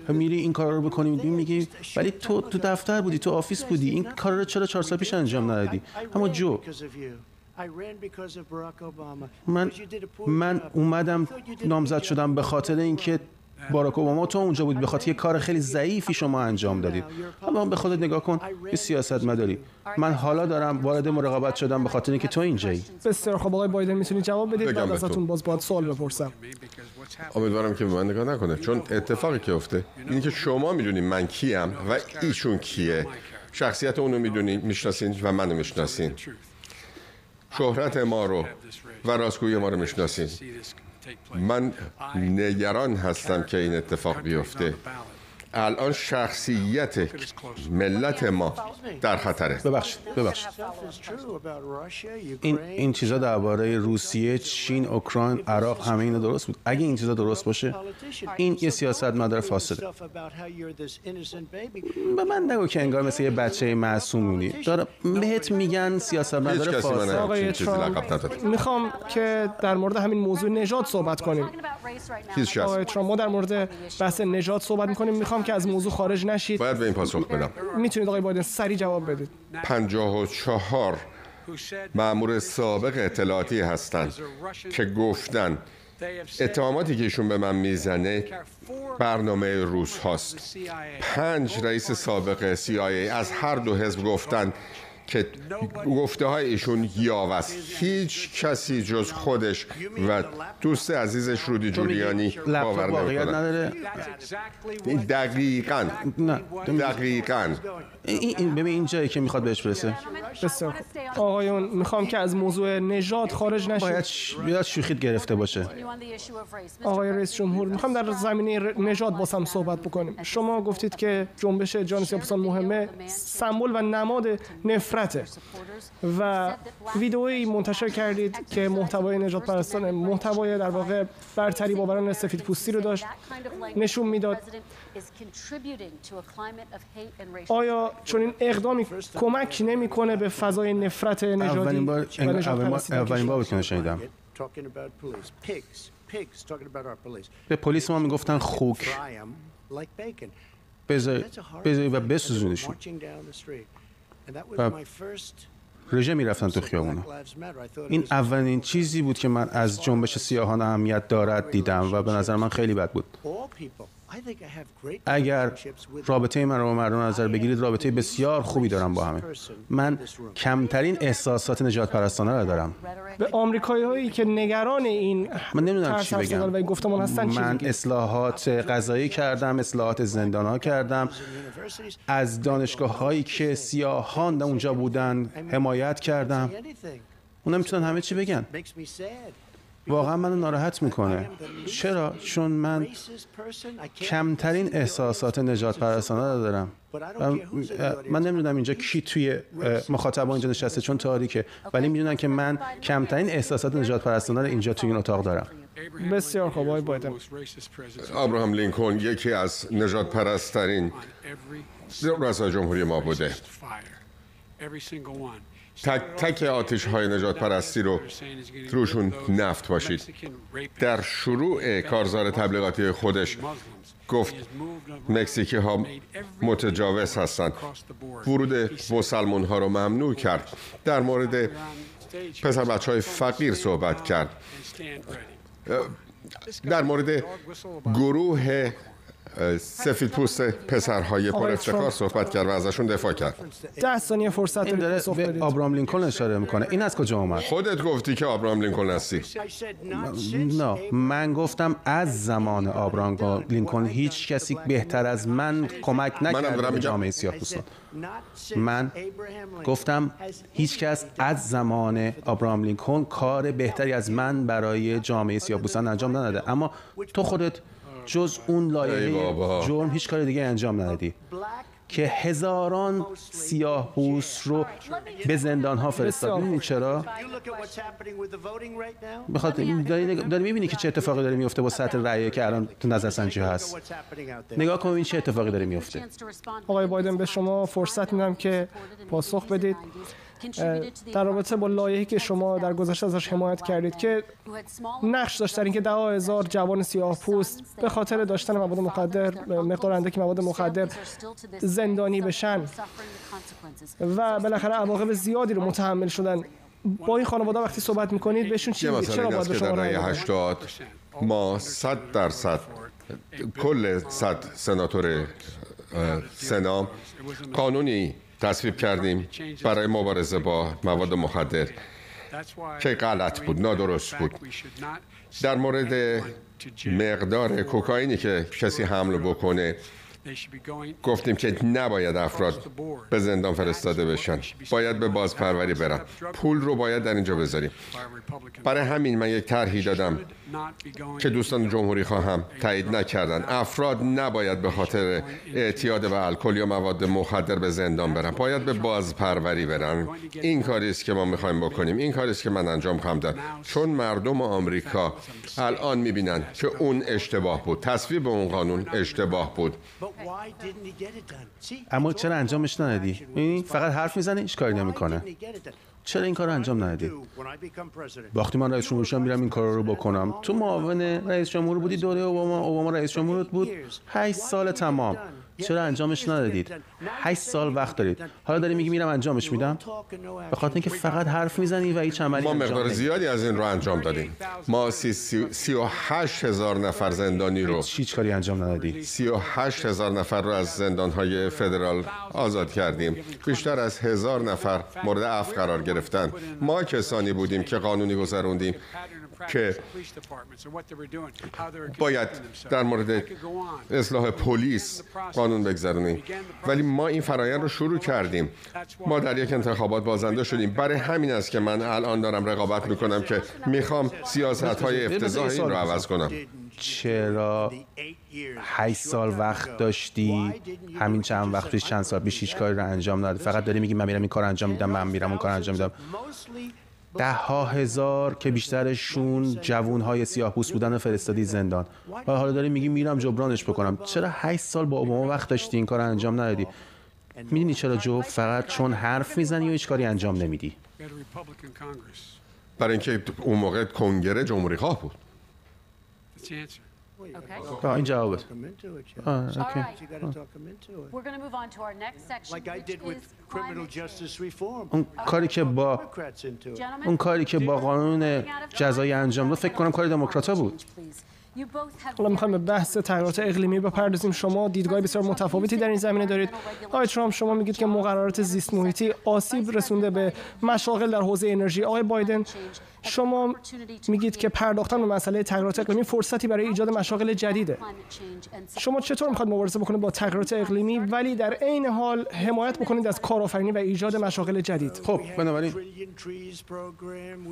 میری این کار رو بکنی میگی ولی تو تو دفتر بودی تو office بودی این کار رو چرا چهار سال پیش انجام ندادی؟ اما جو من من اومدم نامزد شدم به خاطر اینکه باراک اوباما تو اونجا بود به خاطر یه کار خیلی ضعیفی شما انجام دادید اما به خودت نگاه کن یه سیاست مداری من حالا دارم وارد مراقبت شدم به خاطر اینکه تو اینجایی. بسیار خب آقای بایدن می‌تونید جواب بدید؟ بعد ازتون باز باید سوال بپرسم. امیدوارم که به من نگاه نکنه چون اتفاقی که افته اینه که شما می‌دونید من کیم و ایشون کیه. شخصیت اونو می‌دونید می‌شناسین و منو می‌شناسین. شهرت ما رو و راستگویی ما رو می‌شناسین. من نگران هستم که این اتفاق بیفته. الان شخصیت ملت ما در خطره. ببخشید ببخشید. این این چیزا درباره روسیه چین اوکراین عراق همه اینا درست بود؟ اگه این چیزا درست باشه این یه سیاست مدار فاصله به من نگو که انگار مثل یه بچه معصومونی. داره بهت میگن سیاست مدار فاصله آقای می‌خوام که در مورد همین موضوع نجات صحبت کنیم. آقای ما در مورد بحث نجات صحبت می‌کنیم. می‌خوام که از موضوع خارج نشید. باید به این پاسخ بدم. می‌تونید آقای بایدن سری جواب بدید. 54 مأمور سابق اطلاعاتی هستند که گفتن اتهاماتی که ایشون به من می‌زنه برنامه روس هاست. پنج رئیس سابق CIA از هر دو حزب گفتن که گفته های ایشون یاو است هیچ کسی جز خودش و دوست عزیزش رودی جولیانی باور نمی‌کنه. دقیقا. دقیقا. این ببین این جایی که می‌خواد بهش برسه. بسیار آقایون می‌خوام که از موضوع نژاد خارج نشید باید باید شوخیت گرفته باشه. آقای رئیس جمهور می‌خوام در زمینه نژاد باسم صحبت بکنیم. شما گفتید که جنبش جان سیاپوسان مهمه سمبل و نماد نفرته. و ویدئویی منتشر کردید که محتوای نجات پرستان محتوای در واقع برتری باوران سفید پوستی رو داشت نشون می‌داد. آیا چون این اقدامی کمک نمی‌کنه به فضای نفرت نژادی اولین بار اولین بار بود شنیدم. به پلیس ما می‌گفتن خوک. بذاری و بسوزونشون و رژه می‌رفتن تو خیابونا. این اولین چیزی بود که من از جنبش سیاهان اهمیت دارد دیدم و به نظر من خیلی بد بود. اگر رابطه من رو با مردم نظر بگیرید رابطه بسیار خوبی دارم با همه. من کمترین احساسات نجات پرستانه را دارم. به آمریکایی هایی که نگران این من نمی‌دونم چی بگم. و گفتمان هستن من اصلاحات قضایی کردم اصلاحات زندان ها کردم. از دانشگاه هایی که سیاهان در اونجا بودن حمایت کردم. اونا می‌تونن همه چی بگن. واقعا منو ناراحت می‌کنه. چرا؟ چون من کمترین احساسات نجات پرستانه رو دارم. من نمی‌دونم اینجا کی توی مخاطبا اینجا نشسته چون تاریکه. ولی می‌دونم که من کمترین احساسات نجات پرستانه رو اینجا توی این اتاق دارم. بسیار خوب آقای بایدن. ابراهام لینکلن یکی از نجات پرسترین رئیس جمهوری ما بوده. تک تک آتش های نجات پرستی رو روشون نفت باشید. در شروع کارزار تبلیغاتی خودش گفت مکزیکی ها متجاوز هستند. ورود مسلمون ها رو ممنوع کرد. در مورد پسر بچه های فقیر صحبت کرد. در مورد گروه سفید پوست پسرهای پر افتخار صحبت کرد و ازشون دفاع کرد. ده ثانیه فرصت این داره به آبرام لینکلن اشاره می‌کنه. این از کجا اومد؟ خودت گفتی که آبرام لینکلن هستی. نه من گفتم از زمان آبرام لینکلن هیچ کسی بهتر از من کمک نکرد به جامعه سیاه پوستان. من گفتم هیچ کس از زمان آبرام لینکلن کار بهتری از من برای جامعه سیاه پوستان انجام نداده. اما تو خودت جز اون لایحه جرم هیچ کار دیگه انجام ندادی. که هزاران سیاه پوست رو به زندان ها فرستاد می‌دونی چرا؟ بخاطر داری, داری می‌بینی که چه اتفاقی داره میفته با سطح رأی که الان تو نظرسنجی هست؟ نگاه کن این چه اتفاقی داره میفته آقای بایدن به شما فرصت میدم که پاسخ بدید. در رابطه با لایحه‌ای که شما در گذشته ازش حمایت کردید که نقش داشت در اینکه ده هزار جوان سیاه پوست به خاطر داشتن مواد مخدر مقدار اندکی مواد مخدر زندانی بشن. و بالاخره عواقب زیادی رو متحمل شدن. با این خانواده وقتی صحبت می‌کنید بهشون چی میگید؟ چرا باید به شما 80 ما 100 درصد کل 100 سناتور سنا قانونی تصویب کردیم برای مبارزه با مواد مخدر. که غلط بود؟ نادرست بود. در مورد مقدار کوکائینی که کسی حمل بکنه گفتیم که نباید افراد به زندان فرستاده بشن. باید به بازپروری برن. پول رو باید در اینجا بذاریم. برای همین من یک طرحی دادم. که دوستان جمهوری خواهم تایید نکردن. افراد نباید به خاطر اعتیاد به الکل یا مواد مخدر به زندان برن. باید به بازپروری برن. این کاری است که ما می‌خوایم بکنیم. این کاری است که من انجام خواهم داد. چون مردم آمریکا الان می‌بینن که اون اشتباه بود. تصویب اون قانون اشتباه بود. اما چرا انجامش ندادی؟ فقط حرف می‌زنه هیچ کاری نمی‌کنه. چرا این کار رو انجام ندادی وقتی من رئیس جمهور میرم این کار رو بکنم. تو معاون رئیس جمهور بودی؟ دوره اوباما اوباما رئیس جمهور بود. 8 سال تمام. چرا انجامش ندادید؟ 8 سال وقت دارید. حالا داری میگی میرم انجامش میدم؟ به خاطر اینکه فقط حرف می‌زنی و هیچ عملی ما مقدار زیادی از این رو انجام دادیم. ما سی, سی, و هشت هزار نفر زندانی رو هیچ کاری انجام ندادی. سی و هشت هزار نفر رو از زندان های فدرال آزاد کردیم. بیشتر از هزار نفر مورد عفو قرار گرفتن. ما کسانی بودیم که قانونی گذروندیم. که باید در مورد اصلاح پلیس قانون بگذرونیم. ولی ما این فرایند رو شروع کردیم. ما در یک انتخابات بازنده شدیم. برای همین است که من الان دارم رقابت می‌کنم که می‌خوام سیاست های افتضاح این رو عوض کنم. چرا 8 سال وقت داشتی؟ همین چند وقت پیش چند سال پیش هیچ کاری رو انجام ندادی؟ فقط داری میگی من میرم این کار انجام میدم من میرم اون کار انجام میدم. ده ها هزار که بیشترشون جوون های سیاه پوست بودن فرستادی زندان. و حالا داری میگی میرم جبرانش بکنم. چرا 8 سال با اوباما وقت داشتی؟ این کار انجام ندادی. می‌دونی چرا جو؟ فقط چون حرف می‌زنی و هیچ کاری انجام نمیدی. برای اینکه اون موقع کنگره جمهوری خواه بود Okay. این جوابت. اون کاری که با اون کاری که با قانون جزایی انجام داد فکر کنم کار دموکرات بود. حالا می‌خوایم به بحث تغییرات اقلیمی بپردازیم. شما دیدگاه بسیار متفاوتی در این زمینه دارید. آقای ترامپ شما میگید که مقررات زیست محیطی آسیب رسونده به مشاغل در حوزه انرژی. آقای بایدن شما میگید که پرداختن به مسئله تغییرات اقلیمی فرصتی برای ایجاد مشاغل جدیده. شما چطور می‌خواد مبارزه بکنید با تغییرات اقلیمی ولی در عین حال حمایت بکنید از کارآفرینی و ایجاد مشاغل جدید؟ خب بنابراین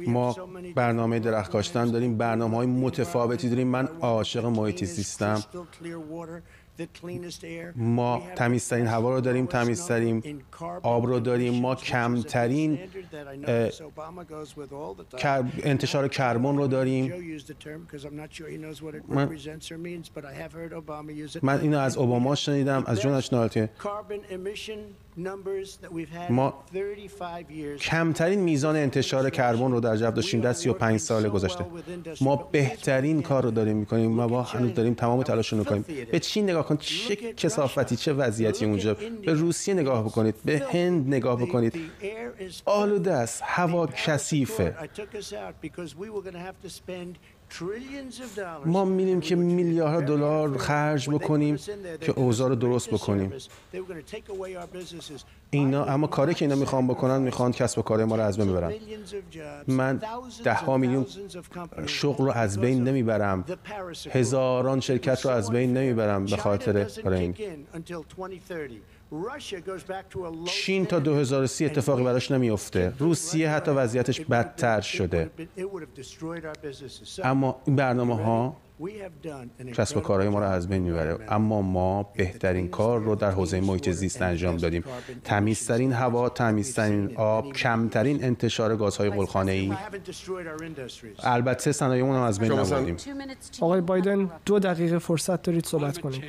ما برنامه درخت کاشتن داریم برنامه های متفاوتی داریم. من عاشق محیط زیستم ما تمیزترین هوا رو داریم تمیزترین آب رو داریم. ما کمترین انتشار کربن رو داریم. من, من اینو از اوباما شنیدم از جون اشنالتی ما کمترین میزان انتشار کربن رو در جو داشتیم در 35 سال گذشته. ما بهترین کار رو داریم می‌کنیم ما با هنوز داریم تمام تلاش رو می‌کنیم. به چین نگاه کن چه کسافتی چه وضعیتی اونجا. به روسیه نگاه بکنید به هند نگاه بکنید. آلوده است هوا کثیفه. ما میریم که میلیاردها دلار خرج بکنیم که اوضاع رو درست بکنیم. اینا اما کاری که اینا می‌خوان بکنن می‌خوان کسب و کار ما رو از بین ببرن. من ده ها میلیون شغل رو از بین نمی‌برم. هزاران شرکت رو از بین نمی‌برم به خاطر این. چین تا 2030 اتفاقی براش نمیفته روسیه حتی وضعیتش بدتر شده. اما این برنامه ها کسب و کارهای ما رو از بین می‌بره. اما ما بهترین کار رو در حوزه محیط زیست انجام دادیم. تمیزترین هوا تمیزترین آب کمترین انتشار گازهای گلخانه ای البته صنایعمون هم از بین نبردیم. آقای بایدن دو دقیقه فرصت دارید صحبت کنید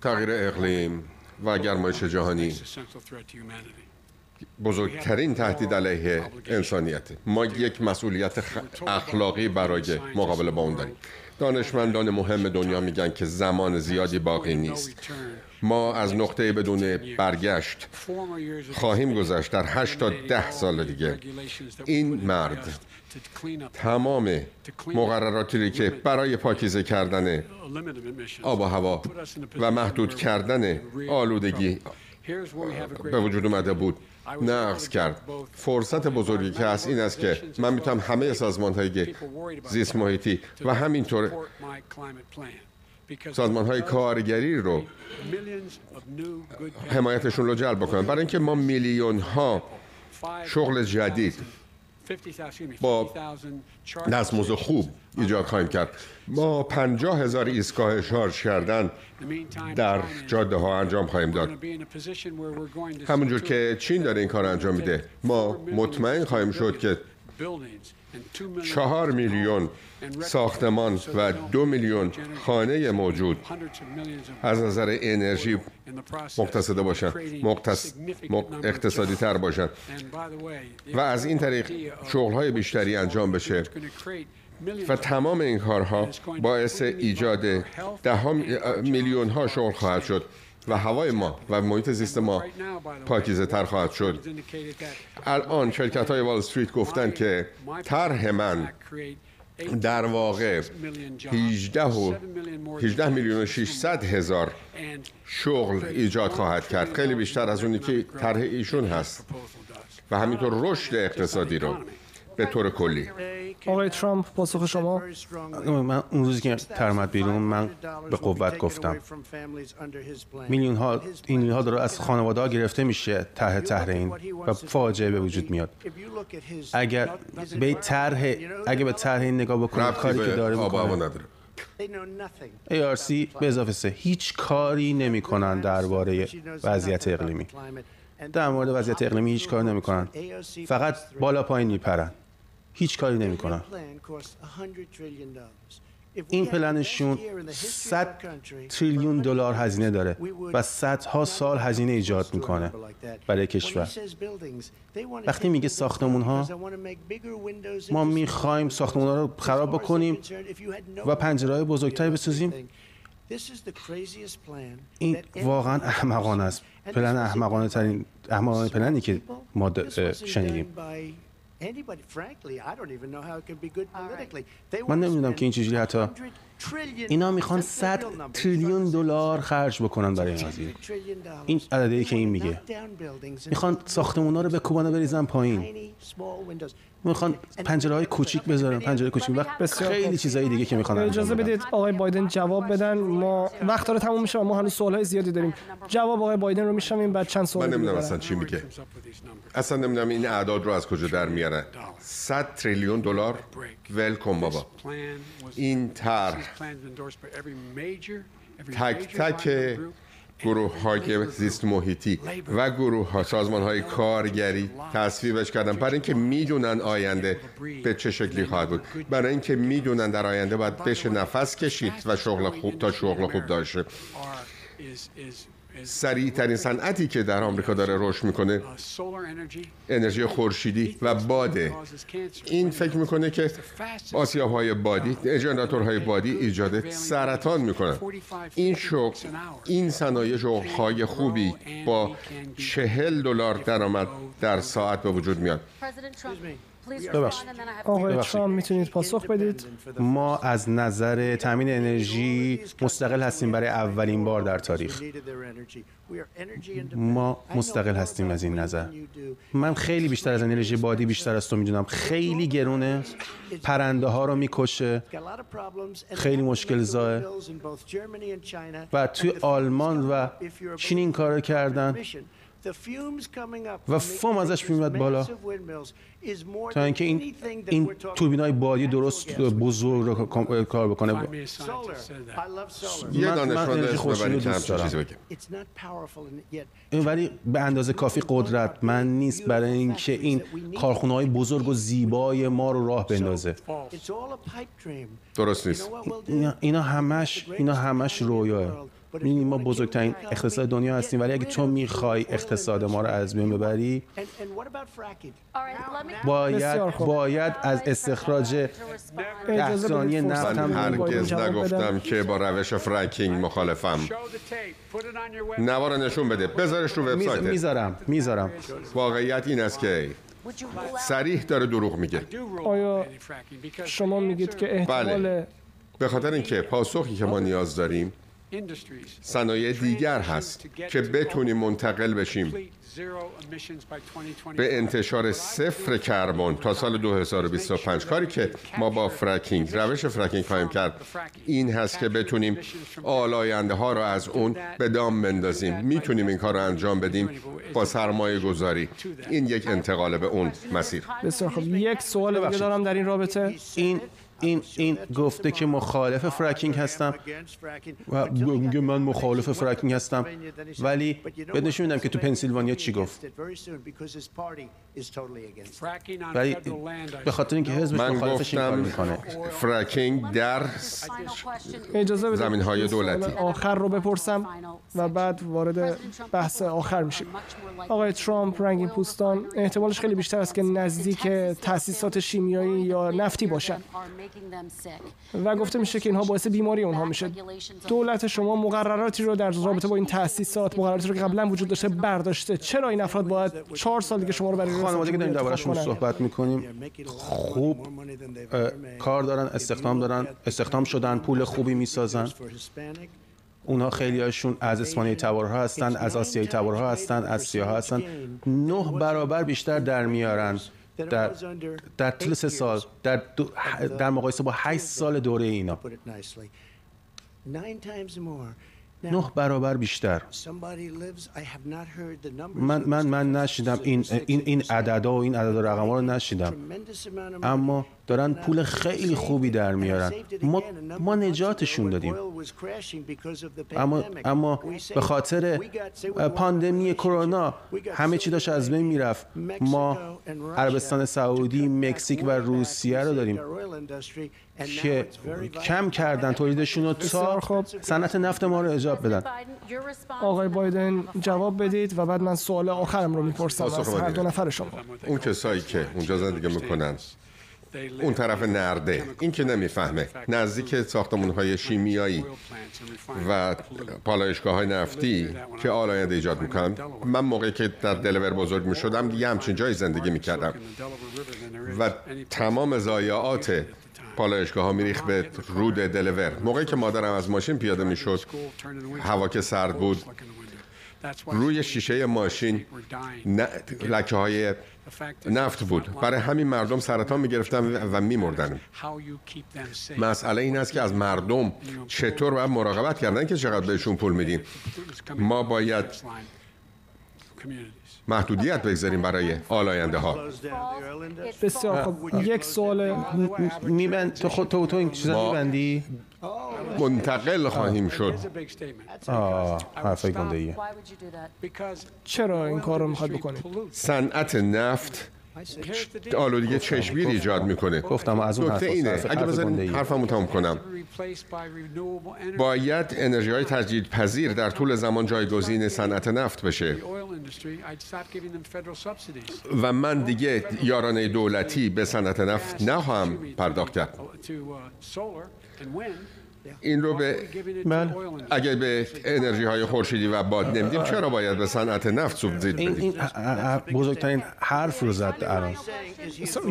تغییر اقلیم. و گرمایش جهانی. بزرگترین تهدید علیه انسانیت. ما یک مسئولیت اخلاقی برای مقابله با اون داریم. دانشمندان مهم دنیا میگن که زمان زیادی باقی نیست. ما از نقطه بدون برگشت خواهیم گذشت در 8 تا 10 سال دیگه. این مرد تمام مقرراتی که برای پاکیزه کردن آب و هوا و محدود کردن آلودگی به وجود اومده بود. نقض کرد. فرصت بزرگی که هست این است که من می‌تونم همه سازمان های زیست محیطی و همینطور سازمان های کارگری رو حمایتشون رو جلب بکنم برای اینکه ما میلیون ها شغل جدید با دستمزد خوب ایجاد خواهیم کرد. ما پنجاه هزار ایستگاه شارژ کردن در جاده ها انجام خواهیم داد. همونجور که چین داره این کار انجام میده. ما مطمئن خواهیم شد که چهار میلیون ساختمان و دو میلیون خانه موجود. از نظر انرژی مقتصده باشند مقتص... اقتصادی تر باشند و از این طریق شغل های بیشتری انجام بشه. و تمام این کارها باعث ایجاد ده میلیون ها شغل خواهد شد و هوای ما و محیط زیست ما پاکیزه تر خواهد شد. الان شرکت های وال استریت گفتن که طرح من در واقع 18 و 18 میلیون و 600 هزار شغل ایجاد خواهد کرد. خیلی بیشتر از اونی که طرح ایشون هست. و همینطور رشد اقتصادی رو. به طور کلی. آقای ترامپ پاسخ شما؟ من اون روزی که ترمد بیرون من به قوت گفتم. میلیون ها این ها داره از خانواده ها گرفته میشه ته تحر این و فاجعه به وجود میاد. اگر به طرح اگه به طرح این نگاه بکنید کاری که داره می‌کنه. ARC به اضافه سه هیچ کاری نمی‌کنن درباره وضعیت اقلیمی. در مورد وضعیت اقلیمی هیچ کار نمی‌کنن. فقط بالا پایین میپرن. هیچ کاری نمی‌کنن. این پلنشون 100 تریلیون دلار هزینه داره و صدها سال هزینه ایجاد می‌کنه برای کشور. وقتی میگه ساختمون ها ما می‌خوایم ساختمون ها رو خراب بکنیم و پنجره های بزرگتری بسازیم این واقعا احمقانه است. پلن احمقانه ترین احمقانه پلنی که ما شنیدیم. Anybody, frankly, I don't even know how it can be good politically. They Mandem mindenki nincs is irányta اینا می‌خوان 100 تریلیون دلار خرج بکنن برای این قضیه. این عددی که این میگه. می‌خوان ساختمونا رو به کوبانه بریزن پایین. می‌خوان پنجره های کوچیک بذارن پنجره کوچیک. وقت خیلی چیزای دیگه که می‌خوان اجازه بدید آقای بایدن جواب بدن. ما وقت داره تموم میشه ما هنوز سوال های زیادی داریم. جواب آقای بایدن رو میشنویم بعد چند سوال من نمی‌دونم اصلا چی میگه. اصلا نمی‌دونم این اعداد رو از کجا در میارن 100 تریلیون دلار. ول کن بابا. این طرح. تک تک گروه های زیست محیطی و گروه ها سازمان های کارگری تصویبش کردن. برای اینکه می‌دونن آینده به چه شکلی خواهد بود. برای اینکه می‌دونن در آینده باید بشه نفس کشید و شغل خوب تا شغل خوب داشته. سریع ترین صنعتی که در آمریکا داره رشد می‌کنه انرژی خورشیدی و باده. این فکر می‌کنه که آسیاب های بادی های بادی ایجاد سرطان می‌کنن. این شغل این صنایع شغل های خوبی با چهل دلار درآمد در ساعت به وجود میاد. ببخشید. آقای ترامپ می‌تونید پاسخ بدید؟ ما از نظر تامین انرژی مستقل هستیم برای اولین بار در تاریخ. ما مستقل هستیم از این نظر. من خیلی بیشتر از انرژی بادی بیشتر از تو می‌دونم. خیلی گرونه. پرنده ها رو می‌کشه. خیلی مشکل زاه و توی آلمان و چین این کار کردن. و فوم ازش میومد بالا. تا اینکه این این توربین های بادی درست بزرگ رو کار بکنه. یه دانشمند خوشی دوست دارم. ولی به اندازه کافی قدرت. من نیست برای اینکه این کارخونه های بزرگ و زیبای ما رو راه بندازه. درست نیست. اینا همش اینا همش رویاه. می‌دونی ما بزرگترین اقتصاد دنیا هستیم ولی اگه تو می‌خوای اقتصاد ما رو از بین ببری باید باید از استخراج دهستانی نفت هم هرگز نگفتم که با روش فرکینگ مخالفم. نوار نشون بده. بذارش رو وبسایت می‌ذارم می‌ذارم. واقعیت این است که سریح داره دروغ میگه. آیا شما میگید که احتمال بله. به خاطر اینکه پاسخی که ما نیاز داریم صنایع دیگر هست که بتونیم منتقل بشیم. به انتشار صفر کربن تا سال 2025 کاری که ما با fracking روش fracking خواهیم کرد این هست که بتونیم آلاینده ها رو از اون به دام بندازیم. می‌تونیم این کار رو انجام بدیم با سرمایه گذاری. این یک انتقال به اون مسیر. بسیار خب یک سوال دیگه دارم در این رابطه. این این این گفته که مخالف fracking هستم و میگه من مخالف fracking هستم. ولی بهت نشون میدم که تو پنسیلوانیا چی گفت. ولی به خاطر اینکه حزبش مخالفش این کار می‌کنه. فرکینگ در اجازه زمین های دولتی. آخر رو بپرسم و بعد وارد بحث آخر میشیم. آقای ترامپ رنگین پوستان احتمالش خیلی بیشتر است که نزدیک تاسیسات شیمیایی یا نفتی باشن. و گفته میشه که اینها باعث بیماری اونها میشه. دولت شما مقرراتی رو در رابطه با این تاسیسات مقرراتی رو که قبلا وجود داشته برداشته؟ چرا این افراد باید چهار سال دیگه شما رو برای خانواده که داریم دربارشون صحبت می‌کنیم. خوب کار دارن استخدام دارن استخدام شدن پول خوبی می‌سازن. اونها خیلی هاشون از اسپانیایی تبارها هستن از آسیایی تبارها هستن از سیاه هستن. نه برابر بیشتر در میارن. در, در طول سه سال در, در مقایسه با هشت سال دوره اینا. نه برابر بیشتر. من من من نشیدم. این این این عددا و این عدد و رقم ها رو نشیدم اما دارن پول خیلی خوبی در میارن. ما, ما نجاتشون دادیم. اما اما به خاطر پاندمی کرونا همه چی داشت از بین می‌رفت. ما عربستان سعودی مکزیک و روسیه رو داریم. که کم کردن تولیدشون رو تا خب صنعت نفت ما رو اجاب بدن. آقای بایدن جواب بدید و بعد من سوال آخرم رو می‌پرسم از هر دو نفر شما. اون کسایی که اونجا زندگی می‌کنن اون طرف نرده این که نمی‌فهمه. نزدیک ساختمون های شیمیایی و پالایشگاه های نفتی که آلاینده ایجاد می‌کنن. من موقعی که در دلور بزرگ می‌شدم دیگه همچین جایی زندگی می‌کردم. و تمام ضایعات پالایشگاه ها میریخ به رود دلور. موقعی که مادرم از ماشین پیاده می‌شد هوا که سرد بود روی شیشه ماشین لکه های نفت بود. برای همین مردم سرطان می‌گرفتن و میمردن. مسئله این است که از مردم چطور باید مراقبت کردن که چقدر بهشون پول میدیم؟ ما باید محدودیت بگذاریم برای آلاینده ها بسیار خب یک سوال میبند تو خود تو تو این چیزا میبندی منتقل خواهیم شد. آه حرفای گنده ایه چرا این کار رو می‌خواد بکنید؟ صنعت نفت آلودگی چشمگیر ایجاد می‌کنه. گفتم از اون اینه اگه بذارین حرفمو تموم کنم. باید انرژی های تجدید پذیر در طول زمان جایگزین صنعت نفت بشه. و من دیگه یارانه دولتی به صنعت نفت نخواهم پرداخت کرد. این رو به من اگر به انرژی های خورشیدی و باد نمیدیم چرا باید به صنعت نفت سوبسید بدیم؟ این بزرگترین حرف رو زد الان.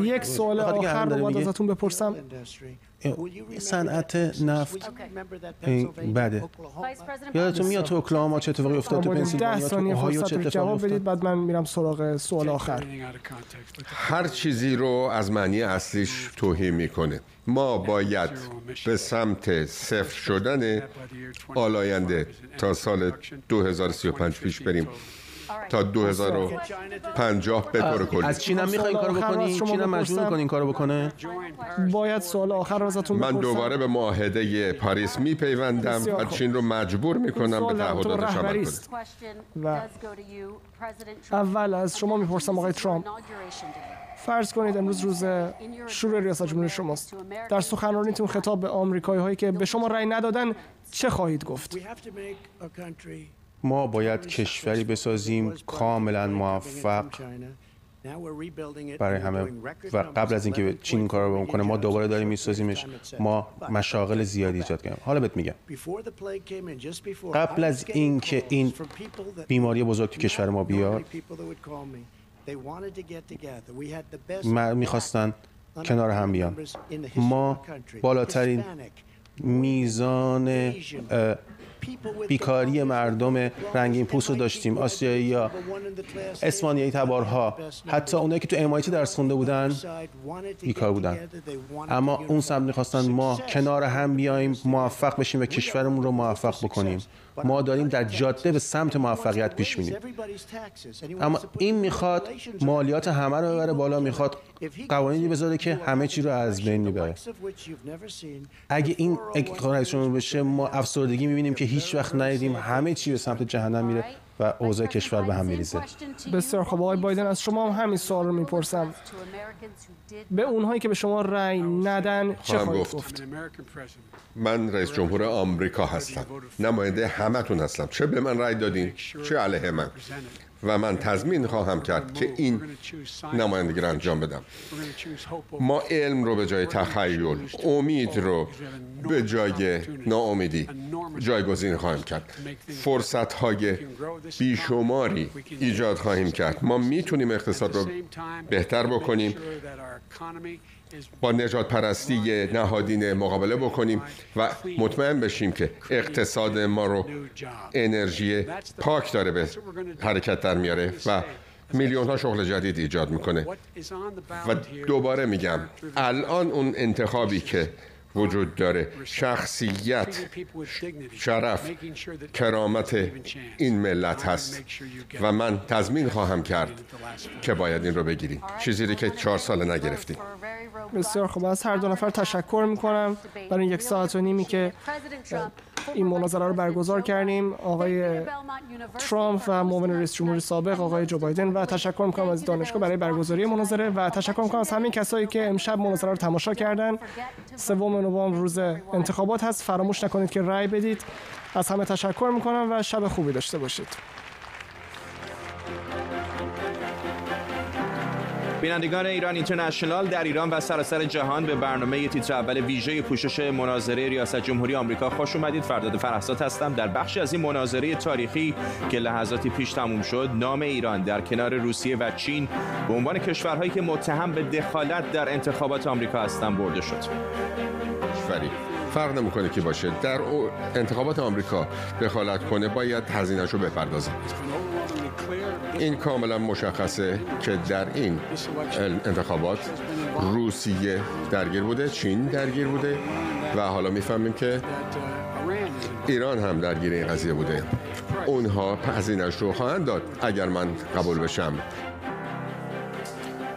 یک سوال آخر رو باید ازتون بپرسم. صنعت نفت بده. یادتون میاد تو اوکلاهاما چه اتفاقی افتاد؟ تو پنسیلوانیا تو اوهایو چه اتفاقی جواب بدید بعد من میرم سراغ سوال آخر. هر چیزی رو از معنی اصلیش توهین می‌کنه. ما باید به سمت صفر شدن آلاینده تا سال 2035 پیش بریم. تا 2050 به طور کلی از چین هم می‌خوای این کارو بکنی؟ چین هم مجبور می‌کنی این کارو بکنه؟ باید سوال آخر ازتون من دوباره به معاهده پاریس میپیوندم و چین رو مجبور می‌کنم به تعهداتش عمل و اول از شما می‌پرسم آقای ترامپ. فرض کنید امروز روز شروع ریاست جمهوری شماست. در سخنرانیتون خطاب به آمریکایی هایی که به شما رأی ندادن چه خواهید گفت؟ ما باید کشوری بسازیم کاملا موفق. برای همه. و قبل از اینکه چین این کار رو بکنه ما دوباره داریم میسازیمش. ما مشاغل زیادی ایجاد کردیم. حالا بهت میگم. قبل از اینکه این بیماری بزرگ تو کشور ما بیاد می‌خواستن کنار هم بیان. ما بالاترین میزان بیکاری مردم رنگین پوست رو داشتیم. آسیایی یا اسپانیایی تبارها. حتی اونایی که تو امایتی درس خونده بودن بیکار بودن. اما اون سمت می‌خواستن ما کنار هم بیایم موفق بشیم و کشورمون رو موفق بکنیم. ما داریم در جاده به سمت موفقیت پیش میریم. اما این می‌خواد مالیات همه رو ببره بالا می‌خواد قوانینی بذاره که همه چی رو از بین می‌بره. اگه این رئیس بشه ما افسردگی می‌بینیم که هیچ وقت ندیدیم همه چی به سمت جهنم میره. و اوضاع کشور به هم میریزه. بسیار خب آقای بایدن از شما هم همین سوال رو می‌پرسم. به اونهایی که به شما رأی ندن چه خواهید گفت؟ من رئیس جمهور آمریکا هستم. نماینده همتون هستم. چه به من رأی دادین؟ چه علیه من؟ و من تضمین خواهم کرد که این نمایندگی را انجام بدم. ما علم رو به جای تخیل امید رو به جای ناامیدی جایگزین خواهیم کرد. فرصت های بیشماری ایجاد خواهیم کرد. ما می‌تونیم اقتصاد رو بهتر بکنیم. با نجات پرستی نهادین مقابله بکنیم و مطمئن بشیم که اقتصاد ما رو انرژی پاک داره به حرکت در میاره و میلیون ها شغل جدید ایجاد می‌کنه. و دوباره میگم الان اون انتخابی که وجود داره شخصیت شرف کرامت این ملت هست. و من تضمین خواهم کرد که باید این رو بگیریم. چیزی که چهار سال نگرفتیم. بسیار خوب. از هر دو نفر تشکر می‌کنم. برای یک ساعت و نیمی که این مناظره رو برگزار کردیم. آقای ترامپ و معاون رئیس جمهور سابق آقای جو بایدن و تشکر می‌کنم از دانشگاه برای برگزاری مناظره و تشکر می‌کنم از همین کسایی که امشب مناظره رو تماشا کردن. سوم نوامبر روز انتخابات هست. فراموش نکنید که رأی بدید. از همه تشکر می‌کنم و شب خوبی داشته باشید. بینندگان ایران اینترنشنال در ایران و سراسر جهان به برنامه تیتر اول ویژه پوشش مناظره ریاست جمهوری آمریکا خوش اومدید. فرداد فرحزاد هستم در بخشی از این مناظره تاریخی که لحظاتی پیش تموم شد. نام ایران در کنار روسیه و چین به عنوان کشورهایی که متهم به دخالت در انتخابات آمریکا هستند برده شد. فرق نمی‌کنه که باشه. در انتخابات آمریکا دخالت کنه باید هزینه‌شو بپردازه. این کاملا مشخصه که در این انتخابات روسیه درگیر بوده چین درگیر بوده و حالا می‌فهمیم که ایران هم درگیر این قضیه بوده. اونها هزینه‌اش رو خواهند داد اگر من قبول بشم.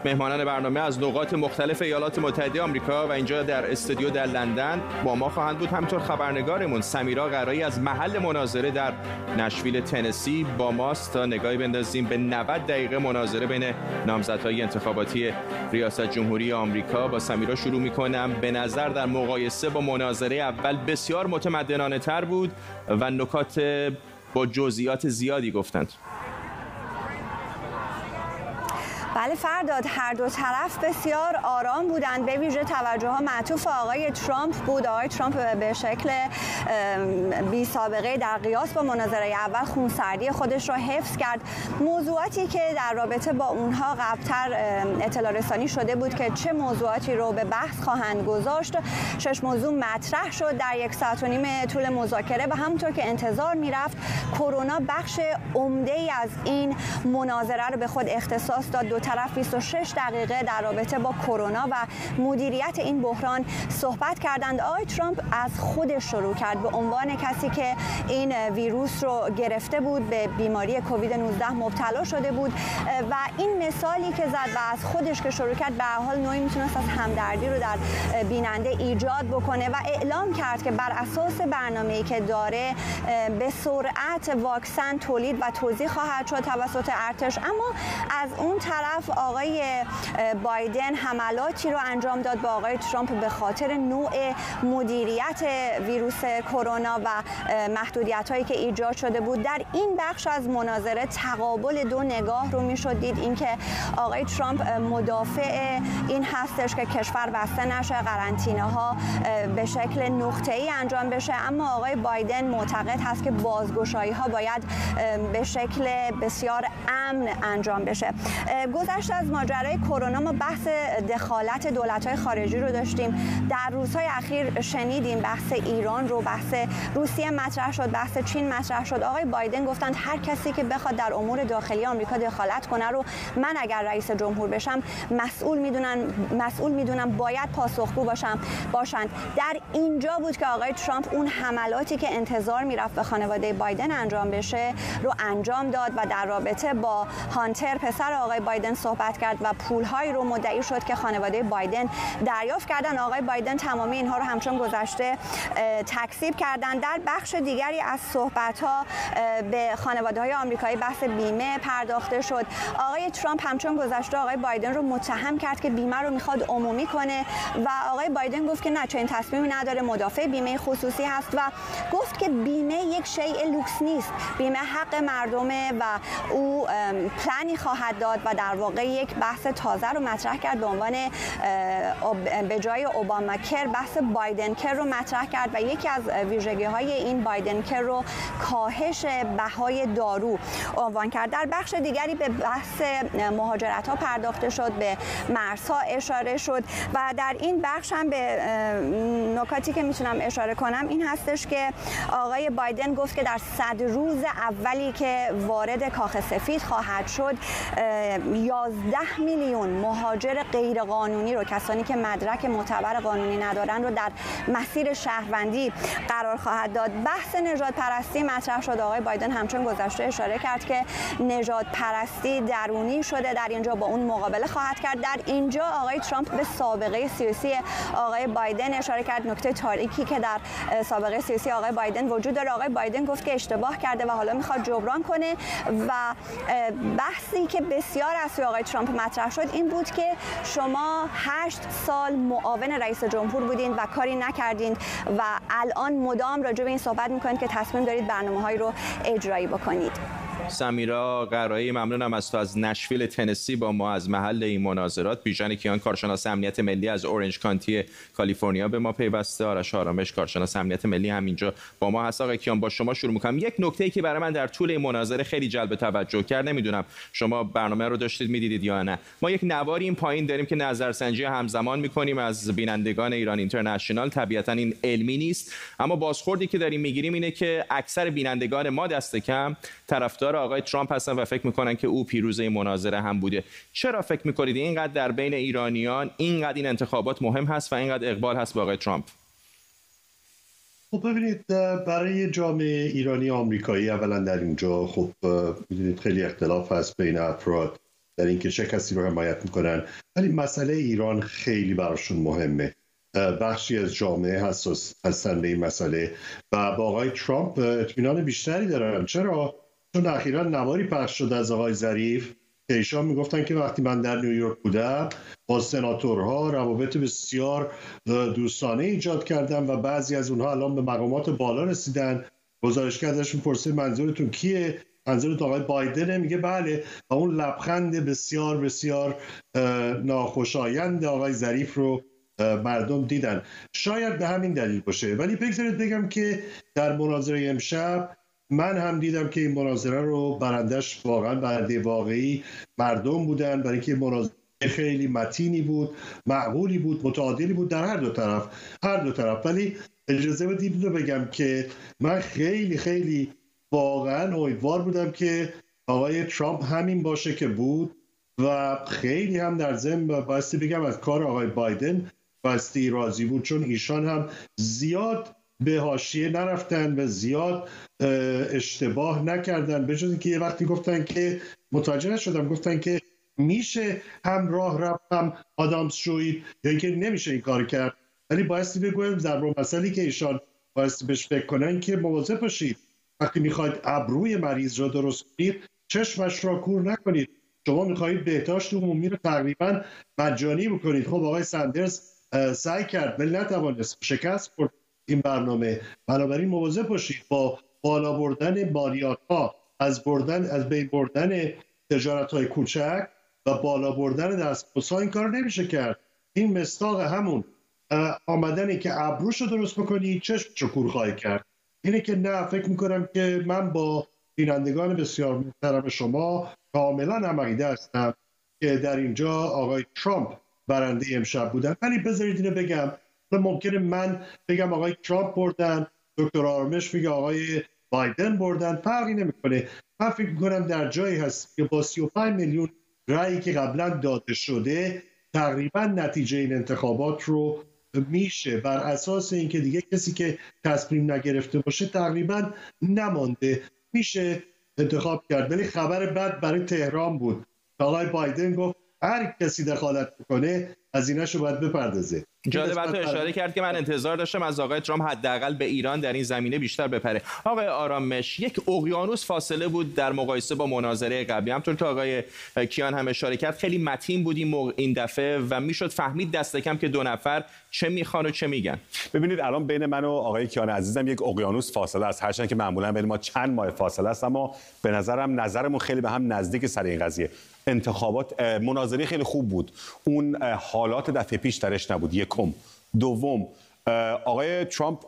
مهمانان برنامه از نقاط مختلف ایالات متحده آمریکا و اینجا در استودیو در لندن با ما خواهند بود. همینطور خبرنگارمون سمیرا قرایی از محل مناظره در نشویل تنسی با ماست. تا نگاهی بندازیم به 90 دقیقه مناظره بین نامزدهای انتخاباتی ریاست جمهوری آمریکا. با سمیرا شروع می‌کنم. به نظر در مقایسه با مناظره اول بسیار متمدنانه تر بود و نکات با جزئیات زیادی گفتند. بله فرداد هر دو طرف بسیار آرام بودند. به ویژه توجه ها معطوف آقای ترامپ بود. آقای ترامپ به شکل بی سابقه در قیاس با مناظره اول خونسردی خودش را حفظ کرد. موضوعاتی که در رابطه با اونها قبلتر اطلاع رسانی شده بود که چه موضوعاتی رو به بحث خواهند گذاشت. شش موضوع مطرح شد. در یک ساعت و نیم طول مذاکره و همونطور که انتظار می‌رفت کرونا بخش عمده ای از این مناظره رو به خود اختصاص داد. طرف 26 دقیقه در رابطه با کرونا و مدیریت این بحران صحبت کردند. آقای ترامپ از خودش شروع کرد به عنوان کسی که این ویروس رو گرفته بود به بیماری کووید 19 مبتلا شده بود. و این مثالی که زد و از خودش که شروع کرد به حال نوعی می‌تونست از همدردی رو در بیننده ایجاد بکنه و اعلام کرد که بر اساس برنامه‌ای که داره به سرعت واکسن تولید و توزیع خواهد شد توسط ارتش. اما از اون طرف آقای بایدن حملاتی رو انجام داد با آقای ترامپ به خاطر نوع مدیریت ویروس کرونا و محدودیت هایی که ایجاد شده بود. در این بخش از مناظره تقابل دو نگاه رو می‌شد دید. اینکه آقای ترامپ مدافع این هستش که کشور بسته نشه قرنطینه ها به شکل نقطه ای انجام بشه. اما آقای بایدن معتقد هست که بازگشایی ها باید به شکل بسیار امن انجام بشه. گذشته از ماجرای کرونا ما بحث دخالت دولت خارجی رو داشتیم. در روزهای اخیر شنیدیم بحث ایران رو بحث روسیه مطرح شد بحث چین مطرح شد. آقای بایدن گفتند هر کسی که بخواد در امور داخلی آمریکا دخالت کنه رو من اگر رئیس جمهور بشم مسئول می‌دونن مسئول می‌دونم باید پاسخگو باشم باشند. در اینجا بود که آقای ترامپ اون حملاتی که انتظار می‌رفت به خانواده بایدن انجام بشه رو انجام داد و در رابطه با هانتر پسر آقای بایدن صحبت کرد و پولهایی رو مدعی شد که خانواده بایدن دریافت کردن. آقای بایدن تمامی اینها رو همچون گذشته تکسیب کردن. در بخش دیگری از صحبت ها به خانواده های آمریکایی بحث بیمه پرداخته شد. آقای ترامپ همچون گذشته آقای بایدن رو متهم کرد که بیمه رو می‌خواد عمومی کنه و آقای بایدن گفت که نه چنین تصمیمی نداره مدافع بیمه خصوصی هست و گفت که بیمه یک شیء لوکس نیست. بیمه حق مردمه و او پلانی خواهد داد و در واقع یک بحث تازه رو مطرح کرد به عنوان به جای اوباما کر بحث بایدن کر رو مطرح کرد و یکی از ویژگی های این بایدن کر رو کاهش بهای دارو عنوان کرد. در بخش دیگری به بحث مهاجرت ها پرداخته شد به مرزها اشاره شد و در این بخش هم به نکاتی که می‌تونم اشاره کنم این هستش که آقای بایدن گفت که در صد روز اولی که وارد کاخ سفید خواهد شد 11 میلیون مهاجر غیرقانونی رو کسانی که مدرک معتبر قانونی ندارن رو در مسیر شهروندی قرار خواهد داد. بحث نجات پرستی مطرح شد. آقای بایدن همچون گذشته اشاره کرد که نجات پرستی درونی شده در اینجا با اون مقابله خواهد کرد. در اینجا آقای ترامپ به سابقه سیاسی آقای بایدن اشاره کرد. نکته تاریکی که در سابقه سیاسی آقای بایدن وجود داره. آقای بایدن گفت که اشتباه کرده و حالا می‌خواد جبران کنه و بحثی که بسیار سوی آقای ترامپ مطرح شد این بود که شما هشت سال معاون رئیس جمهور بودین و کاری نکردین و الان مدام راجع به این صحبت می‌کنید که تصمیم دارید برنامه رو اجرایی بکنید. سمیرا قرایی ممنونم از تو از نشویل تنسی با ما از محل این مناظرات. بیژن کیان کارشناس امنیت ملی از اورنج کانتی کالیفرنیا به ما پیوسته. آرش آرامش کارشناس امنیت ملی همینجا با ما هست. آقای کیان با شما شروع می‌کنم. یک نکته ای که برای من در طول این مناظره خیلی جلب توجه کرد نمی‌دونم شما برنامه رو داشتید می‌دیدید یا نه. ما یک نواری این پایین داریم که نظرسنجی همزمان می‌کنیم از بینندگان ایران اینترنشنال. طبیعتا این علمی نیست. اما بازخوردی که داریم می‌گیریم اینه که اکثر بینندگان ما دست کم طرفدار آقای ترامپ هستن و فکر می‌کنن که او پیروز این مناظره هم بوده. چرا فکر می‌کنید اینقدر در بین ایرانیان اینقدر این انتخابات مهم هست و اینقدر اقبال هست به آقای ترامپ؟ خب ببینید برای جامعه ایرانی آمریکایی اولا در اینجا خب می‌دونید خیلی اختلاف هست بین افراد در اینکه چه کسی رو حمایت می‌کنن. ولی مسئله ایران خیلی براشون مهمه. بخشی از جامعه حساس هستن به این مسئله. و با آقای ترامپ اطمینان بیشتری دارن چرا؟ چون اخیرا نواری پخش شد از آقای ظریف. که ایشان می‌گفتن که وقتی من در نیویورک بودم با سناتورها روابط بسیار دوستانه ایجاد کردم و بعضی از اونها الان به مقامات بالا رسیدن. گزارشگر ازشون پرسه منظورتون کیه؟ منظورت آقای بایدن میگه بله. و اون لبخند بسیار بسیار ناخوشایند آقای ظریف رو مردم دیدن. شاید به همین دلیل باشه. ولی بگذارید بگم که در مناظره امشب من هم دیدم که این مناظره رو برندش واقعا برنده واقعی مردم بودن برای اینکه مناظره خیلی متینی بود معقولی بود متعادلی بود در هر دو طرف هر دو طرف. ولی اجازه بدید رو بگم که من خیلی خیلی واقعا امیدوار بودم که آقای ترامپ همین باشه که بود و خیلی هم در ضمن باستی بگم از کار آقای بایدن باستی راضی بود چون ایشان هم زیاد به حاشیه نرفتن و زیاد اشتباه نکردن. به که یه وقتی گفتن که متوجه نشدم گفتن که میشه هم راه رفت هم آدامس شوید یا اینکه نمیشه این کار کرد. ولی بایستی بگویم ضرب مسئله که ایشان بایستی بهش فکر کنن که مواظب باشید. وقتی می‌خواید ابروی مریض را درست کنید چشمش را کور نکنید. شما می‌خواهید بهداشت عمومی رو تقریبا مجانی بکنید. خب آقای سندرز سعی کرد ولی نتوانست. شکست خورد. این برنامه. بنابراین مواظب باشید با بالا بردن مالیات ها از بردن از بین بردن تجارت های کوچک و بالا بردن دست این کار نمیشه کرد. این مستاق همون آمدنی که ابروش رو درست بکنی چشم رو کور خواهی کرد. اینه که نه فکر می‌کنم که من با بینندگان بسیار محترم شما کاملا هم هستم که در اینجا آقای ترامپ برنده امشب بودن. ولی بذارید اینو بگم. ممکنه من بگم آقای ترامپ بردن دکتر آرمش میگه آقای بایدن بردن فرقی نمی‌کنه. من فکر می‌کنم در جایی هست که با 35 میلیون رأیی که قبلا داده شده تقریبا نتیجه این انتخابات رو میشه. بر اساس اینکه دیگه کسی که تصمیم نگرفته باشه تقریبا نمانده. میشه انتخاب کرد. ولی خبر بد برای تهران بود. آقای بایدن گفت هر کسی دخالت کنه هزینه‌شو باید بپردازه. جالب تو اشاره کرد که من انتظار داشتم از آقای ترامپ حداقل به ایران در این زمینه بیشتر بپره. آقای آرامش یک اقیانوس فاصله بود در مقایسه با مناظره قبلی. همطور که آقای کیان هم اشاره کرد خیلی متین بود این, این دفعه و می‌شد فهمید دست کم که دو نفر چه می‌خوان و چه میگن. ببینید الان بین من و آقای کیان عزیزم یک اقیانوس فاصله است. هرچند که معمولا بین ما چند ماه فاصله است اما به نظرم نظرمون خیلی به هم نزدیک سر این قضیه. انتخابات مناظره خیلی خوب بود. اون حالات دفعه پیش درش نبود. یکم. دوم آقای ترامپ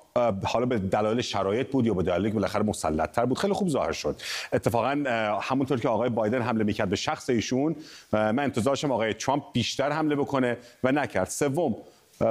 حالا به دلایل شرایط بود یا به دلایلی که بالاخره مسلطتر بود خیلی خوب ظاهر شد. اتفاقا همونطور که آقای بایدن حمله می‌کرد به شخص ایشون من انتظارشم آقای ترامپ بیشتر حمله بکنه و نکرد. سوم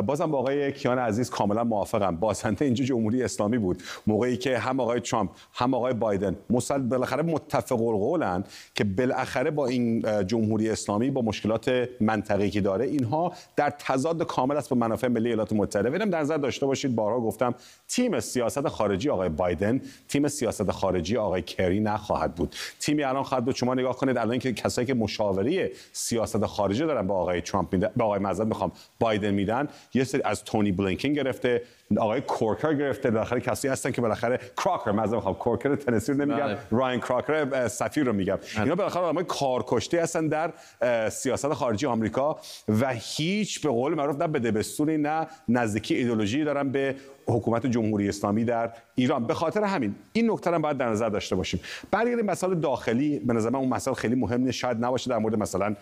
بازم با آقای کیان عزیز کاملا موافقم. بازنده اینجا جمهوری اسلامی بود. موقعی که هم آقای ترامپ هم آقای بایدن مسل بالاخره متفق القولن که بالاخره با این جمهوری اسلامی با مشکلات منطقه‌ای که داره اینها در تضاد کامل است با منافع ملی ایالات متحده. ببینم در نظر داشته باشید بارها گفتم تیم سیاست خارجی آقای بایدن تیم سیاست خارجی آقای کری نخواهد بود. تیمی الان خواهد بود. شما نگاه کنید الان که کسایی که مشاوره سیاست خارجی دارن با آقای ترامپ میدن با آقای می‌خوام بایدن میدن. یه سری از تونی بلینکین گرفته. آقای کورکر گرفته بالاخره کسی هستن که بالاخره کراکر. مثلا می‌خوام کورکر تنسی رو نمیگم بله. راین کراکر سفیر رو میگم. بله. اینا بالاخره آدمای کارکشته هستن در سیاست خارجی آمریکا و هیچ به قول معروف نه به دبستونی نه نزدیکی ایدولوژی دارن به حکومت جمهوری اسلامی در ایران. به خاطر همین این نکته رو باید در نظر داشته باشیم. برگردیم مسائل داخلی. به نظر من اون مسائل خیلی مهم شاید نباشه در مورد مثلا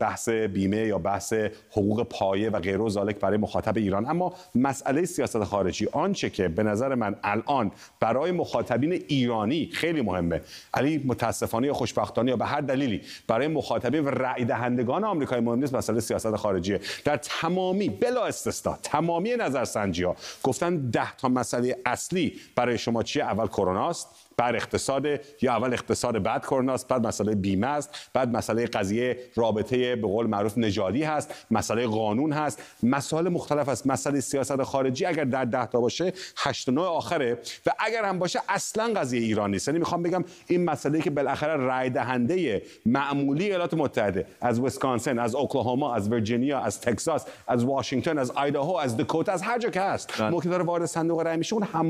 بحث بیمه یا بحث حقوق پایه و غیره و برای مخاطب ایران. اما مسئله سیاست خارجی. آنچه که به نظر من الان برای مخاطبین ایرانی خیلی مهمه. علی متاسفانه یا خوشبختانه یا به هر دلیلی برای مخاطبین و رأی دهندگان آمریکایی مهم نیست مسئله سیاست خارجی در تمامی بلا استثنا تمامی نظرسنجی ها گفتن ده تا مسئله اصلی برای شما چیه؟ اول کرونا است. بر اقتصاد یا اول اقتصاد بعد کرونا است بعد مسئله بیمه است بعد مسئله قضیه رابطه به قول معروف نژادی هست مسئله قانون هست. مسائل مختلف است. مسئله سیاست خارجی اگر در ده تا باشه 8 و آخره. و اگر هم باشه اصلا قضیه ایران نیست. یعنی می‌خوام بگم این مسئله که بالاخره رای دهنده معمولی ایالات متحده از ویسکانسن از اوکلاهوما از ویرجینیا از تگزاس از واشنگتن از آیداهو از دکوتا از هر جا که هست بله. موقع داره وارد صندوق رای میشه اون هم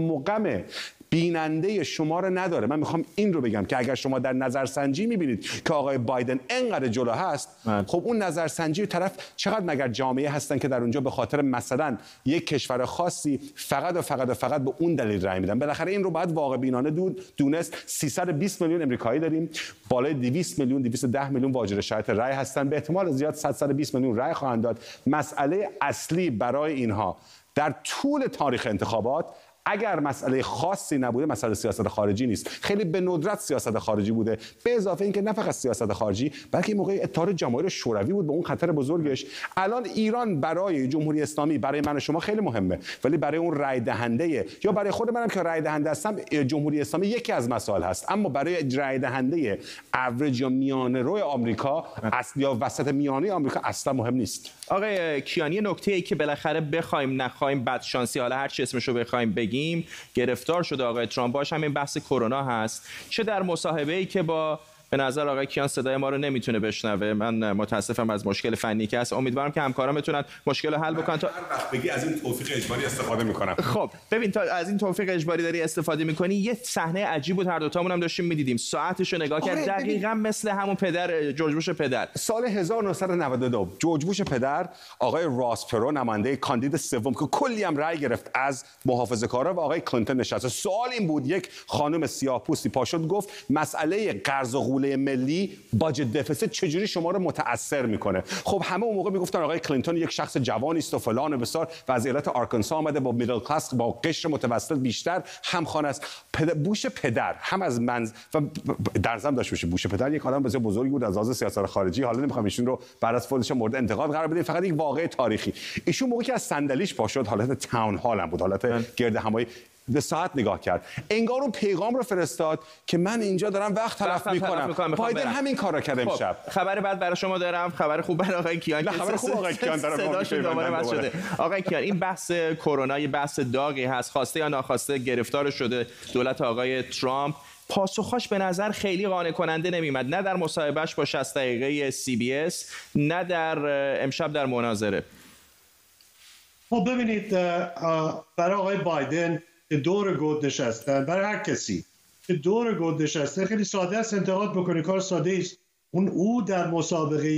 بیننده شما رو نداره. من می‌خوام این رو بگم که اگر شما در نظرسنجی می‌بینید که آقای بایدن انقدر جلو هست من. خب اون نظرسنجی طرف چقدر مگر جامعه هستن که در اونجا به خاطر مثلا یک کشور خاصی فقط و فقط و فقط به اون دلیل رای میدن؟ بالاخره این رو باید واقع بینانه دود دونست 320 میلیون امریکایی داریم. بالای 200 میلیون 210 میلیون واجد شرایط رای هستن. به احتمال زیاد 120 میلیون رای خواهند داد. مسئله اصلی برای اینها در طول تاریخ انتخابات اگر مسئله خاصی نبوده مسئله سیاست خارجی نیست. خیلی به ندرت سیاست خارجی بوده. به اضافه اینکه نه فقط سیاست خارجی بلکه موقع اتحاد جماهیر شوروی بود به اون خطر بزرگش. الان ایران برای جمهوری اسلامی برای من و شما خیلی مهمه ولی برای اون رای دهنده یا برای خود منم که رای دهنده هستم جمهوری اسلامی یکی از مسائل هست. اما برای رای دهنده اوریج یا میانه روی آمریکا اصل یا وسط میانه آمریکا اصلا مهم نیست. آقای کیانی نکته ای که بالاخره بخوایم نخوایم بد شانسی حالا هر چی اسمشو بخوایم بگیم گرفتار شده آقای ترامپ. باش همین بحث کرونا هست. چه در مصاحبه ای که با به نظر آقای کیان صدای ما رو نمی‌تونه بشنوه. من متاسفم از مشکل فنی که هست. امیدوارم که همکاران بتونن مشکل رو حل بکنن. تا بگی از این توفیق اجباری استفاده می‌کنم. خب ببین تا از این توفیق اجباری داری استفاده می‌کنی یه صحنه عجیب بود هر دو تامون هم داشتیم می‌دیدیم. ساعتش رو نگاه کرد دقیقا مثل همون پدر جورج بوش پدر. سال 1992 جورج بوش پدر آقای راس پرو نماینده کاندید سوم که کلی هم رأی گرفت از محافظه‌کارا و آقای کلینتون نشسته. سوال این بود یک خانم سیاه‌پوستی پاشد گفت مسئله قرض و مسئوله ملی باجت دفیسیت چجوری شما رو متاثر می‌کنه؟ خب همه اون موقع می‌گفتن آقای کلینتون یک شخص جوانی است و فلان و بسار و از ایالت آرکانسا آمده با میدل کلاس با قشر متوسط بیشتر همخوانه است. بوش پدر هم از منز و در ضمن داشت باشه بوش پدر یک آدم بسیار بزرگی بود از لحاظ سیاست خارجی. حالا نمی‌خوام ایشون رو بعد از فوتش مورد انتقاد قرار بدیم فقط یک واقعه تاریخی. ایشون موقعی که از صندلیش پا شد حالت تاون هال هم بود حالت بله. گرد همایی به ساعت نگاه کرد. انگار اون پیغام رو فرستاد که من اینجا دارم وقت تلف می‌کنم. بایدن همین کار رو کرد امشب خب، خبر بعد برای شما دارم. خبر خوب برای آقای کیان خبر خوب آقای کیان دارم دوباره شده. آقای کیان این بحث کرونا یه بحث داغی هست خواسته یا ناخواسته گرفتار شده دولت آقای ترامپ. پاسخاش به نظر خیلی قانع کننده نمیمد نه در مصاحبهش با 60 دقیقه سی بی اس نه در امشب در مناظره. خب ببینید برای آقای بایدن که دور گود نشستن برای هر کسی. که دور گود نشسته خیلی ساده است انتقاد بکنه کار ساده است. اون او در مسابقه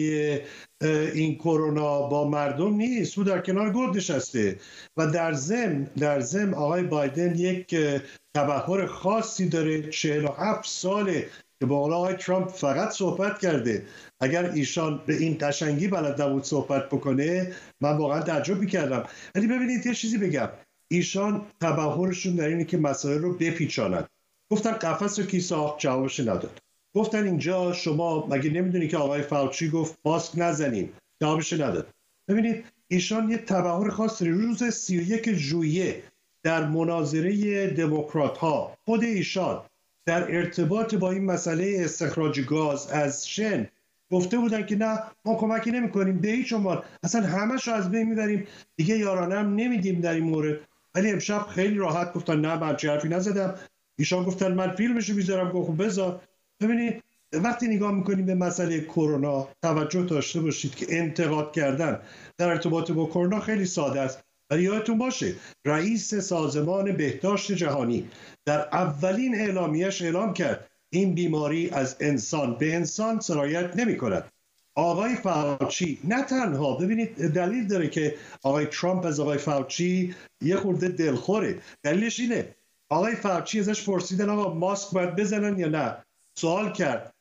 این کرونا با مردم نیست. او در کنار گود نشسته. و در زم در زم آقای بایدن یک تبهر خاصی داره. 47 ساله که با آقای ترامپ فقط صحبت کرده. اگر ایشان به این تشنگی بلد نبود صحبت بکنه من واقعا تعجب کردم ولی ببینید یه چیزی بگم. ایشان تبهرشون در اینه که مسائل رو بپیچانند. گفتن قفس رو کی ساخت جوابش نداد. گفتن اینجا شما مگه نمی‌دونی که آقای فاوچی گفت ماسک نزنیم؟ جوابش نداد. ببینید ایشان یه تبهر خاص روز 31 ژوئیه در مناظره دموکرات ها خود ایشان در ارتباط با این مسئله استخراج گاز از شن گفته بودن که نه ما کمکی نمی کنیم به هیچ عنوان. اصلا همش رو از بین می‌بریم. دیگه یارانه هم نمیدیم در این مورد. ولی امشب خیلی راحت گفتن نه من حرفی نزدم. ایشان گفتن من فیلمشو می‌ذارم گفتم بذار. ببینید وقتی نگاه می‌کنیم به مسئله کرونا توجه داشته باشید که انتقاد کردن در ارتباط با کرونا خیلی ساده است. ولی یادتون باشه رئیس سازمان بهداشت جهانی در اولین اعلامیش اعلام کرد این بیماری از انسان به انسان سرایت نمی کند آقای فاوچی نه تنها. ببینید دلیل داره که آقای ترامپ از آقای فاوچی یه خورده دلخوره. دلیلش اینه. آقای فاوچی ازش پرسیدن آقا ماسک باید بزنن یا نه؟ سوال کرد.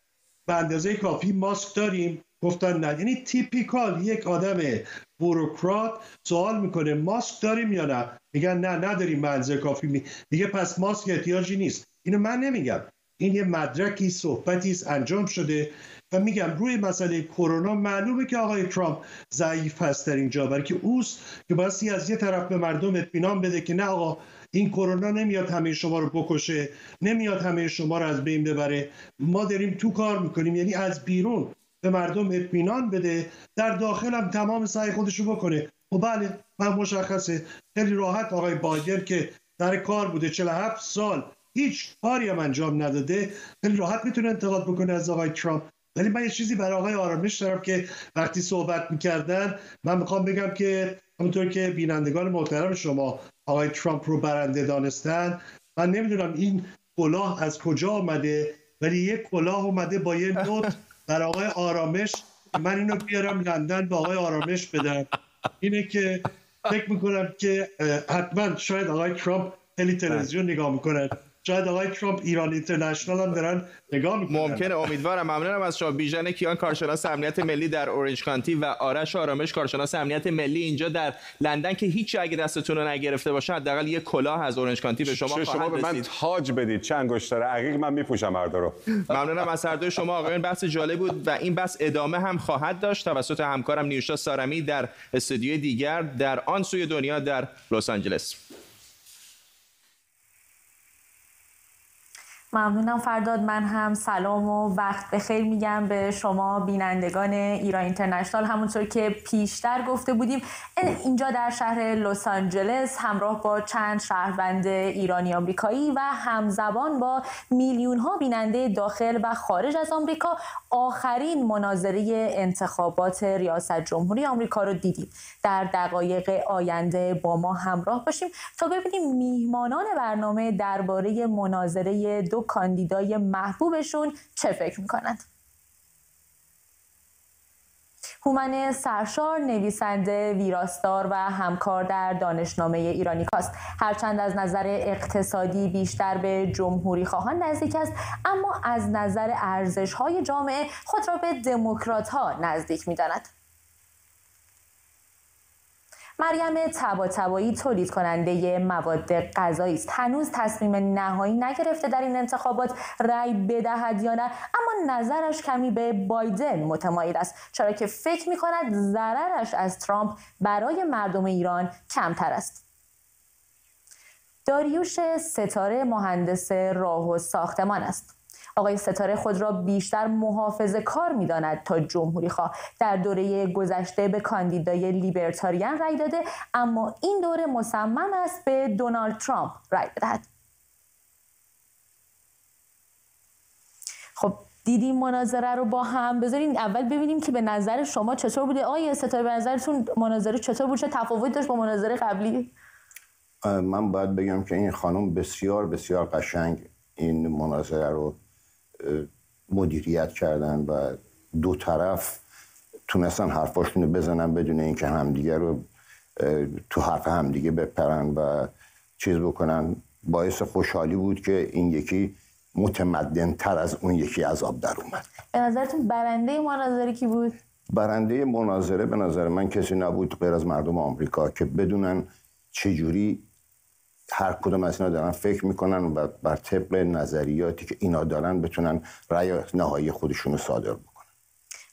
به اندازه کافی ماسک داریم؟ گفتن نه. یعنی تیپیکال یک آدم بوروکرات سوال می‌کنه ماسک داریم یا نه؟ میگن نه نداریم منزه کافی. می... دیگه پس ماسک احتیاجی نیست. اینو من نمیگم. این یه مدرکی صحبتی است انجام شده. و میگم روی مسئله کرونا معلومه که آقای ترامپ ضعیف هست در اینجا برای که اوست که بایستی از یه طرف به مردم اطمینان بده که نه آقا این کرونا نمیاد همه شما رو بکشه نمیاد همه شما رو از بین ببره. ما داریم تو کار می‌کنیم یعنی از بیرون به مردم اطمینان بده در داخل هم تمام سعی خودش رو بکنه. و خب بله من مشخصه. خیلی راحت آقای بایدن که در کار بوده 47 سال هیچ کاری هم انجام نداده. خیلی راحت می‌تونه انتقاد بکنه از آقای ترامپ. ولی من یه چیزی برای آقای آرامش دارم که وقتی صحبت می‌کردن من می‌خوام بگم که همونطور که بینندگان محترم شما آقای ترامپ رو برنده دانستن من نمی‌دونم این کلاه از کجا آمده ولی یک کلاه اومده با یه نوت بر آقای آرامش. من اینو بیارم لندن به آقای آرامش بدم. اینه که فکر می‌کنم که حتما شاید آقای ترامپ خیلی تلویزیون نگاه می‌کنن شاید آقای ترامپ ایران اینترنشنال هم دارن نگاه می‌کنن. ممکنه امیدوارم. ممنونم از شما. بیژن کیان کارشناس امنیت ملی در اورنج کانتی و آرش آرامش کارشناس امنیت ملی اینجا در لندن که هیچ اگه دستتون رو نگرفته باشه حداقل یه کلاه از اورنج کانتی به شما شما به من تاج بدید. چه انگشتر عقیق من میپوشم هر رو. ممنونم از هر دوی. شما آقایان بحث جالب بود و این بحث ادامه هم خواهد داشت. توسط همکارم نیوشا سارمی در استودیوی دیگر در آن سوی دنیا در لس آنجلس. ممنونم فرداد من هم سلام و وقت بخیر میگم به شما بینندگان ایران اینترنشنال. همونطور که پیشتر گفته بودیم اینجا در شهر لس آنجلس همراه با چند شهروند ایرانی آمریکایی و همزبان با میلیون ها بیننده داخل و خارج از آمریکا آخرین مناظره انتخابات ریاست جمهوری آمریکا رو دیدیم. در دقایق آینده با ما همراه باشیم تا ببینیم میهمانان برنامه درباره مناظره دو کاندیدای محبوبشون چه فکر می‌کنند هومن سرشار نویسنده ویراستار و همکار در دانشنامه ایرانی کاست هرچند از نظر اقتصادی بیشتر به جمهوری خواهان نزدیک است اما از نظر ارزش های جامعه خود را به دموکرات ها نزدیک می داند. مریم تبا تولید کننده مواد غذایی است. هنوز تصمیم نهایی نگرفته در این انتخابات رأی بدهد یا نه اما نظرش کمی به بایدن متمایل است. چرا که فکر می کند ضررش از ترامپ برای مردم ایران کمتر است. داریوش ستاره مهندس راه و ساختمان است. آقای ستاره خود را بیشتر محافظه کار می‌داند تا جمهوری خواه. در دوره گذشته به کاندیدای لیبرتاریان رای داده اما این دوره مصمم است به دونالد ترامپ رای بدهد. خب دیدیم مناظره رو با هم. بذارین اول ببینیم که به نظر شما چطور بوده. آیا ستاره به نظرتون مناظره چطور بود؟ چه تفاوت داشت با مناظره قبلی؟ من باید بگم که این خانم بسیار بسیار قشنگ این مناظره رو مدیریت کردن و دو طرف تونستن حرفاشون رو بزنن بدون اینکه همدیگه رو تو حرف همدیگه بپرن و چیز بکنن باعث خوشحالی بود که این یکی متمدن تر از اون یکی از آب در اومد به نظرتون برنده مناظره کی بود؟ برنده مناظره به نظر من کسی نبود غیر از مردم آمریکا که بدونن چجوری هر کدوم از اینا دارن فکر می‌کنن و بر طبق نظریاتی که اینا دارن بتونن رأی نهایی خودشون رو صادر بکنن.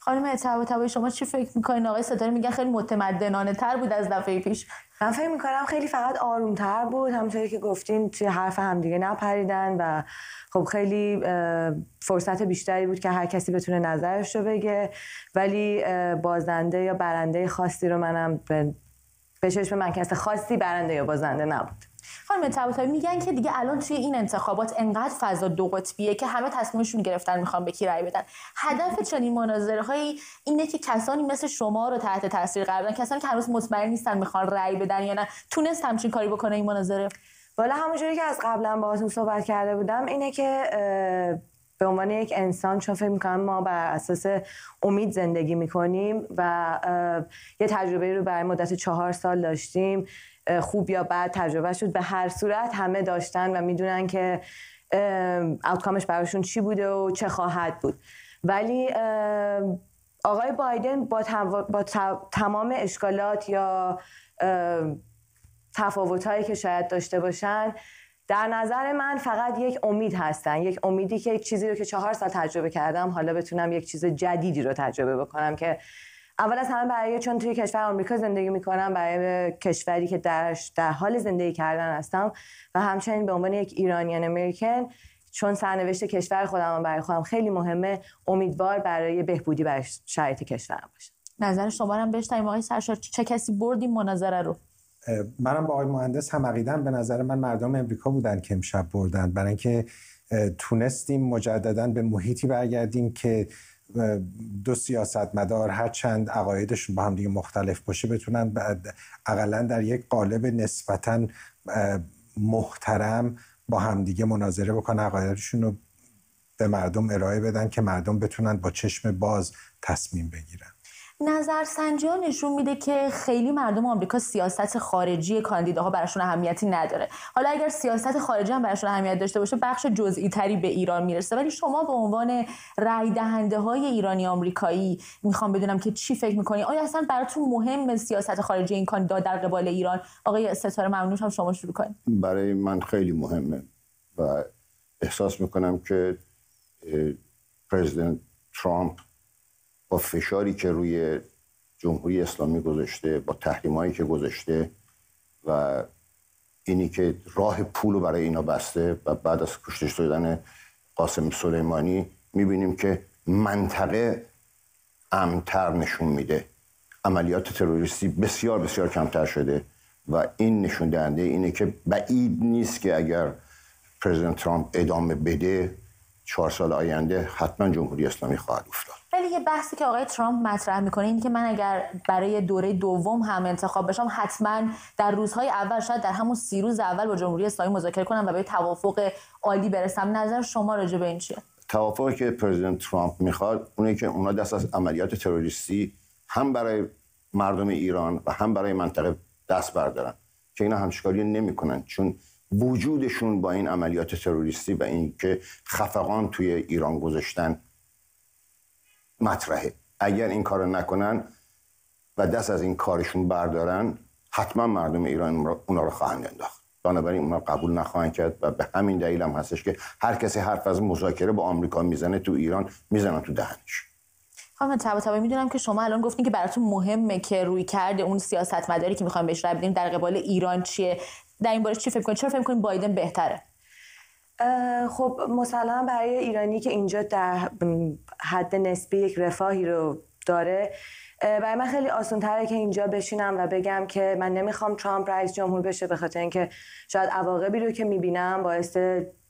خانم تبا شما چی فکر می‌کنین؟ آقای ستاره میگن خیلی متمدنانه تر بود از دفعه پیش. من فکر می‌کنم خیلی فقط آرومتر بود. همونطوری که گفتین توی حرف همدیگه نپریدن و خب خیلی فرصت بیشتری بود که هر کسی بتونه نظرش رو بگه. ولی بازنده یا برنده خاصی رو منم به چشم من کسی خاصی برنده یا بازنده نبود. خانم طباطبایی میگن که دیگه الان توی این انتخابات انقدر فضا دو قطبیه که همه تصمیمشون گرفتن می‌خوان به کی رأی بدن. هدف چنین مناظره هایی اینه که کسانی مثل شما رو تحت تاثیر قرار بدن. کسانی که هنوز مطمئن نیستن می‌خوان رأی بدن یا نه. تونست همچین کاری بکنه این مناظره؟ والا همونجوری که از قبلا باهاتون صحبت کرده بودم اینه که به عنوان یک انسان چون فکر می‌کنم ما بر اساس امید زندگی می‌کنیم و یه تجربه رو برای مدت چهار سال داشتیم. خوب یا بد تجربه شد. به هر صورت همه داشتن و می‌دونن که آوتکامش براشون چی بوده و چه خواهد بود. ولی آقای بایدن با, با تمام اشکالات یا تفاوتهایی که شاید داشته باشن در نظر من فقط یک امید هستن. یک امیدی که یک چیزی رو که چهار سال تجربه کردم حالا بتونم یک چیز جدیدی رو تجربه بکنم که اول از همه برای چون توی کشور آمریکا زندگی می‌کنم برای کشوری که درش در حال زندگی کردن هستم و همچنین به عنوان یک ایرانیان امریکن چون سرنوشت کشور خودم برای خودم خیلی مهمه امیدوار برای بهبودی برای شرایط کشورم باشه. نظر شما هم بشنویم. آقای سرشار چه کسی بردیم مناظره رو؟ منم با آقای مهندس هم عقیدم به نظر من مردم امریکا بودن که امشب بردن. برای اینکه تونستیم مجددا به محیطی برگردیم که دو سیاستمدار هر چند عقایدشون با هم دیگه مختلف باشه بتونن اقلا در یک قالب نسبتا محترم با همدیگه مناظره بکنن عقایدشون رو به مردم ارائه بدن که مردم بتونن با چشم باز تصمیم بگیرن. نظرسنجی ها نشون میده که خیلی مردم آمریکا سیاست خارجی کاندیداها براشون اهمیتی نداره. حالا اگر سیاست خارجی هم براشون اهمیت داشته باشه بخش جزئی تری به ایران می‌رسه. ولی شما به عنوان رای دهنده های ایرانی آمریکایی می‌خوام بدونم که چی فکر می‌کنی؟ آیا اصلا براتون مهم سیاست خارجی این کاندیدا در قبال ایران؟ آقای ستاره ممنون هم شما شروع کنید. برای من خیلی مهمه و احساس می‌کنم که پرزیدنت ترامپ با فشاری که روی جمهوری اسلامی گذاشته با تحریمایی که گذاشته و اینی که راه پول رو برای اینا بسته و بعد از کشته شدن قاسم سلیمانی می‌بینیم که منطقه امتر نشون میده. عملیات تروریستی بسیار بسیار کمتر شده و این نشون دهنده اینه که بعید نیست که اگر پرزیدنت ترامپ ادامه بده چهار سال آینده حتما جمهوری اسلامی خواهد افتاد. ولی یه بحثی که آقای ترامپ مطرح می‌کنه این که من اگر برای دوره دوم هم انتخاب بشم حتما در روزهای اول شاید در همون سی روز اول با جمهوری اسلامی مذاکره کنم و به توافق عالی برسم. نظر شما راجع به این چیه؟ توافقی که پرزیدنت ترامپ می‌خواد اونه که اونا دست از عملیات تروریستی هم برای مردم ایران و هم برای منطقه دست بردارن که اینا همشکاری نمی‌کنن چون وجودشون با این عملیات تروریستی و اینکه خفقان توی ایران گذاشتن مطرحه. اگر این کار نکنن و دست از این کارشون بردارن حتما مردم ایران اونا رو خواهند انداخت. بنابراین اونا قبول نخواهند کرد و به همین دلیل هم هستش که هر کسی حرف از مذاکره با آمریکا می‌زنه تو ایران می‌زنن تو دهنش. خانم طباطبایی می‌دونم که شما الان گفتین که براتون مهمه که روی کرده اون سیاست مداری که می‌خوایم بهش بدیم در قبال ایران چیه؟ در این باره چی فکر کنید؟ چرا فکر کنید بایدن بهتره؟ خب مثلا برای ایرانی که اینجا در حد نسبی یک رفاهی رو داره برای من خیلی آسان تره که اینجا بشینم و بگم که من نمی‌خوام ترامپ رئیس جمهور بشه به خاطر اینکه شاید عواقبی رو که می‌بینم باعث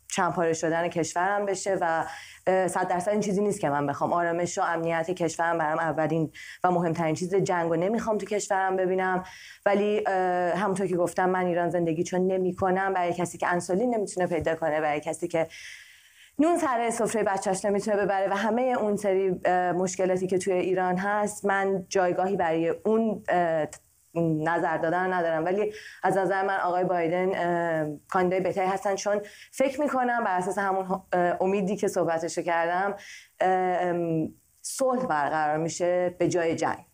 چمپاره شدن کشورم بشه و صد درصد این چیزی نیست که من بخوام. آرامش و امنیت کشورم برام اولین و مهمترین چیز جنگ و نمی‌خوام تو کشورم ببینم. ولی همونطور که گفتم من ایران زندگی چون نمی‌کنم. برای کسی که انسولین نمی‌تونه پیدا کنه برای کسی که نون سر سفره بچهش نمی‌تونه ببره و همه اون سری مشکلاتی که توی ایران هست من جایگاهی برای اون نظر دادن ندارم. ولی از نظر من آقای بایدن کاندیدای بهتری هستن. چون فکر می‌کنم بر اساس همون امیدی که صحبتشو کردم صلح برقرار میشه به جای جنگ.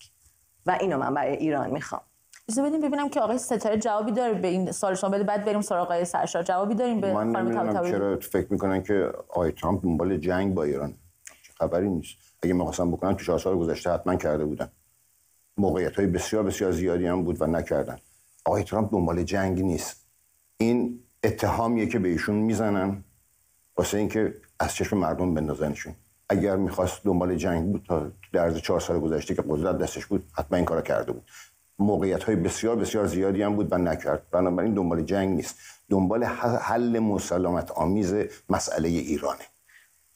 و اینو من برای ایران می‌خوام. اجازه بدیم ببینم که آقای ستاره جوابی داره به این سوال شما بده. بعد بریم سراغ آقای سرشار. جوابی داریم به من نمی‌دونم چرا فکر می‌کنن که آقای ترامپ دنبال جنگ با ایران. خبری نیست. اگه می‌خواستم بکنن تو چهار سال گذشته حتما کرده بودن. موقعیت های بسیار بسیار زیادی هم بود و نکردن. آقای ترامپ دنبال جنگ نیست. این اتهامیه که به ایشون می‌زنن واسه اینکه از چشم مردم بندازنشون. اگر می‌خواست دنبال جنگ بود تا در عرض چهار سال گذشته که قدرت دستش بود حتما این کارا کرده بود. موقعیت های بسیار بسیار زیادی هم بود و نکرد. بنابراین دنبال جنگ نیست. دنبال حل مسالمت آمیز مسئله ایرانه.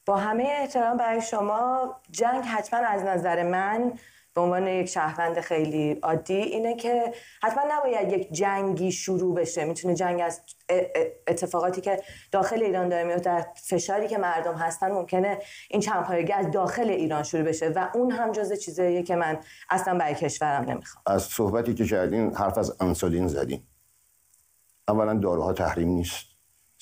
با همه احترام برای شما جنگ حتما از نظر من به عنوان یک شهروند خیلی عادی اینه که حتما نباید یک جنگی شروع بشه. می‌تونه جنگ از اتفاقاتی که داخل ایران داره میفته فشاری که مردم هستن ممکنه این چند از داخل ایران شروع بشه و اون هم جز چیزاییه که من اصلا برای کشورم نمی‌خوام. از صحبتی که کردین حرف از انسولین زدین. اولا داروها تحریم نیست.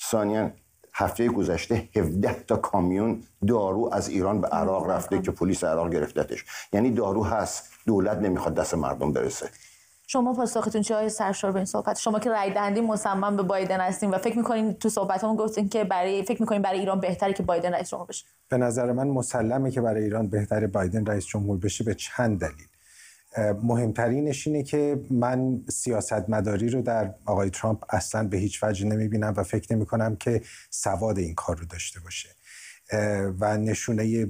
ثانیا هفته گذشته 17 تا کامیون دارو از ایران به عراق رفته که پلیس عراق گرفتتش. یعنی دارو هست دولت نمی‌خواد دست مردم برسه. شما پاسختون چه های سرشار به این صحبت؟ شما که رای دهنده مصمم به بایدن هستین و فکر می‌کنین تو صحبتمون گفتین که برای فکر می‌کنین برای ایران بهتره که بایدن رئیس جمهور بشه. به نظر من مسلمه که برای ایران بهتره بایدن رئیس جمهور بشه به چند دلیل. مهمترینش اینه که من سیاست مداری رو در آقای ترامپ اصلا به هیچ وجه نمی بینم و فکر نمی کنم که سواد این کار رو داشته باشه. و نشونه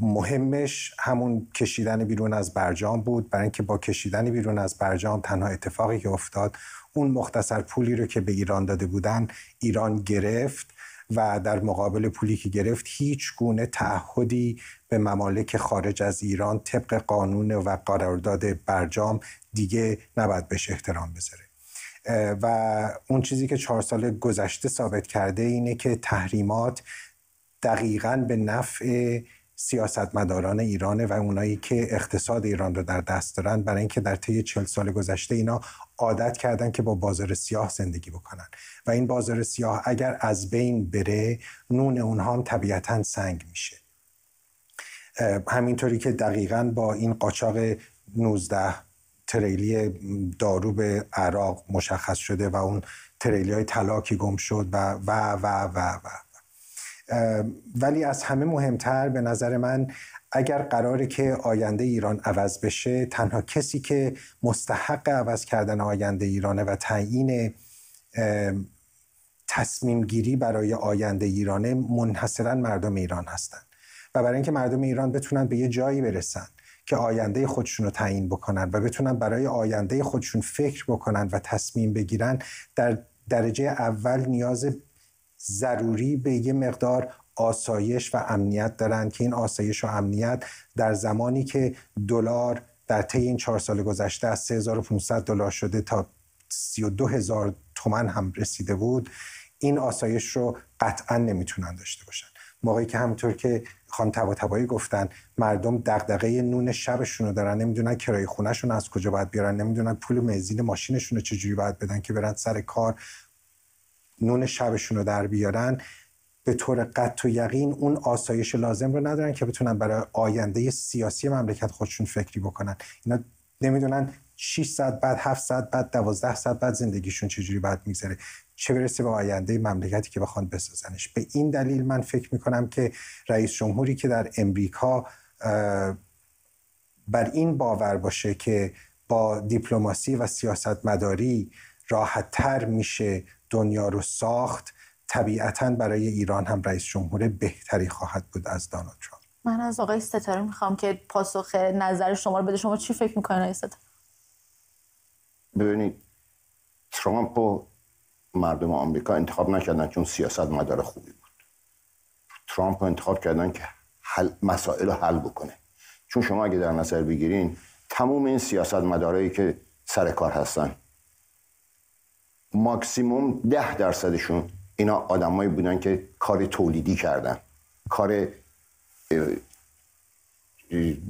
مهمش همون کشیدن بیرون از برجام بود. برای اینکه با کشیدن بیرون از برجام تنها اتفاقی که افتاد اون مختصر پولی رو که به ایران داده بودن ایران گرفت و در مقابل پولی که گرفت هیچ گونه تعهدی به ممالک خارج از ایران طبق قانون و قرارداد برجام دیگه نباید بهش احترام بذاره. و اون چیزی که چهار سال گذشته ثابت کرده اینه که تحریمات دقیقا به نفع سیاستمداران ایرانه و اونایی که اقتصاد ایران رو در دست دارن برای اینکه در طی چل سال گذشته اینا عادت کردن که با بازار سیاه زندگی بکنن. و این بازار سیاه اگر از بین بره نون اونها هم طبیعتا سنگ میشه. همینطوری که دقیقا با این قاچاق 19 تریلی دارو به عراق مشخص شده و اون تریلی های طلاکی گم شد و و و و و ولی از همه مهمتر به نظر من اگر قراره که آینده ایران عوض بشه تنها کسی که مستحق عوض کردن آینده ایرانه و تعیین تصمیم گیری برای آینده ایرانه منحصرا مردم ایران هستند و برای اینکه مردم ایران بتونن به یه جایی برسن که آینده خودشون رو تعیین بکنن و بتونن برای آینده خودشون فکر بکنن و تصمیم بگیرن در درجه اول نیاز ضروری به یه مقدار آسایش و امنیت دارند که این آسایش و امنیت در زمانی که دلار در طی این چهار سال گذشته از 3500 دلار شده تا 32000 تومن هم رسیده بود این آسایش رو قطعا نمی‌تونن داشته باشن. موقعی که همونطور که خان تبا گفتن مردم دغدغه نون شبشون رو دارن نمی‌دونن کرایه خونهشون از کجا باید بیارن نمی‌دونن پول مزین ماشینشون رو چجوری باید بدن که برن سر کار نون شبشون رو در بیارن. به طور قطع و یقین اون آسایش لازم رو ندارن که بتونن برای آینده سیاسی مملکت خودشون فکری بکنن. اینا نمی‌دونن 6 ساعت بعد 7 ساعت بعد 12 ساعت بعد زندگیشون چجوری باید میگذره. چه برسه به آینده مملکتی که بخوان بسازنش. به این دلیل من فکر می‌کنم که رئیس جمهوری که در امریکا بر این باور باشه که با دیپلماسی و سیاست مداری راحت تر میشه دنیا رو ساخت طبیعتا برای ایران هم رئیس جمهور بهتری خواهد بود از دانالد ترامپ. من از آقای ستاره می‌خوام که پاسخ نظر شما رو بده. شما چی فکر می‌کنین آقای ستاره؟ ببینید ترامپ و مردم آمریکا انتخاب نکردن چون سیاست مدار خوبی بود. ترامپ رو انتخاب کردن که حل مسائل رو حل بکنه. چون شما اگه در نظر بگیرین تموم این سیاست مدارایی که سر کار هستن ماکسیموم ده درصدشون اینا آدمایی بودن که کار تولیدی کردن. کار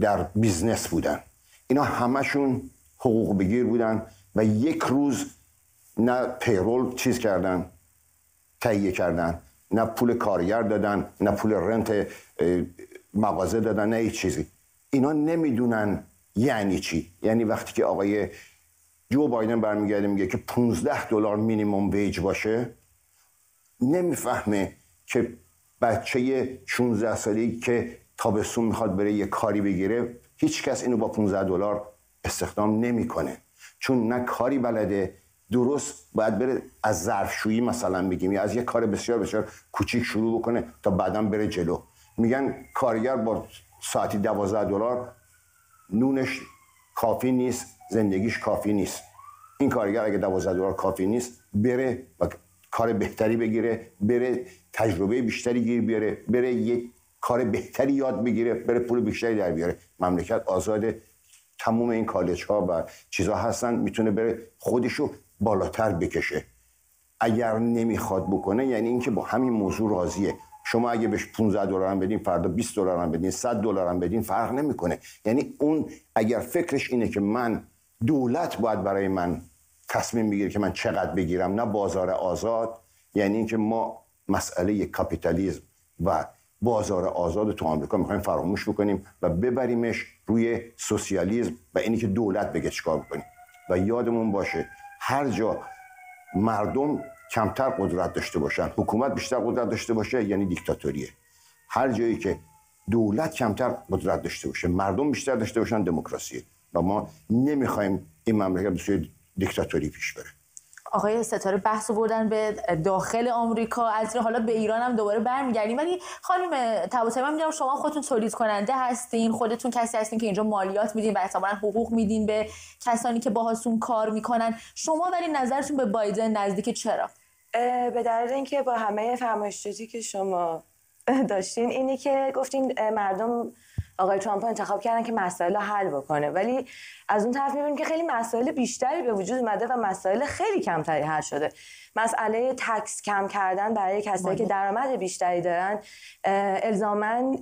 در business بودن. اینا همشون حقوق بگیر بودن و یک روز نه payroll چیز کردن تهیه کردن نه پول کارگر دادن نه پول rent مغازه دادن نه هیچ چیزی. اینا نمی‌دونن یعنی چی. یعنی وقتی که آقای جو بایدن برمیگرده میگه که 15 دلار minimum wage باشه نمی‌فهمه که بچه 16 سالی که تابستون می‌خواد بره یه کاری بگیره هیچ کس اینو با 15 دلار استخدام نمی‌کنه. چون نه کاری بلده درست باید بره از ظرفشویی مثلا بگیم یا از یه کار بسیار بسیار کوچیک شروع بکنه تا بعدا بره جلو. میگن کارگر با ساعتی 12 دلار نونش کافی نیست زندگیش کافی نیست. این کارگر اگه 12 دلار کافی نیست بره و کار بهتری بگیره بره تجربه بیشتری گیر بیاره بره یک کار بهتری یاد بگیره بره پول بیشتری در بیاره. مملکت آزاده تموم این کالج ها و چیزها هستن می‌تونه بره خودشو بالاتر بکشه. اگر نمی‌خواد بکنه یعنی اینکه با همین موضوع راضیه. شما اگه بهش 15 دلار هم بدین فردا 20 دلار هم بدین 100 دلار هم بدین فرق نمی‌کنه. یعنی اون اگر فکرش اینه که من دولت باید برای من تصمیم بگیره که من چقدر بگیرم نه بازار آزاد. یعنی اینکه ما مسئله کاپیتالیزم و بازار آزاد تو آمریکا می‌خوایم فراموش بکنیم و ببریمش روی سوسیالیسم و اینی که دولت بگه چیکار بکنیم. و یادمون باشه هر جا مردم کمتر قدرت داشته باشن حکومت بیشتر قدرت داشته باشه یعنی دیکتاتوریه. هر جایی که دولت کمتر قدرت داشته باشه مردم بیشتر داشته باشن دموکراسیه. و ما نمی‌خوایم این مملکت به دیکتاتوری پیش بره. آقای ستاره بحث بردن به داخل آمریکا. از حالا به ایران هم دوباره برمیگردیم. ولی خانم من میگم شما خودتون تولید کننده هستین خودتون کسی هستین که اینجا مالیات میدین و احتمالاً حقوق میدین به کسانی که باهاشون کار می‌کنن. شما ولی نظرتون به بایدن نزدیک چرا؟ به دلیل اینکه با همه فرمایشاتی که شما داشتین اینی که گفتین مردم آقای ترامپ انتخاب کردن که مسائل حل بکنه. ولی از اون طرف می‌بینیم که خیلی مسائل بیشتری به وجود اومده و مسائل خیلی کمتری حل شده. مسئله تکس کم کردن برای کسایی که درآمد بیشتری دارن الزاما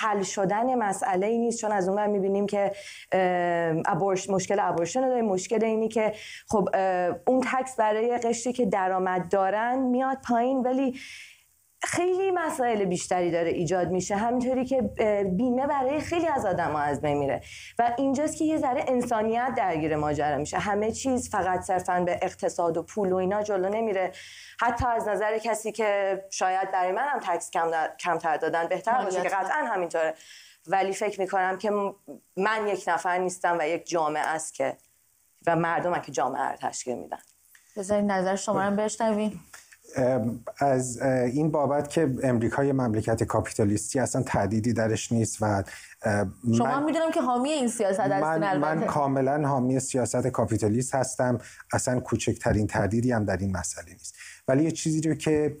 حل شدن مسئله ای نیست. چون از اون می‌بینیم که ابورش مشکل ابورشن داریم. مشکل اینی که خب اون تکس برای قشری که درآمد دارن میاد پایین. ولی خیلی مسائل بیشتری داره ایجاد میشه. همینطوری که بیمه برای خیلی از آدم ها از بین میره. و اینجاست که یه ذره انسانیت درگیر ماجرا میشه. همه چیز فقط صرفا به اقتصاد و پول و اینا جلو نمیره. حتی از نظر کسی که شاید برای من هم تکس کم کمتر دادن بهتر باشه که قطعا همینطوره. ولی فکر می‌کنم که من یک نفر نیستم و یک جامعه است که و مردم که جامعه رو تشکیل میدن. بذارین نظر شما رو بشنویم. از این بابت که امریکا یه مملکت کاپیتالیستی اصلا تعدیدی درش نیست و شما من می‌دونم که حامی این سیاست هستین من, من کاملا حامی سیاست کاپیتالیست هستم. اصلا کوچکترین تردیدی هم در این مسئله نیست. ولی یه چیزی رو که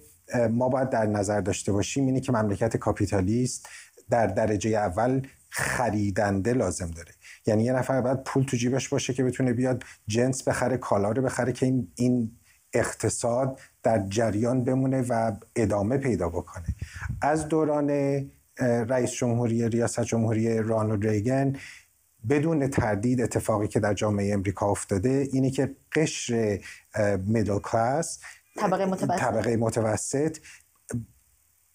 ما باید در نظر داشته باشیم اینه که مملکت کاپیتالیست در درجه اول خریدنده لازم داره. یعنی یه نفر باید پول تو جیبش باشه که بتونه بیاد جنس بخره کالا رو بخره که این, این اقتصاد در جریان بمونه و ادامه پیدا بکنه. از دوران رئیس جمهوری ریاست جمهوری رانالد ریگن بدون تردید اتفاقی که در جامعه امریکا افتاده اینه که قشر میدل کلاس طبقه متوسط, طبقه متوسط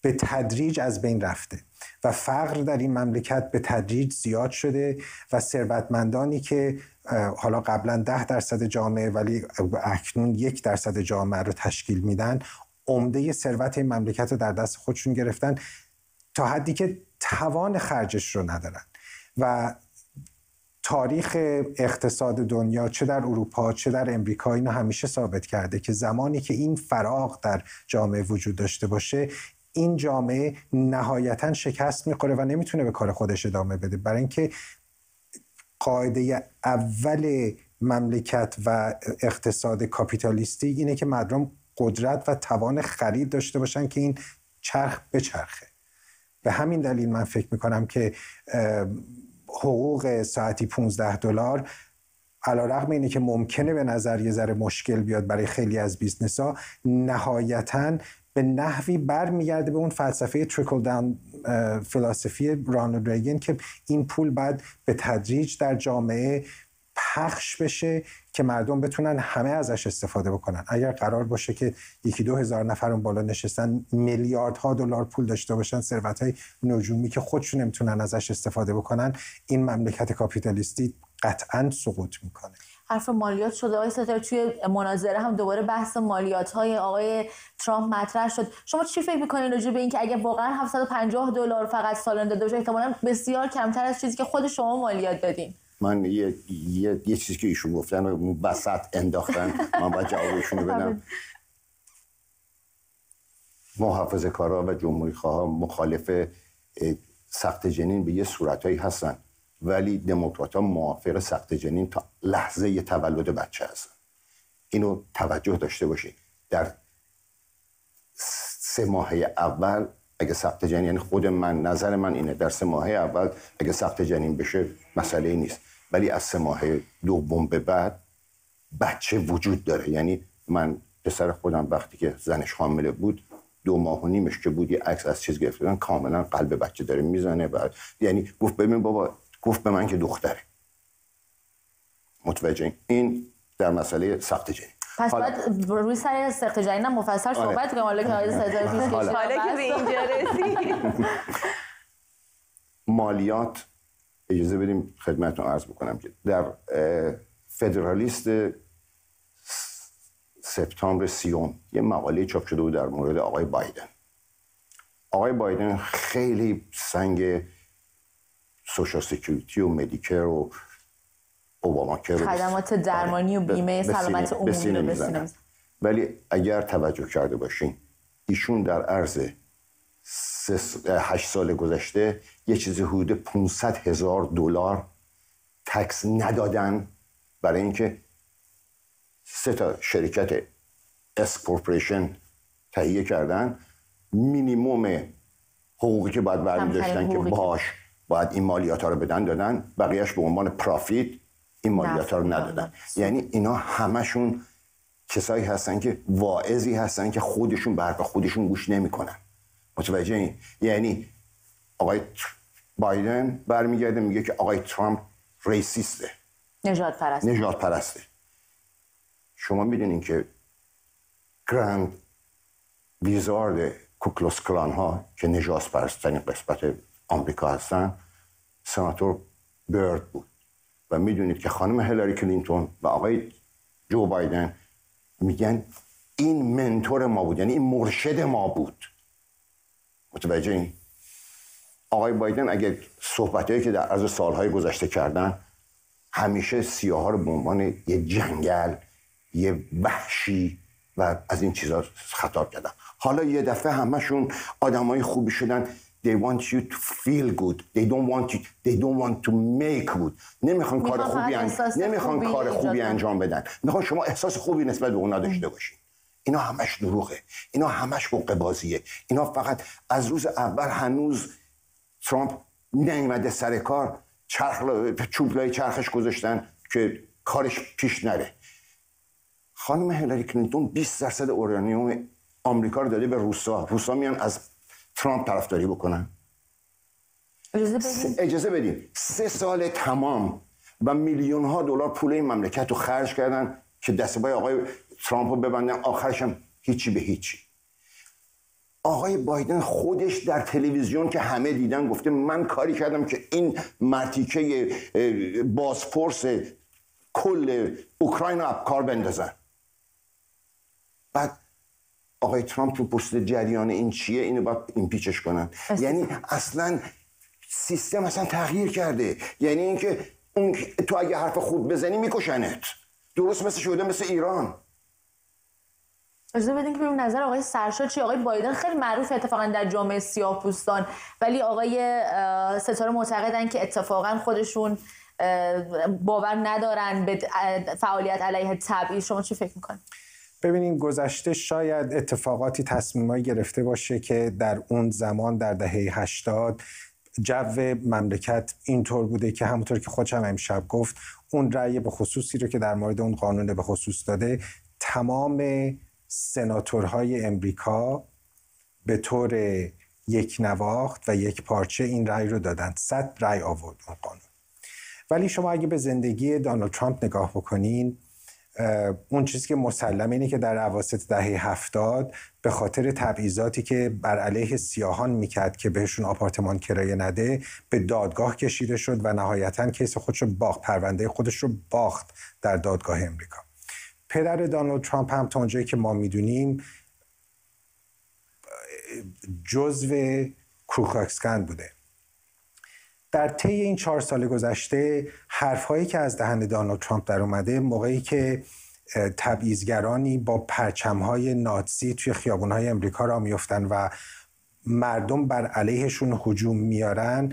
به تدریج از بین رفته. و فقر در این مملکت به تدریج زیاد شده و ثروتمندانی که حالا قبلا ده درصد جامعه ولی اکنون یک درصد جامعه رو تشکیل میدن عمده ثروت این مملکت رو در دست خودشون گرفتن تا حدی که توان خرجش رو ندارن. و تاریخ اقتصاد دنیا چه در اروپا چه در امریکا اینو همیشه ثابت کرده که زمانی که این فراغ در جامعه وجود داشته باشه این جامعه نهایتا شکست می‌خوره و نمی‌تونه به کار خودش ادامه بده. برای اینکه قاعده اول مملکت و اقتصاد کاپیتالیستی اینه که مردم قدرت و توان خرید داشته باشن که این چرخ بچرخه. به همین دلیل من فکر می‌کنم که حقوق ساعتی 15 دلار علی‌رغم اینه که ممکنه به نظر یه ذره مشکل بیاد برای خیلی از business ها نهایتا به نحوی برمیگرده به اون فلسفه تریکل داون فلسفی رانالد ریگن که این پول باید به تدریج در جامعه پخش بشه که مردم بتونن همه ازش استفاده بکنن. اگر قرار باشه که یکی دو هزار نفر اون بالا نشستن میلیاردها دلار پول داشته باشن ثروت های نجومی که خودشون نمی‌تونن ازش استفاده بکنن این مملکت کاپیتالیستی قطعا سقوط می‌کنه. حرف مالیات شده آقای ستر توی مناظره هم دوباره بحث مالیات های آقای ترامپ مطرح شد. شما چی فکر می‌کنید راجع به اینکه اگه واقعا 750 دلار فقط سالانه داده باشه احتمالاً بسیار کمتر از چیزی که خود شما مالیات دادین؟ من یه, یه،, یه چیزی که ایشون گفتن رو بسط انداختن. من باید جوابشون رو بدم. محافظ کارا و جمهوری خواه مخالف سخت جنین به یه صورتهایی هستن. ولی دموکرات ها موافق سخت جنین تا لحظه تولد بچه هستن. اینو توجه داشته باشید در سه ماهه اول اگه سخت جنین یعنی خود من نظر من اینه در سه ماهه اول اگه سخت جنین بشه مسئله نیست. ولی از سه ماه دوم به بعد بچه وجود داره. یعنی من پسر خودم وقتی که زنش حامله بود دو ماه و نیمش که بود یه عکس از چیز گرفتن کاملا قلب بچه داره می‌زنه بعد یعنی گفت ببین بابا گفت به من که دختره. متوجه این در مسئله سخت جنین. پس حالا... باید روی سر سخت جنین مفصل آره. صحبت کنیم. حالا که حالا. که به اینجا رسید مالیات اجازه بدیم خدمتتون عرض بکنم که در فدرالیست سپتامبر سیوم یه مقاله چاپ شده بود در مورد آقای بایدن. آقای بایدن خیلی سنگ social security و Medicare و Obamacare خدمات درمانی و بیمه سلامت عمومی رو ولی اگر توجه کرده باشین ایشون در عرض هشت سال گذشته یه چیزی حدود 500 هزار دلار tax ندادن برای اینکه سه تا شرکت S corporation تهیه کردن. مینیموم حقوقی که باید برمی داشتن که باش باید این مالیات ها رو بدن دادن بقیهش به عنوان profit این مالیات ها رو ندادن. یعنی اینا همشون کسایی هستن که واعظی هستن که خودشون حرف خودشون گوش نمی‌کنن. متوجه این یعنی آقای بایدن برمیگرده میگه که آقای ترامپ racist ه. نژادپرسته نژادپرسته شما می‌دونین که grand wizard کوکلوکس کلان ها که نژادپرستای قسمت آمریکا هستن سناتور برد بود. و می‌دونید که خانم هیلاری کلینتون و آقای جو بایدن میگن این mentor ما بود یعنی این مرشد ما بود. متوجه این؟ آقای بایدن اگه صحبتهایی که در عرض سالهای گذشته کردن همیشه سیاه ها رو به عنوان یه جنگل یه وحشی و از این چیزا خطاب کردن. حالا یه دفعه همشون آدمای خوبی شدن. They want you to feel good. They don't want you they don't want to make good. نمی‌خوان کار خوبی انجام نمی‌خوان کار خوبی انجام بدن. می‌خوان شما احساس خوبی نسبت به اونا داشته باشین. اینا همش دروغه. اینا همش حقوق بازیه. اینا فقط از روز اول هنوز ترامپ نیومده سر کار چرخ چوبلای چرخش گذاشتن که کارش پیش نره. خانم هیلاری کلینتون 20 درصد اورانیوم آمریکا رو داده به روسا. روسا میان از ترامپ طرفداری بکنن. اجازه بدیم سه سال تمام و میلیون ها دلار پول این مملکت رو خرج کردن که دست بای آقای ترامپ رو ببندن. آخرش هم هیچی به هیچی. آقای بایدن خودش در تلویزیون که همه دیدن گفته من کاری کردم که این مرتیکه بازپرس کل اوکراین رو کار بندازن. بعد آقای ترامپ رو پشت جریان این چیه؟ اینو باید پیچش کنن. یعنی اصلا سیستم اصلا تغییر کرده. یعنی اینکه اون تو اگه حرف خوب بزنی میکشنت. درست مثل شده مثل ایران. اجازه بدین که ببینیم نظر آقای سرشاد چی آقای بایدن خیلی معروف اتفاقا در جامعه سیاه پوستان. ولی آقای ستاره معتقدن که اتفاقا خودشون باور ندارن به فعالیت علیه تبعیض شما چی فکر می‌کنید؟ ببینین گذشته شاید اتفاقاتی تصمیمایی گرفته باشه که در اون زمان در دهه 80 جو مملکت اینطور بوده که همونطور که خودشم امشب گفت اون رأی به خصوصی رو که در مورد اون قانون به خصوص داده تمام سناتورهای امریکا به طور یک نواخت و یک پارچه این رأی رو دادن. صد رأی آورد اون قانون. ولی شما اگه به زندگی دانالد ترامپ نگاه بکنین اون چیزی که مسلم اینه که در عواسط دهه هفتاد به خاطر تبعیضاتی که بر علیه سیاهان می‌کرد که بهشون آپارتمان کرایه نده به دادگاه کشیده شد و نهایتا کیس خودش رو باخت پرونده خودش رو باخت در دادگاه امریکا. پدر دانالد ترامپ هم تا اونجایی که ما می‌دونیم جزو کروکاکسکن بوده. در طی این چهار سال گذشته حرفهایی که از دهن دانالد ترامپ در اومده موقعی که تبعیضگرانی با پرچمهای ناتسی توی خیابونهای امریکا را میفتن و مردم بر علیهشون هجوم میارن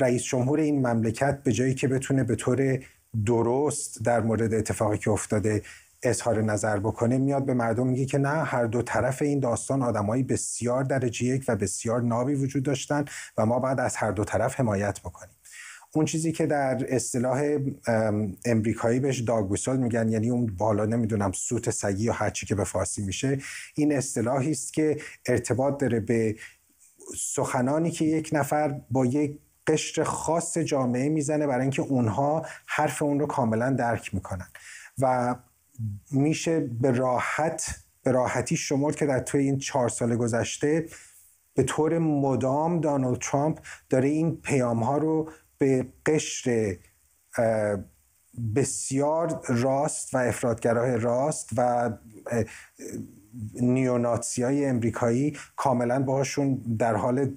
رئیس جمهور این مملکت به جایی که بتونه به طور درست در مورد اتفاقی که افتاده اظهار نظر بکنه میاد به مردم میگه که نه هر دو طرف این داستان آدمایی بسیار درجه یک و بسیار نابی وجود داشتن و ما باید از هر دو طرف حمایت بکنیم. اون چیزی که در اصطلاح امریکایی بهش داگوسال میگن یعنی اون بالا نمی‌دونم سوت سگی یا هرچی که به فارسی میشه این اصطلاحی است که ارتباط داره به سخنانی که یک نفر با یک قشر خاص جامعه می‌زنه برای اینکه اونها حرف اون رو کاملا درک می‌کنن. و میشه به راحت به راحتی شمرد که در توی این چهار سال گذشته به طور مدام دانالد ترامپ داره این پیام ها رو به قشر بسیار راست و افرادگراه راست و نیوناتسی های امریکایی کاملا باهاشون در حال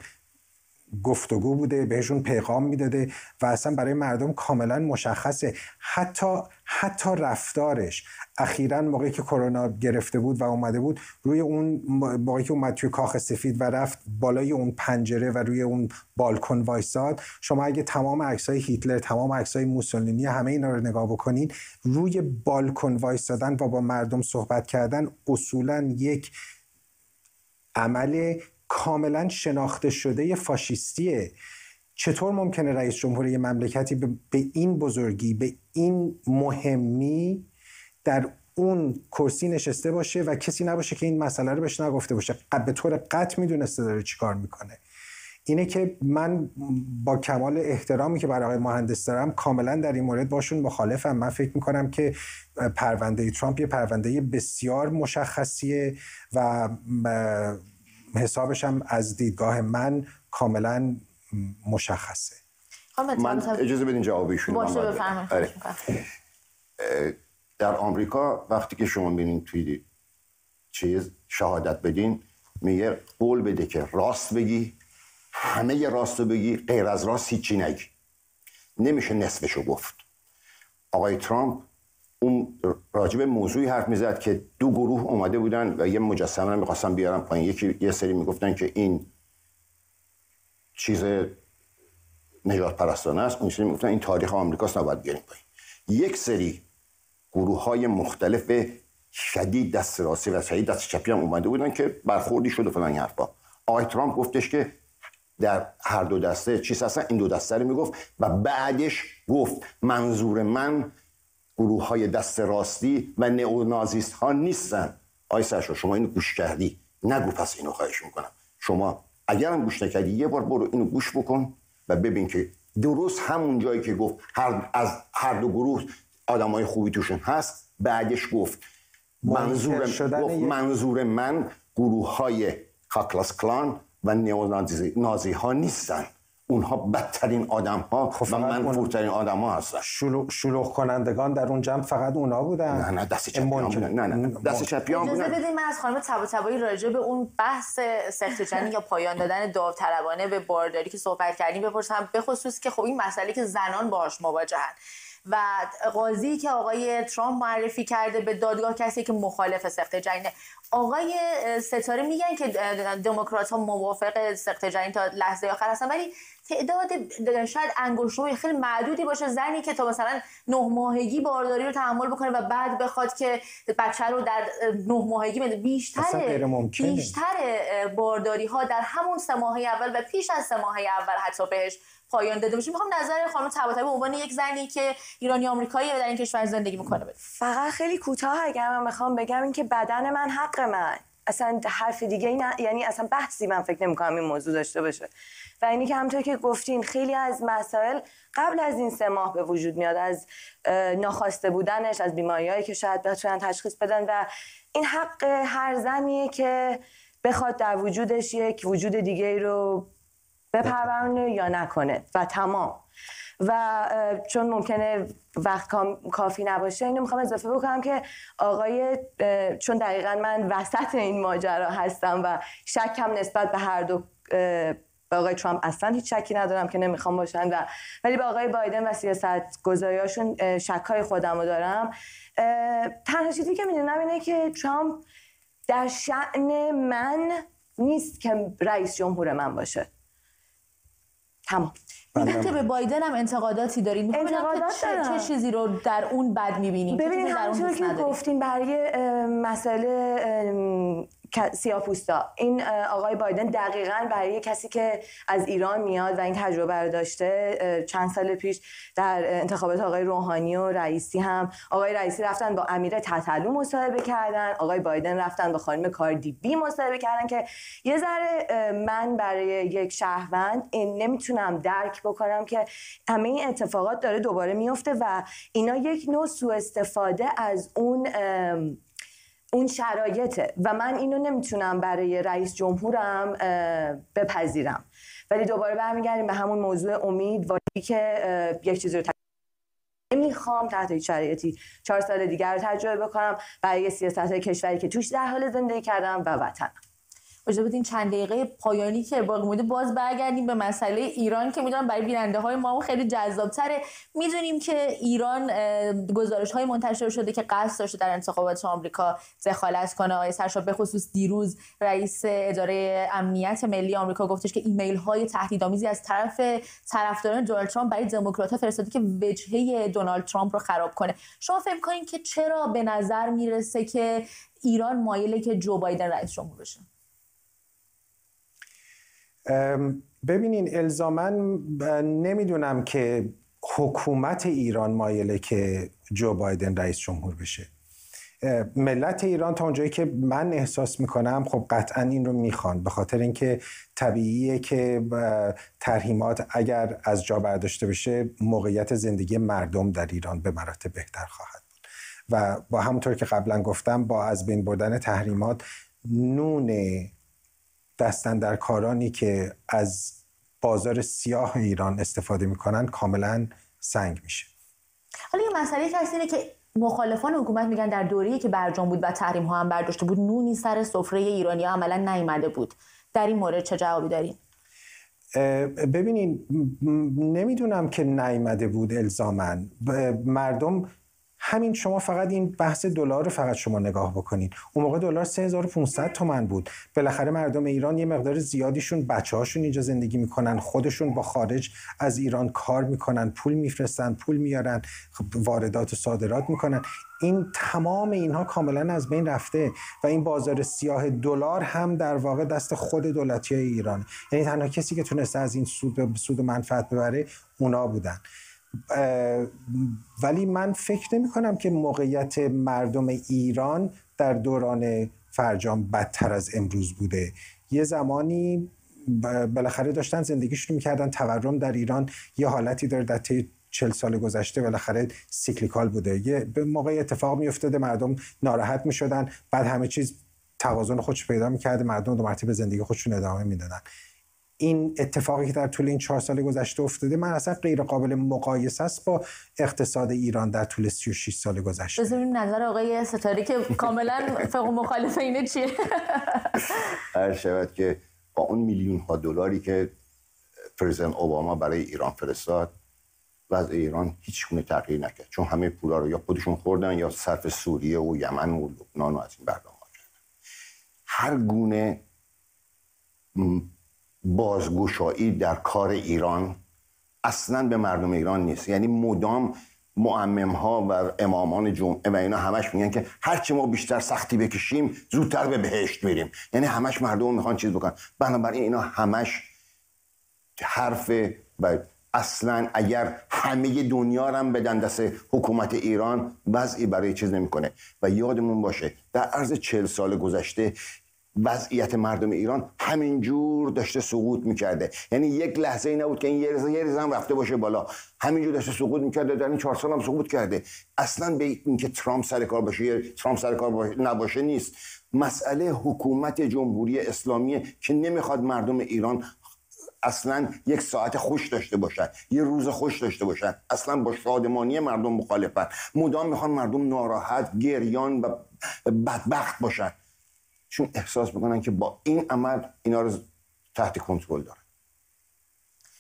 گفتگو بوده بهشون پیغام می‌داده و اصلا برای مردم کاملا مشخصه. حتی حتی رفتارش اخیرا موقعی که کرونا گرفته بود و اومده بود روی اون موقعی که اومد توی کاخ سفید و رفت بالای اون پنجره و روی اون بالکن وایساد شما اگه تمام عکسای هیتلر تمام عکسای موسولینی همه اینا رو نگاه بکنین روی بالکن وایسادن و با مردم صحبت کردن اصولا یک عمل کاملا شناخته شده فاشیستیه. چطور ممکنه رئیس جمهور یه مملکتی به این بزرگی به این مهمی در اون کرسی نشسته باشه و کسی نباشه که این مسئله رو بهش نگفته باشه؟ به طور قطع می‌دونسته داره چیکار می‌کنه. اینه که من با کمال احترامی که برای آقای مهندس دارم کاملا در این مورد باشون مخالفم. من فکر می‌کنم که پرونده ترامپ یه پرونده بسیار مشخصیه و حسابش هم از دیدگاه من کاملا مشخصه. من اجازه بدین جواب ایشون باشه آره. در آمریکا وقتی که شما بینین توی چیز شهادت بدین میگه قول بده که راست بگی همه راست رو بگی غیر از راست هیچی نگی. نمیشه نصفشو گفت. آقای ترامپ اون راجب موضوعی حرف می‌زد که دو گروه اومده بودن و یه مجسمه رو می‌خواستن بیارن پایین. یکی یه سری می‌گفتن که این چیز نجات پرستانه است. اون سری می‌گفتن این تاریخ آمریکاست نباید بیاریم پایین. یک سری گروه های مختلف شدید دست راستی و شدید دست چپی هم اومده بودن که برخوردی شده فلان این حرفا. آقای ترامپ گفتش که در هر دو دسته چیز هستن این دو دسته رو می‌گفت و بعدش گفت منظور من گروه های دست راستی و نئونازیست ها نیستن. آی سرشو شما اینو گوش کردی؟ نگو پس اینو خواهش می‌کنم شما اگرم گوش نکردی یه بار برو اینو گوش بکن و ببین که درست همون جایی که گفت هر از هر دو گروه آدمای خوبی توشون هست. بعدش گفت منظور گفت منظور من گروه های کاکلاس کلان و نئونازی ها نیستن. اونها بدترین آدم ها خب و منفورترین آدم ها هستن شلوغ, شلوغ کنندگان در اون جمع فقط اونا بودن؟ نه نه دست چپیان بودن. نه نه دست چپیان بودن. اجازه بدین من از خانم طباطبایی راجع به اون بحث سخت جنی یا پایان دادن داوطلبانه به بارداری که صحبت کردیم بپرسم. به خصوص که خب این مسئله که زنان باهاش مواجهن. و قاضی که آقای ترامپ معرفی کرده به دادگاه کسی که مخالف سخت جنینه آقای ستاره میگن که دموکرات ها موافق سخت جنین تا لحظه آخر هستن. ولی تعداد شاید انگشتای خیلی معدودی باشه زنی که تا مثلا نه ماهگی بارداری رو تحمل بکنه و بعد بخواد که بچه رو در نه ماهگی بیشتر بیشتر بارداری ها در همون سه ماه اول و پیش از سه ماه اول حتی بهش پایان داده بشه. می‌خوام نظر خانم طباطبایی به عنوان یک زنی که ایرانی آمریکایی در این کشور زندگی می‌کنه بده. فقط خیلی کوتاه اگر من می‌خوام بگم اینکه بدن من حق من. اصلا حرف دیگه ای یعنی اصلا بحثی من فکر نمی‌کنم این موضوع داشته باشه. و اینی که همونطور که گفتین خیلی از مسائل قبل از این سه ماه به وجود میاد از ناخواسته بودنش از بیماریهایی که شاید بتونن تشخیص بدن و این حق هر زنیه که بخواد در وجودش یک وجود دیگه رو بپرورونه یا نکنه. و تمام. و چون ممکنه وقت کافی نباشه اینو می‌خوام اضافه بکنم که آقای چون دقیقا من وسط این ماجرا هستم و شکم نسبت به هر دو به آقای ترامپ اصلا هیچ شکی ندارم که نمی‌خوام باشن و ولی به آقای بایدن و سیاست گذاریاشون شکای خودم رو دارم. تنها چیزی که می‌دونم اینه که ترامپ در شعن من نیست که رئیس جمهور من باشه. تمام. میگن که به بایدن هم انتقاداتی دارید انتقادات چه،, چه چیزی رو در اون بد می‌بینید ببینید همونطور که گفتین برای مسئله سیاپوستا. این آقای بایدن دقیقا برای کسی که از ایران میاد و این تجربه رو داشته چند سال پیش در انتخابات آقای روحانی و رئیسی هم آقای رئیسی رفتن با امیر تتلو مصاحبه کردن آقای بایدن رفتن با خانم کاردی بی مصاحبه کردن که یه ذره من برای یک شهروند نمی‌تونم درک بکنم که همه این اتفاقات داره دوباره میفته و اینا یک نوع سوء استفاده از اون اون شرایطه و من اینو نمی‌تونم برای رئیس جمهورم بپذیرم. ولی دوباره برمیگردیم به همون موضوع امید و که یک چیزی رو نمی‌خوام تحت هیچ شرایطی چهار سال دیگر رو تجربه بکنم برای سیاست کشوری که توش در حال زندگی کردم و وطنم. اجازه بدین چند دقیقه پایانی که باقی مونده باز برگردیم به مسئله ایران که می‌دونم برای بیننده های ما خیلی جذابتره. می‌دونیم که ایران گزارش های منتشر شده که قصد داشته در انتخابات آمریکا دخالت کنه. آقای سرشا به خصوص دیروز رئیس اداره امنیت ملی آمریکا گفتش که ایمیل های تهدیدآمیزی از طرف طرفداران دونالد ترامپ برای دموکرات فرستاده که وجهه دونالد ترامپ رو خراب کنه. شما فکر کنید که چرا به نظر می‌رسه که ایران مایله که جو بایدن رئیس جمهور بشه؟ ببینین الزاما نمی‌دونم که حکومت ایران مایله که جو بایدن رئیس جمهور بشه. ملت ایران تا اونجایی که من احساس می‌کنم خب قطعا این رو می‌خوان. به خاطر اینکه طبیعیه که ترهیمات اگر از جا برداشته بشه موقعیت زندگی مردم در ایران به مراتب بهتر خواهد بود. و با همونطور که قبلا گفتم با از بین بردن تحریمات نون دستن در کارانی که از بازار سیاه ایران استفاده می‌کنن کاملا سنگ میشه. حالا یه مسئله هست اینه که مخالفان حکومت میگن در دوره‌ای که برجام بود و تحریم ها هم برداشته بود نونی سر سفره ایرانی ها عملا نیامده بود. در این مورد چه جوابی دارین؟ ببینین نمی‌دونم که نیامده بود الزامن مردم همین شما فقط این بحث دلار رو فقط شما نگاه بکنید اون موقع دلار 3500 تومن بود. بالاخره مردم ایران یه مقدار زیادیشون بچه‌هاشون اینجا زندگی می‌کنن خودشون با خارج از ایران کار می‌کنن پول میفرستن پول میارن خب واردات و صادرات می‌کنن. این تمام اینها کاملا از بین رفته و این بازار سیاه دلار هم در واقع دست خود دولتی ایران. یعنی تنها کسی که تونسته از این سود سود منفعت ببره اونا بودن. ولی من فکر نمی کنم که موقعیت مردم ایران در دوران فرجام بدتر از امروز بوده. یه زمانی بالاخره داشتن زندگیشون می‌کردن. تورم در ایران یه حالتی داره در طی چل سال گذشته بالاخره سیکلیکال بوده. یه به موقع اتفاق میافتاده مردم ناراحت می‌شدن. بعد همه چیز توازن خودش پیدا می‌کرده مردم دو مرتبه زندگی خودشون ادامه می‌دادن. این اتفاقی که در طول این چهار سال گذشته افتاده من اصلا غیر قابل مقایسه است با اقتصاد ایران در طول 36 سال گذشته. بذاریم نظر آقای ستاری که کاملا فوق مخالف اینه چیه. هر شود که با اون میلیون ها دلاری که پرزیدنت اوباما برای ایران فرستاد وضع ایران هیچ گونه تغییر نکرد. چون همه پولا رو یا خودشون خوردن یا صرف سوریه و یمن و لبنان و از این برنامه کردن. هر گونه بازگشایی در کار ایران اصلا به مردم ایران نیست. یعنی مدام معمم ها و امامان جمعه و اینا همش میگن که هرچی ما بیشتر سختی بکشیم زودتر به بهشت میریم یعنی همش مردم می‌خوان چیز بکنن. بنابراین اینا همش حرف و اصلا اگر همه دنیا رو بدن دست حکومت ایران وضعی برای چیز نمی‌کنه. و یادمون باشه در عرض چل سال گذشته وضعیت مردم ایران همینجور داشته سقوط می‌کرده. یعنی یک لحظه ای نبود که این یه ریزه هم رفته باشه بالا. همینجور داشته سقوط می‌کرده در این چهار سال هم سقوط کرده. اصلا به اینکه ترامپ سر کار باشه یا ترامپ سر کار نباشه نیست. مسئله حکومت جمهوری اسلامی که نمی‌خواد مردم ایران اصلا یک ساعت خوش داشته باشن یه روز خوش داشته باشن. اصلا با شادمانی مردم مخالفن. مدام می‌خوان مردم ناراحت گریان و بدبخت باشن. چون احساس می‌کنن که با این عمل اینا رو تحت کنترل دارن.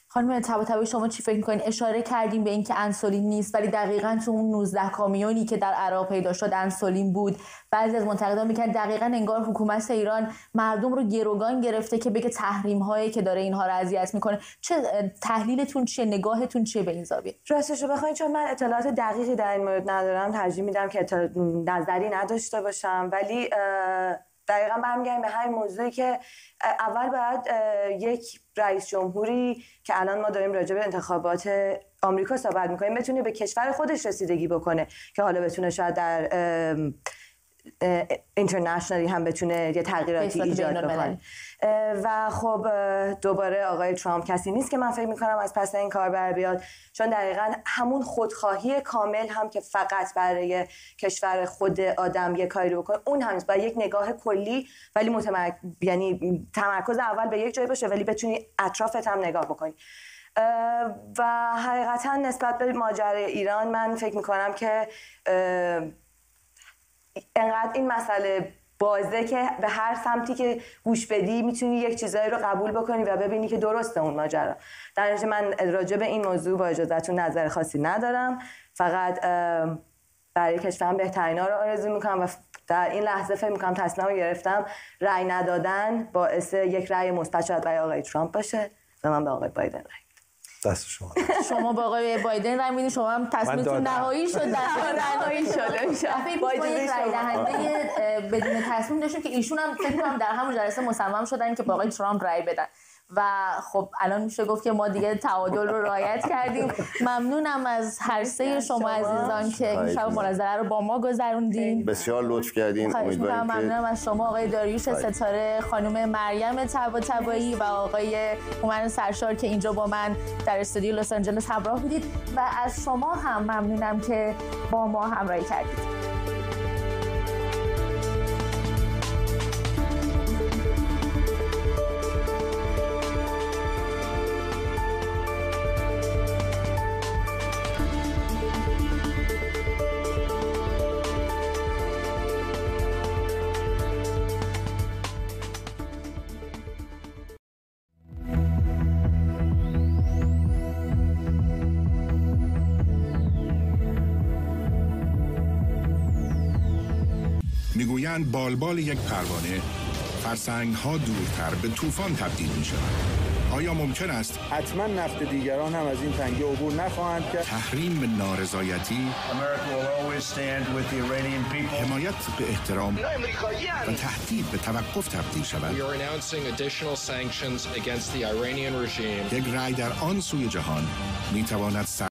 خانم تبا شما چی فکر می‌کنین؟ اشاره کردیم به اینکه انسولین نیست ولی دقیقا تو اون 19 کامیونی که در عراق پیدا شد انسولین بود. بعضی از منتقدان میگن دقیقا انگار حکومت ایران مردم رو گروگان گرفته که بگه تحریم هایی که داره اینها رو اذیت می‌کنه. چه تحلیلتون چه نگاهتون چه به این زاویه؟ راستش بخواین چون من اطلاعات دقیقی در این مورد ندارم. ترجیح میدم که نظری نداشته باشم. ولی دقیقا برمیگردیم به همین موضوعی که اول باید یک رئیس جمهوری که الان ما داریم راجع به انتخابات آمریکا صحبت می‌کنیم بتونه به کشور خودش رسیدگی بکنه که حالا بتونه شاید در اینترنشنالی هم بتونه یه تغییراتی ایجاد بکنه. و خب دوباره آقای ترامپ کسی نیست که من فکر می‌کنم از پس این کار بر بیاد. چون دقیقا همون خودخواهی کامل هم که فقط برای کشور خود آدم یه کاری رو بکنه اون هم با یک نگاه کلی ولی متمرک... یعنی تمرکز اول به یک جای باشه ولی بتونی اطرافت هم نگاه بکنی. و حقیقتا نسبت به ماجرای ایران من فکر می‌کنم که انقدر این مسئله بازه که به هر سمتی که گوش بدی می‌تونی یک چیزایی رو قبول بکنی و ببینی که درسته اون ماجرا. در من راجع به این موضوع با اجازهتون نظر خاصی ندارم. فقط برای کشورم بهترینا رو آرزو می‌کنم و در این لحظه فکر می‌کنم تصمیم گرفتم رأی ندادن باعث یک رأی مثبت شاید آقای ترامپ باشه و من به آقای بایدن رأی دست شما. شما با آقای بایدن رای میدین شما هم تصمیمتون نهایی شد. نهایی شده میشه بایدن رای دهنده بدون تصمیم داشتیم که ایشون هم فکر کنم در همون جلسه مصمم شدن که با آقای ترامپ رای بدن. و خب الان میشه گفت که ما دیگه تعادل رو رعایت کردیم. ممنونم از هر سه شما عزیزان که این شب مناظره رو با ما گذروندین. بسیار لطف کردین. امیدوارم ممنونم از شما. آقای داریوش ستاره خانم مریم تبا تبایی و آقای هومن سرشار که اینجا با من در استودیو لس آنجلس همراه بودید. و از شما هم ممنونم که با ما همراهی کردید. می‌گویند بالبال یک پروانه فرسنگ ها دورتر به طوفان تبدیل می شود آیا ممکن است حتما نفت دیگران هم از این تنگه عبور نخواهند کرد؟ تحریم نارضایتی حمایت به احترام و تهدید به توقف تبدیل شود. یک رای در آن سوی جهان می تواند